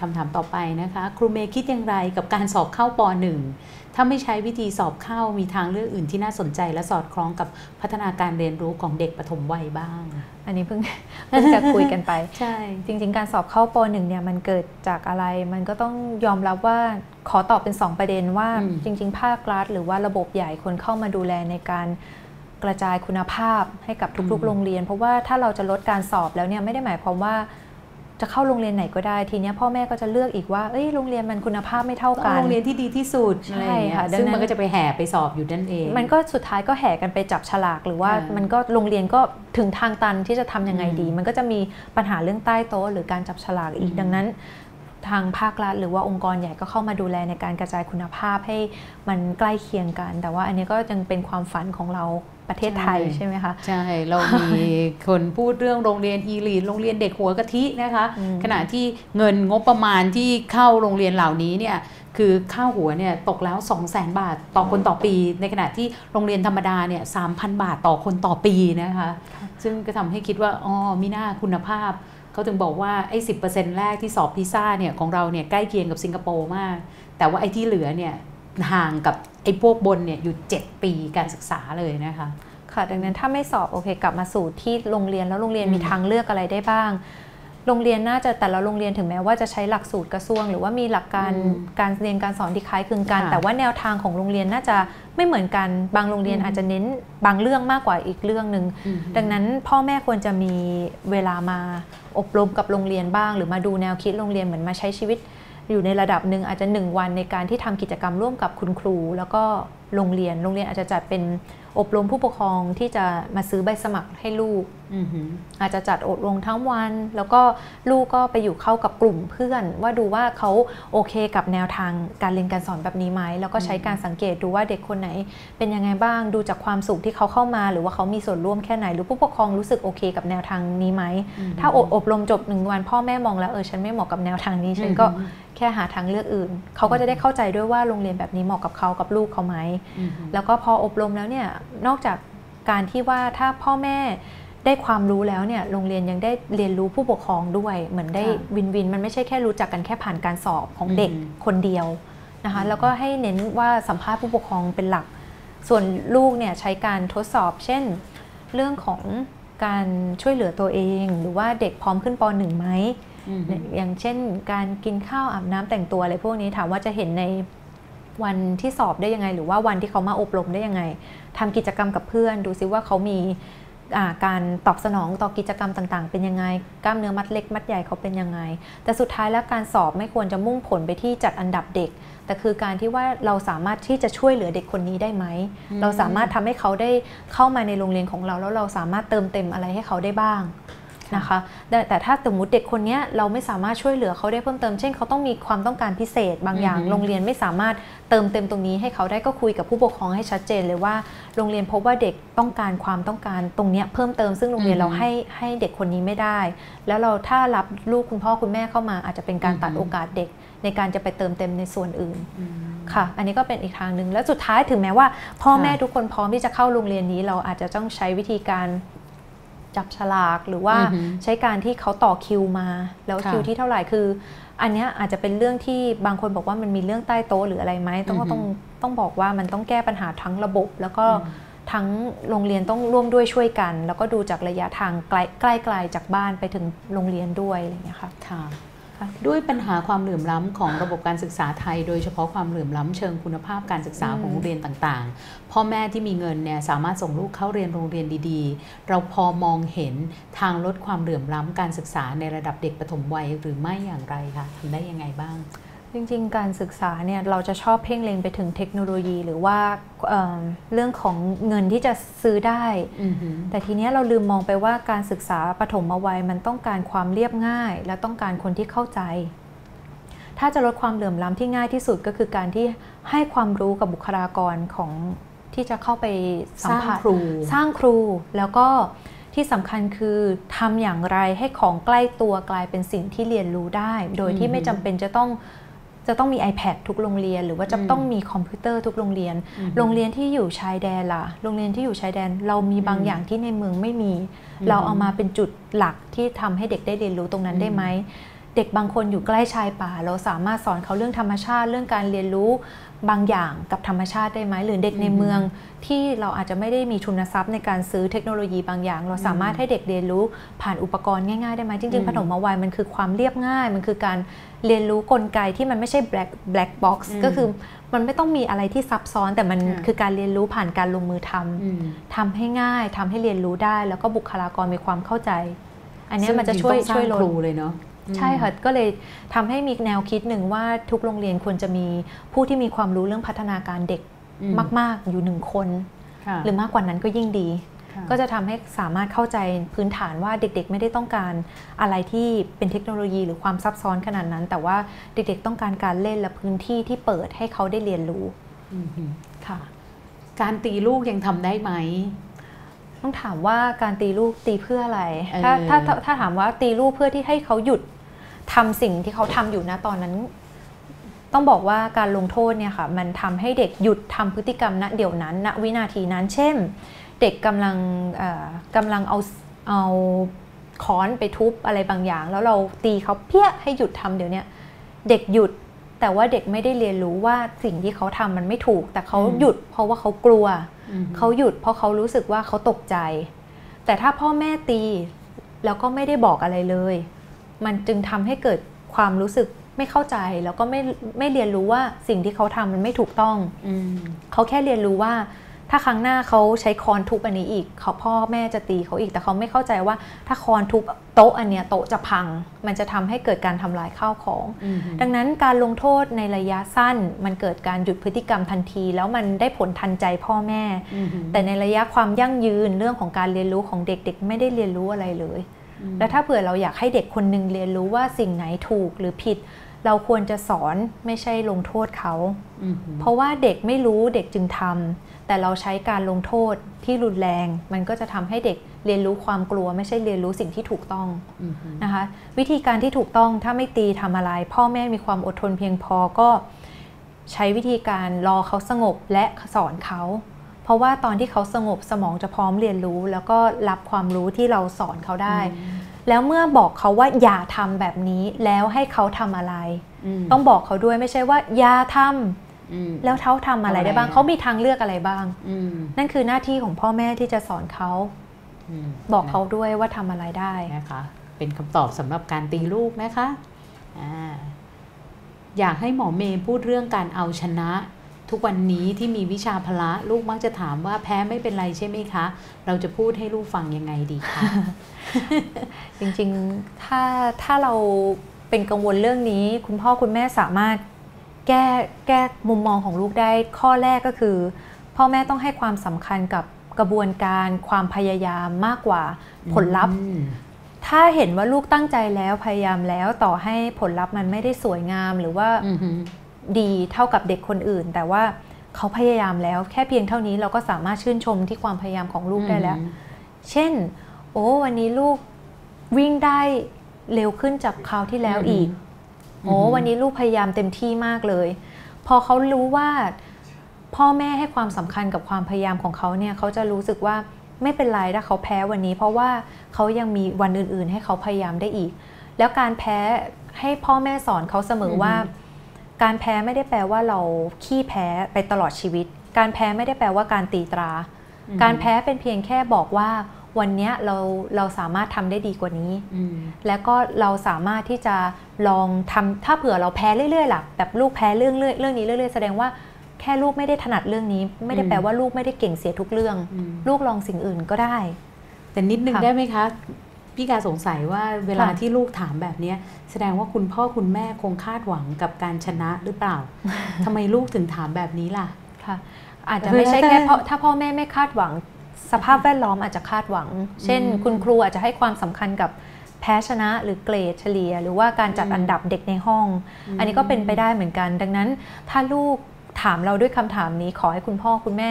คำถามต่อไปนะคะ ครูเมย์คิดอย่างไรกับการสอบเข้าป .1 ถ้าไม่ใช้วิธีสอบเข้ามีทางเลือกอื่นที่น่าสนใจ และสอดคล้องกับพัฒนาการเรียนรู้ของเด็กปฐมวัยบ้าง อันนี้เพิ่งเพิ่งจะคุยกันไป ใช่ จริง ๆ การสอบเข้าป .1 เนี่ยมันเกิดจากอะไร มันก็ต้องยอมรับว่าขอตอบเป็น 2 ประเด็นว่าอืมจริง ๆ ภาครัฐหรือว่าระบบใหญ่คนเข้ามาดูแลในการกระจายคุณภาพให้กับทุกอืมๆโรงเรียน เพราะว่าถ้าเราจะลดการสอบแล้วเนี่ยไม่ได้หมายความว่า จะเข้าโรงเรียนไหนก็ได้ทีเนี้ยพ่อแม่ก็จะเลือกอีกว่าเอ้ยโรงเรียนมันคุณภาพไม่เท่าก็กันโรงเรียนที่ดีที่สุดใช่อะไรอย่างเงี้ยค่ะดังนั้นซึ่งมันก็จะไปแห่ไปสอบอยู่นั่นเอง มันก็สุดท้ายก็แห่กันไปจับฉลากหรือว่าอ่ามัมันก็โรงเรียนก็ถึงทางตันที่จะทำยังไงดีอืมมันก็จะมีปัญหาเรื่องใต้โต๊ะหรือการจับฉลากอีกอืมดังนั้นทางภาครัฐหรือว่าองค์กรใหญ่ก็เข้ามาดูแลในการกระจายคุณภาพให้มันใกล้เคียงกัน แต่ว่าอันนี้ก็ยังเป็นความฝันของเรา ประเทศไทยใช่ไหมคะใช่เรามีคนพูดเรื่องโรงเรียนอีลีทโรงเรียนเด็กหัวกะทินะคะอืมขณะที่เงินงบประมาณที่เข้าโรงเรียนเหล่านี้เนี่ยคือค่าหัวเนี่ยตกแล้ว 2 0 0 0 0 0บาทต่อคนต่อปี ในขณะที่โรงเรียนธรรมดาเนี่ย3,000บาทต่อคนต่อปีนะคะ ซึ่งก็ทำให้คิดว่าอ๋อมีหน้าคุณภาพเขาถึงบอกว่าไอ้สิแรกที่สอบพิซซ่าเนี่ยของเราเนี่ยใกล้เคียงกับสิงคโปร์มาก แต่ว่าไอ้ที่เหลือเนี่ย ห่างกับไอ้พวกบนเนี่ยอยู่ 7 ปีการศึกษาเลยนะคะค่ะดังนั้นถ้าไม่สอบโอเคกลับมาสู่ที่โรงเรียนแล้วโรงเรียนอืมมีทางเลือกอะไรได้บ้าง โรงเรียนน่าจะแต่ละโรงเรียนถึงแม้ว่าจะใช้หลักสูตรกระทรวง หรือว่ามีหลักการอืมการเรียนการสอนที่คล้ายคลึงกันค่ะแต่ว่าแนวทางของโรงเรียนน่าจะไม่เหมือนกันบางโรงเรียนอืมอาจจะเน้นบางเรื่องมากกว่าอีกเรื่องหนึ่งอืมดังนั้นพ่อแม่ควรจะมีเวลามาอบรมกับโรงเรียนบ้าง หรือมาดูแนวคิดโรงเรียนเหมือนมาใช้ชีวิต อยู่ในระดับหนึ่งอาจจะ 1 วันในการที่ทำกิจกรรมร่วมกับคุณครู แล้วก็โรงเรียนโรงเรียนอาจจะจัดเป็นอบรมผู้ปกครองที่จะมาซื้อใบสมัครให้ลูก อือหืออาจจะจัดอบรมทั้งวัน แล้วก็ลูกก็ไปอยู่เข้ากับกลุ่มเพื่อน ว่าดูว่าเขาโอเคกับแนวทางการเรียนการสอนแบบนี้ไหมแล้วก็ใช้การสังเกตดูว่าเด็กคนไหน เป็นยังไงบ้างดูจากความสุขที่เขาเข้ามา หรือว่าเขามีส่วนร่วมแค่ไหน หรือผู้ปกครองรู้สึกโอเคกับแนวทางนี้ไหมอืมถ้าอบอบรมจบหนึ่งวัน พ่อแม่มองแล้วเออฉันไม่เหมาะกับแนวทางนี้ฉันก็อืมแค่หาทางเลือกอื่น เขาก็จะได้เข้าใจด้วยว่าโรงเรียนแบบนี้เหมาะกับเขากับลูกเขาไหมอือหือแล้วก็พออบรมแล้วเนี่ยนอกจากการที่ว่าถ้าพ่อแม่ ได้ความรู้แล้วเนี่ยโรงเรียนยังได้เรียนรู้ผู้ปกครองด้วย เหมือนได้ค่ะวินวิน มันไม่ใช่แค่รู้จักกันแค่ผ่านการสอบของเด็กอืมคนเดียวนะคะอืมแล้วก็ให้เน้นว่าสัมภาษณ์ผู้ปกครองเป็นหลัก ส่วนลูกเนี่ยใช้การทดสอบ เช่น เรื่องของการช่วยเหลือตัวเอง หรือว่าเด็กพร้อมขึ้นปหนึ่งไหมอือหืออย่างเช่น การกินข้าวอาบน้ำแต่งตัวอะไรพวกนี้ถามว่าจะเห็นในวันที่สอบได้ยังไง หรือว่าวันที่เขามาอบรมได้ยังไงทำกิจกรรมกับเพื่อน ดูซิว่าเขามีอ่า การตอบสนองต่อกิจกรรมต่างๆ เป็นยังไง กล้ามเนื้อมัดเล็กมัดใหญ่เขาเป็นยังไง แต่สุดท้ายแล้วการสอบไม่ควรจะมุ่งผลไปที่จัดอันดับเด็ก แต่คือการที่ว่าเราสามารถที่จะช่วยเหลือเด็กคนนี้ได้ไหมอืมเราสามารถทำให้เขาได้เข้ามาในโรงเรียนของเรา แล้วเราสามารถเติมเต็มอะไรให้เขาได้บ้าง นะคะแต่แต่ถ้าสมมติเด็กคนเนี้ยเราไม่สามารถช่วยเหลือเขาได้เพิ่มเติม เช่นเขาต้องมีความต้องการพิเศษบางอย่างอือฮึโรงเรียนไม่สามารถเติมเต็มตรงนี้ให้เขาได้ก็คุยกับผู้ปกครองให้ชัดเจนเลยว่า โรงเรียนพบว่าเด็กต้องการความต้องการตรงเนี้ยเพิ่มเติมซึ่งโรงเรียนเราให้ให้เด็กคนนี้ไม่ได้ แล้วเราถ้ารับลูกคุณพ่อคุณแม่เข้ามา อาจจะเป็นการตัดโอกาสเด็กในการจะไปเติมเต็มในส่วนอื่นอืมค่ะ อันนี้ก็เป็นอีกทางหนึ่ง แล้วสุดท้ายถึงแม้ว่า พ่อค่ะแม่ทุกคนพร้อมที่จะเข้าโรงเรียนนี้ เราอาจจะต้องใช้วิธีการ จับฉลากหรือว่าอือหือใช้การที่เขาต่อคิวมา แล้วค่ะคิวที่เท่าไหร่คือ อันเนี้ยอาจจะเป็นเรื่องที่บางคนบอกว่ามันมีเรื่องใต้โต๊ะหรืออะไรไหมต้องอือหือต้องต้องบอกว่ามันต้องแก้ปัญหาทั้งระบบ แล้วก็อืมทั้งโรงเรียนต้องร่วมด้วยช่วยกัน แล้วก็ดูจากระยะทางไกลใกล้ไกลจากบ้านไปถึงโรงเรียนด้วยอะไรอย่างเงี้ยค่ะค่ะค่ะ ด้วยปัญหาความเหลื่อมล้ำของระบบการศึกษาไทย โดยเฉพาะความเหลื่อมล้ำเชิงคุณภาพการศึกษาอืมของโรงเรียนต่างๆ พ่อแม่ที่มีเงินเนี่ยสามารถส่งลูกเข้าเรียนโรงเรียนดีๆ เราพอมองเห็นทางลดความเหลื่อมล้ำการศึกษาในระดับเด็กปฐมวัยหรือไม่อย่างไรคะทำได้ยังไงบ้าง จริงๆ การศึกษาเนี่ยเราจะชอบเพ่งเล็งไปถึงเทคโนโลยีหรือว่าเอ่อเรื่องของเงินที่จะซื้อได้อือหือแต่ทีเนี้ยเราลืมมองไปว่าการศึกษาปฐมวัยมันต้องการความเรียบง่าย และต้องการคนที่เข้าใจ ถ้าจะลดความเหลื่อมล้ำที่ง่ายที่สุดก็คือการที่ให้ความรู้กับบุคลากรของที่จะเข้าไปสัสมร้างผัสครูสร้างครูแล้วก็ที่สำคัญคือทำอย่างไรให้ของใกล้ตัวกลายเป็นสิ่งที่เรียนรู้ได้ โดยที่ไม่จำเป็นจะต้อง จะต้องมี iPad ทุกโรงเรียน หรือว่าจะอืมต้องมีคอมพิวเตอร์ทุกโรงเรียนอือหือโรงเรียนที่อยู่ชายแดนล่ะ โรงเรียนที่อยู่ชายแดน เรามีบางอืมอย่างที่ในเมืองไม่มีอืมเราเอามาเป็นจุดหลักที่ทำให้เด็กได้เรียนรู้ตรงนั้นอืมได้ไหม เด็กบางคนอยู่ใกล้ชายป่า เราสามารถสอนเขาเรื่องธรรมชาติเรื่องการเรียนรู้บางอย่างกับธรรมชาติได้ไหมหรือเด็กในเมืองที่เราอาจจะไม่ได้มีทุนทรัพย์ในการซื้อเทคโนโลยีบางอย่าง เราสามารถให้เด็กเรียนรู้ผ่านอุปกรณ์ง่ายๆได้ไหมจริงๆอืมปฐมวัยมันคือความเรียบง่าย มันคือการเรียนรู้กลไกที่มันไม่ใช่ black black box อืมก็คือมันไม่ต้องมีอะไรที่ซับซ้อน แต่มันค่ะคือการเรียนรู้ผ่านการลงมือทำอืมทำให้ง่ายทำให้เรียนรู้ได้ แล้วก็บุคลากรมีความเข้าใจ อันเนี้ยซึ่งมันจะช่วยจริงๆต้องสร้างช่วยลดครูเลยเนาะ ใช่ค่ะก็เลยทำให้มีแนวคิดหนึ่งว่าทุกโรงเรียนควรจะมีผู้ที่มีความรู้เรื่องพัฒนาการเด็กอืมาก ๆ อยู่หนึ่งคนค่ะหรือมากกว่านั้นก็ยิ่งดีค่ะก็จะทำให้สามารถเข้าใจพื้นฐานว่าเด็กๆ ไม่ได้ต้องการอะไรที่เป็นเทคโนโลยีหรือความซับซ้อนขนาดนั้น แต่ว่าเด็กๆ ต้องการการเล่นและพื้นที่ที่เปิดให้เขาได้เรียนรู้อืมค่ะการตีลูกยังทำได้ไหม ต้องถามว่าการตีลูกตีเพื่ออะไรเออถ้าถ้าถ้าถ้าถามว่าตีลูกเพื่อที่ให้เขาหยุด ทำสิ่งที่เขาทำอยู่นะตอนนั้น ต้องบอกว่าการลงโทษเนี่ยค่ะ มันทำให้เด็กหยุดทำพฤติกรรมณเดี๋ยวนั้นณวินาทีนั้น เช่น เด็กกำลังเอ่อกำลังเอาเอาค้อนไปทุบอะไรบางอย่าง แล้วเราตีเขาเพี้ยให้หยุดทำเดี๋ยวเนี้ยเด็กหยุดแต่ว่าเด็กไม่ได้เรียนรู้ว่าสิ่งที่เขาทำมันไม่ถูก แต่เขาอืมหยุดเพราะว่าเขากลัวอืมเขาหยุดเพราะเขารู้สึกว่าเขาตกใจ แต่ถ้าพ่อแม่ตีแล้วก็ไม่ได้บอกอะไรเลย มันจึงทำให้เกิดความรู้สึกไม่เข้าใจแล้วก็ไม่ไม่เรียนรู้ว่าสิ่งที่เขาทำมันไม่ถูกต้องอืมเขาแค่เรียนรู้ว่า ถ้าครั้งหน้าเขาใช้ค้อนทุบอันนี้อีกเขาพ่อแม่จะตีเขาอีก แต่เขาไม่เข้าใจว่า ถ้าค้อนทุบโต๊ะอันเนี้ยโต๊ะจะพัง มันจะทำให้เกิดการทำลายข้าวของอืมดังนั้นการลงโทษในระยะสั้น มันเกิดการหยุดพฤติกรรมทันที แล้วมันได้ผลทันใจพ่อแม่อืมแต่ในระยะความยั่งยืนเรื่องของการเรียนรู้ของเด็ก ๆ ไม่ได้เรียนรู้อะไรเลยอืม แล้วถ้าเผื่อเราอยากให้เด็กคนหนึ่งเรียนรู้ว่าสิ่งไหนถูกหรือผิด เราควรจะสอนไม่ใช่ลงโทษเขาอืมเพราะว่าเด็กไม่รู้เด็กจึงทำแต่เราใช้การลงโทษที่รุนแรง มันก็จะทำให้เด็กเรียนรู้ความกลัว ไม่ใช่เรียนรู้สิ่งที่ถูกต้องอืมนะคะ วิธีการที่ถูกต้องถ้าไม่ตีทำอะไร พ่อแม่มีความอดทนเพียงพอก็ใช้วิธีการรอเขาสงบและสอนเขา เพราะว่าตอนที่เขาสงบสมองจะพร้อมเรียนรู้ แล้วก็รับความรู้ที่เราสอนเขาได้ แล้วเมื่อบอกเขาว่าอย่าทำแบบนี้แล้วให้เขาทำอะไรมต้องบอกเขาด้วยไม่ใช่ว่าอย่าทำอืมแล้วเขาทำอะไรได้บ้างทำอะไรเขามีทางเลือกอะไรบ้างอืมนั่นคือหน้าที่ของพ่อแม่ที่จะสอนเขามบอกเขาด้วยว่าทำอะไรได้นะคะ เป็นคำตอบสำหรับการตีลูกนะคะอ่าอยากให้หมอเมย์พูดเรื่องการเอาชนะ ทุกวันนี้ที่มีวิชาพละลูกมักจะถามว่าแพ้ไม่เป็นไรใช่ไหมคะ เราจะพูดให้ลูกฟังยังไงดีคะ จริงๆ ถ้าถ้าเราเป็นกังวลเรื่องนี้ คุณพ่อคุณแม่สามารถแก้แก้มุมมองของลูกได้ข้อแรกก็คือ พ่อแม่ต้องให้ความสำคัญกับกระบวนการความพยายามมากกว่าผลลัพธ์อืมถ้าเห็นว่าลูกตั้งใจแล้วพยายามแล้วต่อให้ผลลัพธ์มันไม่ได้สวยงามหรือว่าอืมฮึ ดีเท่ากับเด็กคนอื่น แต่ว่าเขาพยายามแล้ว แค่เพียงเท่านี้เราก็สามารถชื่นชมที่ความพยายามของลูกได้แล้ว เช่น โอ้วันนี้ลูกวิ่งได้เร็วขึ้นจากคราวที่แล้วอีก โอ้วันนี้ลูกพยายามเต็มที่มากเลย พอเขารู้ว่าพ่อแม่ให้ความสำคัญกับความพยายามของเขาเนี่ยเขาจะรู้สึกว่าไม่เป็นไรถ้าเขาแพ้วันนี้ เพราะว่าเขายังมีวันอื่น ๆ ให้เขาพยายามได้อีก แล้วการแพ้ให้พ่อแม่สอนเขาเสมอว่า การแพ้ไม่ได้แปลว่าเราขี้แพ้ไปตลอดชีวิต การแพ้ไม่ได้แปลว่าการตีตราอืมการแพ้เป็นเพียงแค่บอกว่าวันเนี้ยเราเราสามารถทำได้ดีกว่านี้อืมแล้วก็เราสามารถที่จะลองทำถ้าเผื่อเราแพ้เรื่อยๆล่ะแบบลูกแพ้เรื่องเรื่อยเรื่องนี้เรื่อยๆแสดงว่าแค่ลูกไม่ได้ถนัดเรื่องนี้ ไม่ได้แปลว่าลูกไม่ได้เก่งเสียทุกเรื่องอืมลูกลองสิ่งอื่นก็ได้ แต่นิดนึงค่ะได้ไหมคะ พี่กาสงสัยว่าเวลาค่ะที่ลูกถามแบบเนี้ยแสดงว่าคุณพ่อคุณแม่คงคาดหวังกับการชนะหรือเปล่าทำไมลูกถึงถามแบบนี้ล่ะค่ะ อาจจะไม่ใช่เออแต่แค่เพราะถ้าพ่อแม่ไม่คาดหวัง สภาพแวดล้อมอาจจะคาดหวัง เช่นอืมคุณครูอาจจะให้ความสำคัญกับแพ้ชนะหรือเกรดเฉลี่ย หรือว่าการจัดอืมอันดับเด็กในห้อง อันนี้ก็เป็นไปได้เหมือนกัน ดังนั้นถ้าลูกถามเราด้วยคำถามนี้ขอให้คุณพ่อคุณแม่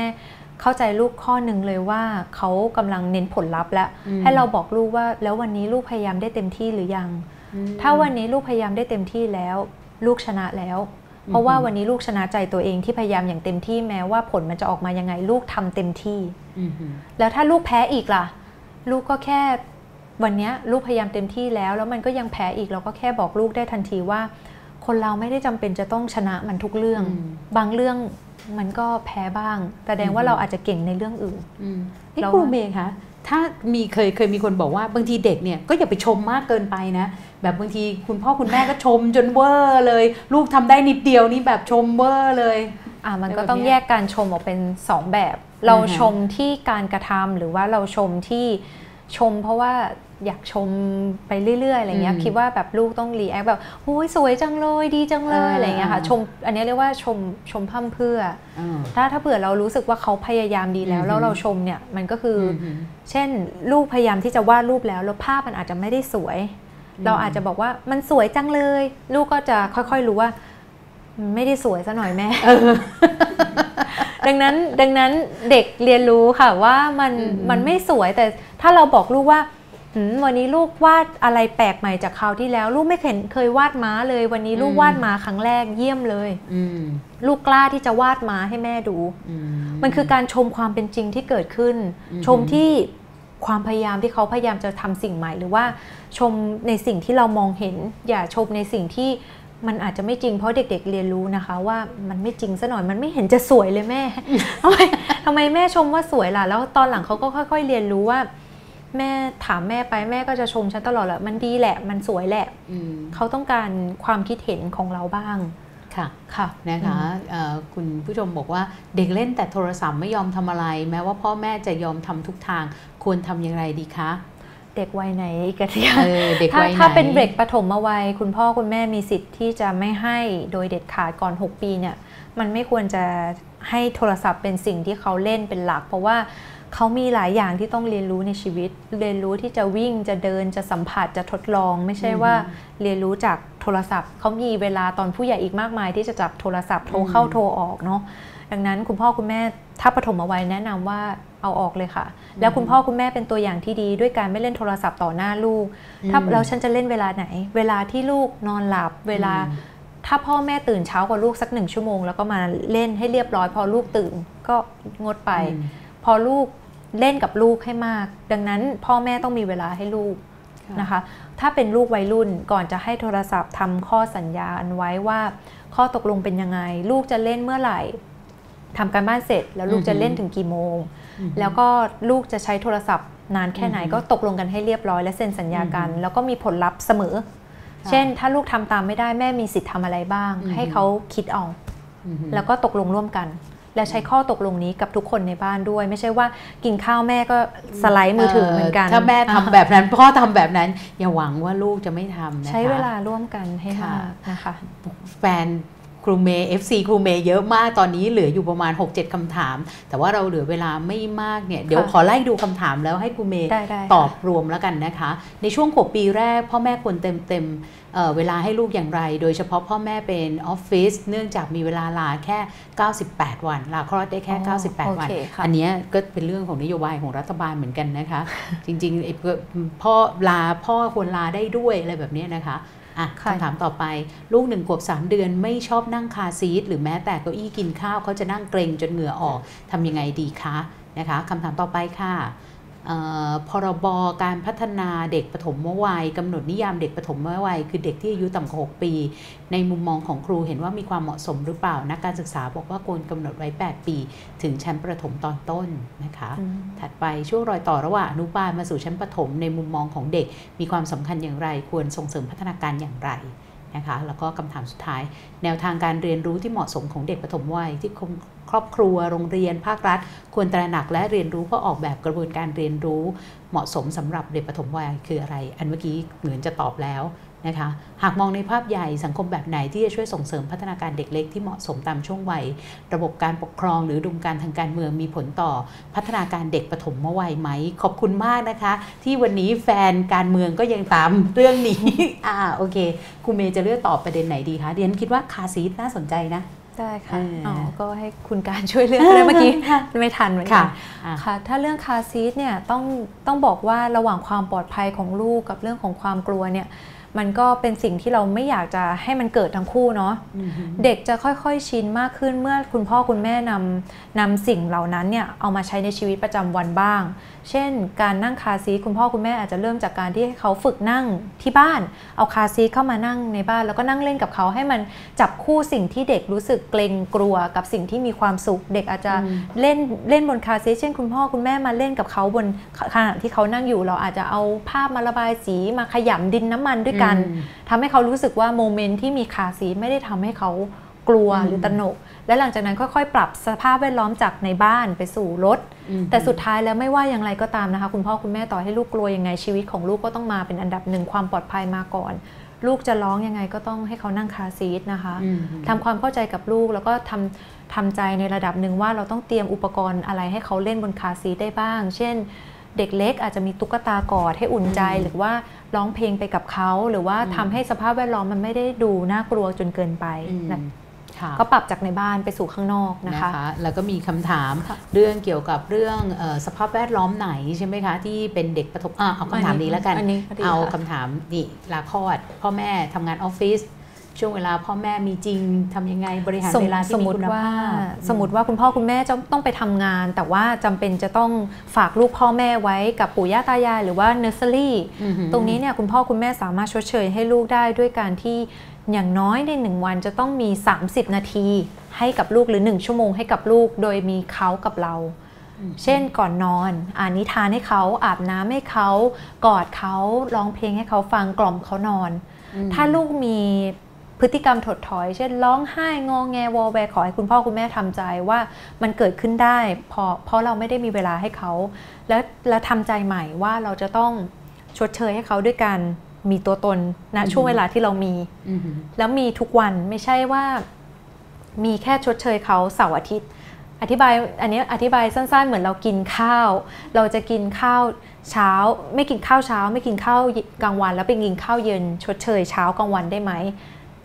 เข้าใจลูกข้อหนึ่งเลยว่าเขากำลังเน้นผลลัพธ์แล้วอืมให้เราบอกลูกว่า แล้ววันนี้ลูกพยายามได้เต็มที่หรือยังอืมถ้าวันนี้ลูกพยายามได้เต็มที่แล้ว ลูกชนะแล้ว เพราะว่าวันนี้ลูกชนะใจตัวเองที่พยายามอย่างเต็มที่แม้ว่าผลมันจะออกมายังไง ลูกทำเต็มที่อืมฮึแล้วถ้าลูกแพ้อีกล่ะ ลูกก็แค่วันเนี้ยลูกพยายามเต็มที่แล้ว แล้วมันก็ยังแพ้อีกเราก็แค่บอกลูกได้ทันทีว่า คนเราไม่ได้จำเป็นจะต้องชนะมันทุกเรื่องอืมบางเรื่อง มันก็แพ้บ้าง แสดงว่าอืมเราอาจจะเก่งในเรื่องอื่นอืมนี่เราครูเมย์คะถ้ามีเคยเคยมีคนบอกว่าบางทีเด็กเนี่ยก็อย่าไปชมมากเกินไปนะ แบบบางทีคุณพ่อคุณแม่ก็ชมจนเวอร์เลย ลูกทำได้นิดเดียวนี่แบบชมเวอร์เลยอะมันแบบก็ต้องเนี้ยแยกการชมออกเป็นสองแบบ เราอือฮะชมที่การกระทำหรือว่าเราชมที่ชมเพราะว่า อยากชมไปเรื่อยๆอะไรเงี้ยคิดว่าแบบลูกต้องรีแอคแบบโอ้ยสวยจังเลยดีจังเลยอะไรเงี้ยค่ะชมอันนี้เรียกว่าชมชมพร่ำเพรื่ออ่าถ้าถ้าเผื่อเรารู้สึกว่าเขาพยายามดีแล้วอือฮึแล้วเราชมเนี่ยมันก็คืออมเช่นลูกพยายามที่จะวาดรูปแล้วแล้วภาพมันอาจจะไม่ได้สวยอืมเราอาจจะบอกว่ามันสวยจังเลย ลูกก็จะค่อยๆรู้ว่ามันไม่ได้สวยซะหน่อยแม่ดังนั้นดังนั้นเด็กเรียนรู้ค่ะว่ามันอืมมันไม่สวยแต่ถ้าเราบอกลูกว่าหืม วันนี้ลูกวาดอะไรแปลกใหม่จากคราวที่แล้ว ลูกไม่เคยเคยวาดม้าเลย วันนี้ลูกวาดม้าครั้งแรกเยี่ยมเลยอืมลูกกล้าที่จะวาดม้าให้แม่ดูอืมันคือการชมความเป็นจริงที่เกิดขึ้นอือฮึชมที่ความพยายามที่เขาพยายามจะทำสิ่งใหม่ หรือว่าชมในสิ่งที่เรามองเห็น อย่าชมในสิ่งที่มันอาจจะไม่จริงเพราะเด็ก ๆ เรียนรู้นะคะ ว่ามันไม่จริงซะหน่อยมันไม่เห็นจะสวยเลยแม่ทำไมทำไมแม่ชมว่าสวยล่ะ แล้วตอนหลังเขาก็ค่อย ๆ เรียนรู้ว่า แม่ถามแม่ไปแม่ก็จะชมฉันตลอดแหละมันดีแหละมันสวยแหละอืมเขาต้องการความคิดเห็นของเราบ้างค่ะค่ะนะคะเอ่อคุณผู้ชมบอกว่าเด็กเล่นแต่โทรศัพท์ไม่ยอมทำอะไร แม้ว่าพ่อแม่จะยอมทำทุกทาง ควรทำอย่างไรดีคะเด็กวัยไหนกันเนี่ยเออเด็กถ้าวัยไหนถ้าเป็นเด็กปฐมวัย คุณพ่อคุณแม่มีสิทธิ์ที่จะไม่ให้โดยเด็ดขาดก่อน 6 ปีเนี่ยมันไม่ควรจะให้โทรศัพท์เป็นสิ่งที่เขาเล่นเป็นหลัก เพราะว่า เขามีหลายอย่างที่ต้องเรียนรู้ในชีวิต เรียนรู้ที่จะวิ่งจะเดินจะสัมผัสจะทดลอง ไม่ใช่ว่าเรียนรู้จากโทรศัพท์ เขามีเวลาตอนผู้ใหญ่อีกมากมาย ที่จะจับโทรศัพท์โทรเข้าโทรออกเนาะดังนั้นคุณพ่อคุณแม่ถ้าปฐมวัยแนะนำว่าเอาออกเลยค่ะ แล้วคุณพ่อคุณแม่เป็นตัวอย่างที่ดี ด้วยการไม่เล่นโทรศัพท์ต่อหน้าลูก ถ้าอืมแล้วฉันจะเล่นเวลาไหน เวลาที่ลูกนอนหลับเวลาอืมถ้าพ่อแม่ตื่นเช้ากว่าลูกสักหนึ่งชั่วโมง แล้วก็มาเล่นให้เรียบร้อย พอลูกตื่นก็งดไปอืมพอลูก เล่นกับลูกให้มาก ดังนั้นพ่อแม่ต้องมีเวลาให้ลูกค่ะนะคะ ถ้าเป็นลูกวัยรุ่นก่อนจะให้โทรศัพท์ทำข้อสัญญาอันไว้ว่า ข้อตกลงเป็นยังไง ลูกจะเล่นเมื่อไหร่ทำการบ้านเสร็จ แล้วลูกจะเล่นถึงกี่โมงอืมแล้วก็ลูกจะใช้โทรศัพท์นานแค่ไหนอือฮึก็ตกลงกันให้เรียบร้อยและเซ็นสัญญากันอือฮึแล้วก็มีผลลัพธ์เสมอค่ะเช่น ถ้าลูกทำตามไม่ได้แม่มีสิทธิ์ทำอะไรบ้างอือฮึให้เขาคิดเอาอืมแล้วก็ตกลงร่วมกัน และใช้ข้อตกลงนี้กับทุกคนในบ้านด้วย ไม่ใช่ว่ากินข้าวแม่ก็สไลด์มือถือเหมือนกัน ถ้าแม่ทำแบบนั้นพ่อทำแบบนั้น อย่าหวังว่าลูกจะไม่ทำนะคะใช้เวลาร่วมกันให้ค่ะมากนะคะแฟนครูเมย์ FC ครูเมย์เยอะมากตอนนี้เหลืออยู่ประมาณ 6-7คำถาม แต่ว่าเราเหลือเวลาไม่มากเนี่ยเดี๋ยวค่ะขอไล่ดูคำถามแล้วให้ครูเมย์ได้ได้ตอบรวมแล้วกันนะคะ ในช่วงขวบปีแรก พ่อแม่ควรเต็มเต็มๆเอ่อเวลาให้ลูกอย่างไร โดยเฉพาะพ่อแม่เป็นออฟฟิศเนื่องจากมีเวลาลาแค่ 98 วันลาคลอดได้แค่อ๋อ98 วันโอเคค่ะอันเนี้ยก็เป็นเรื่องของนโยบายของรัฐบาลเหมือนกันนะคะ จริงๆไอ้พ่อลาพ่อควรลาได้ด้วยอะไรแบบเนี้ยนะคะอะค่ะคำถามต่อไปลูกหนึ่งขวบสามเดือนไม่ชอบนั่งคาร์ซีทหรือแม้แต่เก้าอี้กินข้าวเขาจะนั่งเกรงจนเหงื่อออกทำยังไงดีคะนะคะคำถามต่อไปค่ะเอ่อ พรบการพัฒนาเด็กปฐมวัยกำหนดนิยามเด็กปฐมวัย คือเด็กที่อายุต่ำกว่า 6 ปี ในมุมมองของครูเห็นว่ามีความเหมาะสมหรือเปล่านักการศึกษาบอกว่าควรกำหนดไว้ 8 ปี ถึงชั้นประถมตอนต้นนะคะอืมถัดไปช่วงรอยต่อระหว่างอนุบาลมาสู่ชั้นประถมในมุมมองของเด็กมีความสำคัญอย่างไร ควรส่งเสริมพัฒนาการอย่างไรนะคะแล้วก็คำถามสุดท้าย แนวทางการเรียนรู้ที่เหมาะสมของเด็กปฐมวัยที่ ครอบครัวโรงเรียน ภาครัฐ ควรตระหนักและเรียนรู้เพื่อออกแบบกระบวนการเรียนรู้ เหมาะสมสำหรับเด็กปฐมวัยคืออะไร อันเมื่อกี้เหมือนจะตอบแล้วนะคะหากมองในภาพใหญ่สังคมแบบไหนที่จะช่วยส่งเสริมพัฒนาการเด็กเล็กที่เหมาะสมตามช่วงวัย ระบบการปกครองหรืออุมการทางการเมืองมีผลต่อพัฒนาการเด็กปฐมวัยไหม ขอบคุณมากนะคะ ที่วันนี้แฟนการเมืองก็ยังตามเรื่องนี้ อ่าโอเคครูเมย์จะเลือกตอบประเด็นไหนดีคะเดียนคิดว่าคาซีทน่าสนใจนะ ได้ค่ะเอออ๋อ๋อก็ให้คุณการช่วยเรื่องก็ได้เมื่อกี้ไม่ทันเหมือนกัค่ะนอะค่ะ ถ้าเรื่องคาร์ซีทเนี่ยต้องต้องบอกว่าระหว่างความปลอดภัยของลูกกับเรื่องของความกลัวเนี่ยมันก็เป็นสิ่งที่เราไม่อยากจะให้มันเกิดทั้งคู่เนาะอืมเด็กจะค่อยๆชินมากขึ้นเมื่อคุณพ่อคุณแม่นำนำสิ่งเหล่านั้นเนี่ยเอามาใช้ในชีวิตประจำวันบ้าง เช่น การนั่งคาร์ซีทคุณพ่อคุณแม่อาจจะเริ่มจากการที่ให้เขาฝึกนั่งที่บ้าน เอาคาร์ซีทเข้ามานั่งในบ้าน แล้วก็นั่งเล่นกับเขาให้มันจับคู่สิ่งที่เด็กรู้สึกเกรงกลัวกับสิ่งที่มีความสุข เด็กอาจจะอืมเล่นเล่นบนคาร์ซีทเช่น คุณพ่อคุณแม่มาเล่นกับเขาบนขณะที่เขานั่งอยู่เราอาจจะเอาภาพมาระบายสีมาขยำดินน้ำมันด้วยกันอืมทำให้เขารู้สึกว่า moment ที่มีคาร์ซีทไม่ได้ทำให้เขากลัวอืมหรือตระหนก และหลังจากนั้นค่อยๆ ปรับสภาพแวดล้อมจากในบ้านไปสู่รถอืมแต่สุดท้ายแล้วไม่ว่าอย่างไรก็ตามนะคะ คุณพ่อคุณแม่ต่อให้ลูกกลัวยังไงชีวิตของลูกก็ต้องมาเป็นอันดับหนึ่งความปลอดภัยมาก่อน ลูกจะร้องยังไงก็ต้องให้เขานั่งคาร์ซีทนะคะอืมทำความเข้าใจกับลูกแล้วก็ทำทำใจในระดับหนึ่งว่าเราต้องเตรียมอุปกรณ์อะไรให้เขาเล่นบนคาร์ซีทได้บ้าง เช่นเด็กเล็กอาจจะมีตุ๊กตากอดให้อุ่นใจอืมหรือว่าร้องเพลงไปกับเขา หรือว่าอืมทำให้สภาพแวดล้อมมันไม่ได้ดูน่ากลัวจนเกินไปอืมนะค่ะ ก็ปรับจากในบ้านไปสู่ข้างนอกนะนะคะคะ แล้วก็มีคำถามค่ะเรื่องเกี่ยวกับเรื่องเออสภาพแวดล้อมไหนใช่ไหมคะ ที่เป็นเด็กประถมอะเอาคำถามนี้แล้วกันอันนี้ก็ดีเอาค่ะคำถามนี่ลาคลอด พ่อแม่ทำงานออฟฟิศช่วงเวลาพ่อแม่มีจริงทำยังไงบริหารสมเวลาสที่มมีมติคุณว่าภาพสมมติว่าคุณพ่อคุณแม่จะต้องไปทำงาน แต่ว่าจำเป็นจะต้องฝากลูกพ่อแม่ไว้กับปู่ย่าตายายหรือว่าเนอร์เซอรี่อือหือตรงนี้เนี่ยคุณพ่อคุณแม่สามารถชดเชยให้ลูกได้ด้วยการที่ อย่างน้อยในหนึ่งวันจะต้องมี 30 นาทีให้กับลูกหรือ 1 ชั่วโมงให้กับลูกโดยมีเขากับเราอืมเช่นก่อนนอน อ่านนิทานให้เขาอาบน้ำให้เขากอดเขาร้องเพลงให้เขาฟังกล่อมเขานอนอืมถ้าลูกมีพฤติกรรมถดถอย เช่นร้องไห้งอแงวอแวร์ขอให้คุณพ่อคุณแม่ทำใจว่ามันเกิดขึ้นได้เพราะเพราะเราไม่ได้มีเวลาให้เขา แล้วแล้วทำใจใหม่ว่าเราจะต้องชดเชยให้เขาด้วยการ มีตัวตนณอืมช่วงเวลาที่เรามีอือหือแล้วมีทุกวันไม่ใช่ว่า มีแค่ชดเชยเขาเสาร์อาทิตย์ อธิบายอันนี้อธิบายสั้น ๆ เหมือนเรากินข้าว เราจะกินข้าวเช้า ไม่กินข้าวเช้า ไม่กินข้าวกลางวัน แล้วไปกินข้าวเย็นชดเชยเช้ากลางวันได้ไหม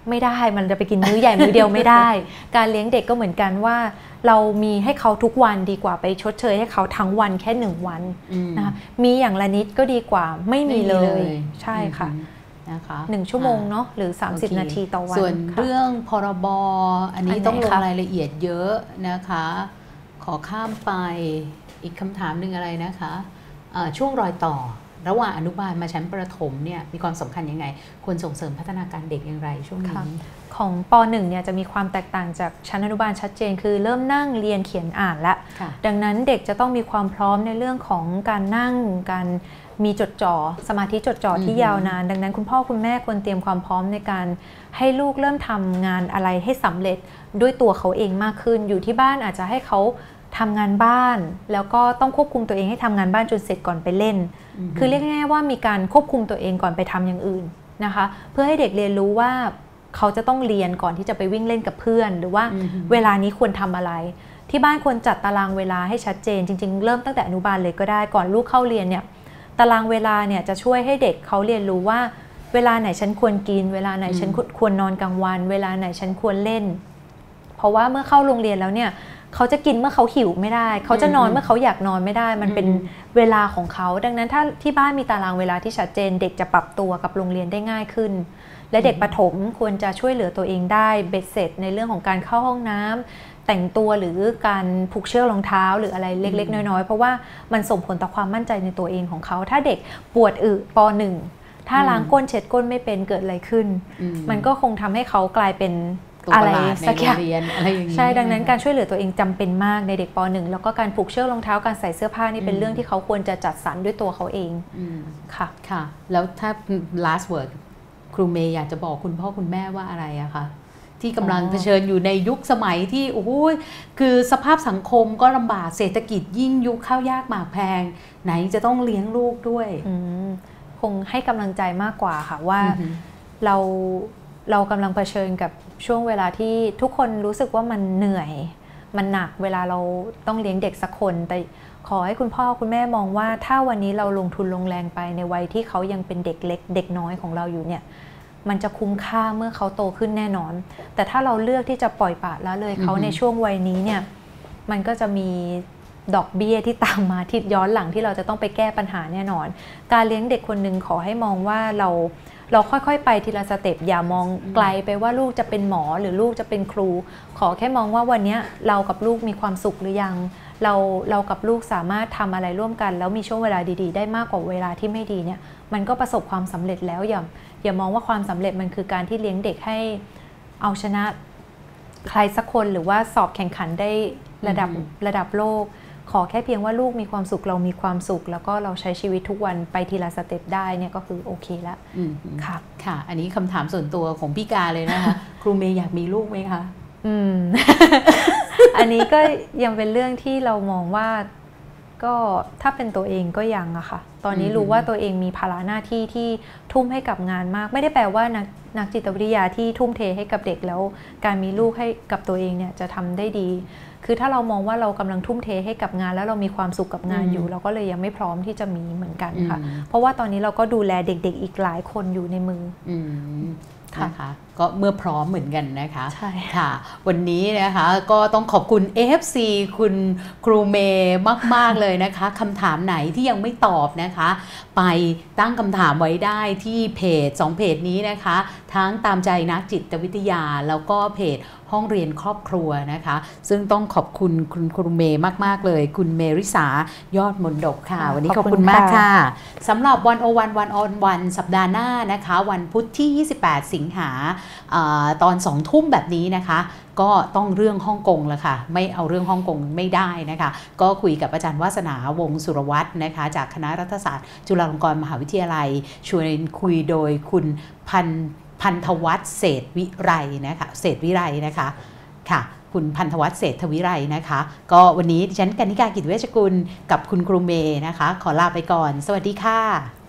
ไม่ได้มันจะไปกินมื้อใหญ่มื้อเดียวไม่ได้ การเลี้ยงเด็กก็เหมือนกันว่า เรามีให้เขาทุกวันดีกว่าไปชดเชยให้เขาทั้งวันแค่หนึ่งวันอืมนะคะมีอย่างละนิดก็ดีกว่าไม่มีเลย ใช่อืมค่ะนะคะหนึ่งชั่วโมงอ่าเนาะหรือโอเค30 นาทีต่อวัน ส่วนค่ะเรื่องพรบอันนี้อันไหนต้องลงคะรายละเอียดเยอะนะคะ ขอข้ามไปอีกคำถามหนึ่งอะไรนะคะเอ่อช่วงรอยต่อ ระหว่างอนุบาลมาชั้นประถมเนี่ยมีความสำคัญยังไง ควรส่งเสริมพัฒนาการเด็กอย่างไรช่วงนี้ค่ะของป .1 เนี่ยจะมีความแตกต่างจากชั้นอนุบาลชัดเจน คือเริ่มนั่งเรียนเขียนอ่านแล้วค่ะดังนั้นเด็กจะต้องมีความพร้อมในเรื่องของการนั่งการมีจดจ่อสมาธิจดจ่อที่อือฮึยาวนาน ดังนั้นคุณพ่อคุณแม่ควรเตรียมความพร้อมในการให้ลูกเริ่มทำงานอะไรให้สำเร็จด้วยตัวเขาเองมากขึ้น อยู่ที่บ้านอาจจะให้เขา ทำงานบ้าน แล้วก็ต้องควบคุมตัวเองให้ทำงานบ้านจนเสร็จก่อนไปเล่นมคือเรียกง่ายๆว่ามีการควบคุมตัวเองก่อนไปทำอย่างอื่นนะคะ เพื่อให้เด็กเรียนรู้ว่าเขาจะต้องเรียนก่อนที่จะไปวิ่งเล่นกับเพื่อน หรือว่าอือฮึเวลานี้ควรทำอะไร ที่บ้านควรจัดตารางเวลาให้ชัดเจน จริง ๆ เริ่มตั้งแต่อนุบาลเลยก็ได้ก่อนลูกเข้าเรียนเนี่ยตารางเวลาเนี่ยจะช่วยให้เด็กเขาเรียนรู้ว่า เวลาไหนฉันควรกิน เวลาไหนฉันควรควรนอนกลางวัน เวลาไหนฉันควรเล่น เพราะว่าเมื่อเข้าโรงเรียนแล้วเนี่ย เขาจะกินเมื่อเขาหิวไม่ได้ เขาจะนอนอืมเมื่อเขาอยากนอนไม่ได้ มันเป็นอืมเวลาของเขา ดังนั้นถ้าที่บ้านมีตารางเวลาที่ชัดเจน เด็กจะปรับตัวกับโรงเรียนได้ง่ายขึ้น และเด็กประถมควรจะช่วยเหลือตัวเองได้เบ็ดเสร็จในเรื่องของการเข้าห้องน้ำแต่งตัวหรือการผูกเชือกรองเท้าหรืออะไรเล็กอืมๆน้อยๆ เพราะว่ามันส่งผลต่อความมั่นใจในตัวเองของเขา ถ้าเด็กปวดอึปหนึ่งถ้าล้างก้นเช็ดก้นไม่เป็นเกิดอะไรขึ้นอืมันก็คงทำให้เขากลายเป็น ตัวอะปไรระหลาดในสักโรอย่างงเรียนอะไรอย่างนี้ใช่ดังนั้นะคะการช่วยเหลือตัวเองจำเป็นมากในเด็กป .1 แล้วก็การผูกเชือกรองเท้าการใส่เสื้อผ้านี่เป็นอืมเรื่องที่เขาควรจะจัดสรรด้วยตัวเขาเองอืมค่ะค่ะ แล้วถ้า last word ครูเมย์อยากจะบอกคุณพ่อคุณแม่ว่าอะไรอะคะที่กำลังอ๋อเผชิญอยู่ในยุคสมัยที่โอ้โหคือสภาพสังคมก็ลำบากเศรษฐกิจยิ่งยุคข้าวยากหมากแพง ไหนจะต้องเลี้ยงลูกด้วยอืมคงให้กำลังใจมากกว่าค่ะว่าอือหือเรา เรากำลังเผชิญกับช่วงเวลาที่ทุกคนรู้สึกว่ามันเหนื่อย มันหนักเวลาเราต้องเลี้ยงเด็กสักคน แต่ขอให้คุณพ่อคุณแม่มองว่า ถ้าวันนี้เราลงทุนลงแรงไปในวัยที่เขายังเป็นเด็กเล็ก เด็กน้อยของเราอยู่เนี่ยมันจะคุ้มค่าเมื่อเขาโตขึ้นแน่นอน แต่ถ้าเราเลือกที่จะปล่อยปละละเลยเขาอือฮึในช่วงวัยนี้เนี่ยมันก็จะมีดอกเบี้ยที่ตามมาที่ย้อนหลังที่เราจะต้องไปแก้ปัญหาแน่นอน การเลี้ยงเด็กคนหนึ่งขอให้มองว่าเรา เราค่อยๆ ไปทีละสเต็ปอย่ามองไกลไปว่าลูกจะเป็นหมอหรือลูกจะเป็นครู ขอแค่มองว่าวันเนี้ยเรากับลูกมีความสุขหรือยัง เราเรากับลูกสามารถทำอะไรร่วมกัน แล้วมีช่วงเวลาดีๆ ได้มากกว่าเวลาที่ไม่ดีเนี่ยมันก็ประสบความสำเร็จแล้วอย่าอย่ามองว่าความสำเร็จมันคือการที่เลี้ยงเด็กให้เอาชนะใครสักคนหรือว่าสอบแข่งขันได้ระดับอือฮึระดับโลก ขอแค่เพียงว่าลูกมีความสุขเรามีความสุข แล้วก็เราใช้ชีวิตทุกวันไปทีละสเต็ปได้เนี่ยก็คือโอเคแล้วอืมค่ะค่ะ อันนี้คำถามส่วนตัวของพี่กาเลยนะคะ ครูเมย์อยากมีลูกไหมคะอืม อันนี้ก็ยังเป็นเรื่องที่เรามองว่าก็ถ้าเป็นตัวเองก็ยังอะค่ะ ตอนนี้อืมรู้ว่าตัวเองมีภาระหน้าที่ที่ทุ่มให้กับงานมาก ไม่ได้แปลว่านักนักจิตวิทยาที่ทุ่มเทให้กับเด็กแล้ว การมีลูกให้กับตัวเองเนี่ยจะทำได้ดี คือถ้าเรามองว่าเรากำลังทุ่มเทให้กับงาน แล้วเรามีความสุขกับงานอยู่ เราก็เลยยังไม่พร้อมที่จะมีเหมือนกันค่ะอืมเพราะว่าตอนนี้เราก็ดูแลเด็กๆอีกหลายคนอยู่ในมืออืมค่ะนะคะก็เมื่อพร้อมเหมือนกันนะคะใช่ค่ะ วันนี้นะคะก็ต้องขอบคุณ AFC คุณครูเมย์มาก ๆ เลยนะคะคำถามไหนที่ยังไม่ตอบนะคะ ไปตั้งคำถามไว้ได้ที่เพจ 2 เพจนี้นะคะ ทั้งตามใจนักจิตวิทยาแล้วก็เพจห้องเรียนครอบครัวนะคะ ซึ่งต้องขอบคุณคุณครูเมย์มาก ๆ เลย คุณเมริสายอดมนดกค่ะค่ะวันนี้ขขออบบคุคุณณมากค่ะค่ะสำหรับวันโอวันวันออนวันสัปดาห์หน้านะคะ วันพุธที่ 28 สิงหาอตอน2ทุ่มแบบนี้นะคะ ก็ต้องเรื่องฮ่องกงละค่ะ ไม่เอาเรื่องฮ่องกงไม่ได้นะคะ ก็คุยกับอาจารย์วาสนาวงสุรวัตรนะคะ จากคณะรัฐศาสตร์ จุฬาลงกรณ์มหาวิทยาลัย ชวนคุยโดยคุณพันพันธวัฒน์เศษวิไรนะคะเศษวิไรนะคะค่ะคุณพันธวัฒน์เศรษฐวิไรนะคะ ก็วันนี้ดิฉันกนิกากิจเวชกุลกับคุณครูเมย์นะคะ ขอลาไปก่อน สวัสดีค่ะ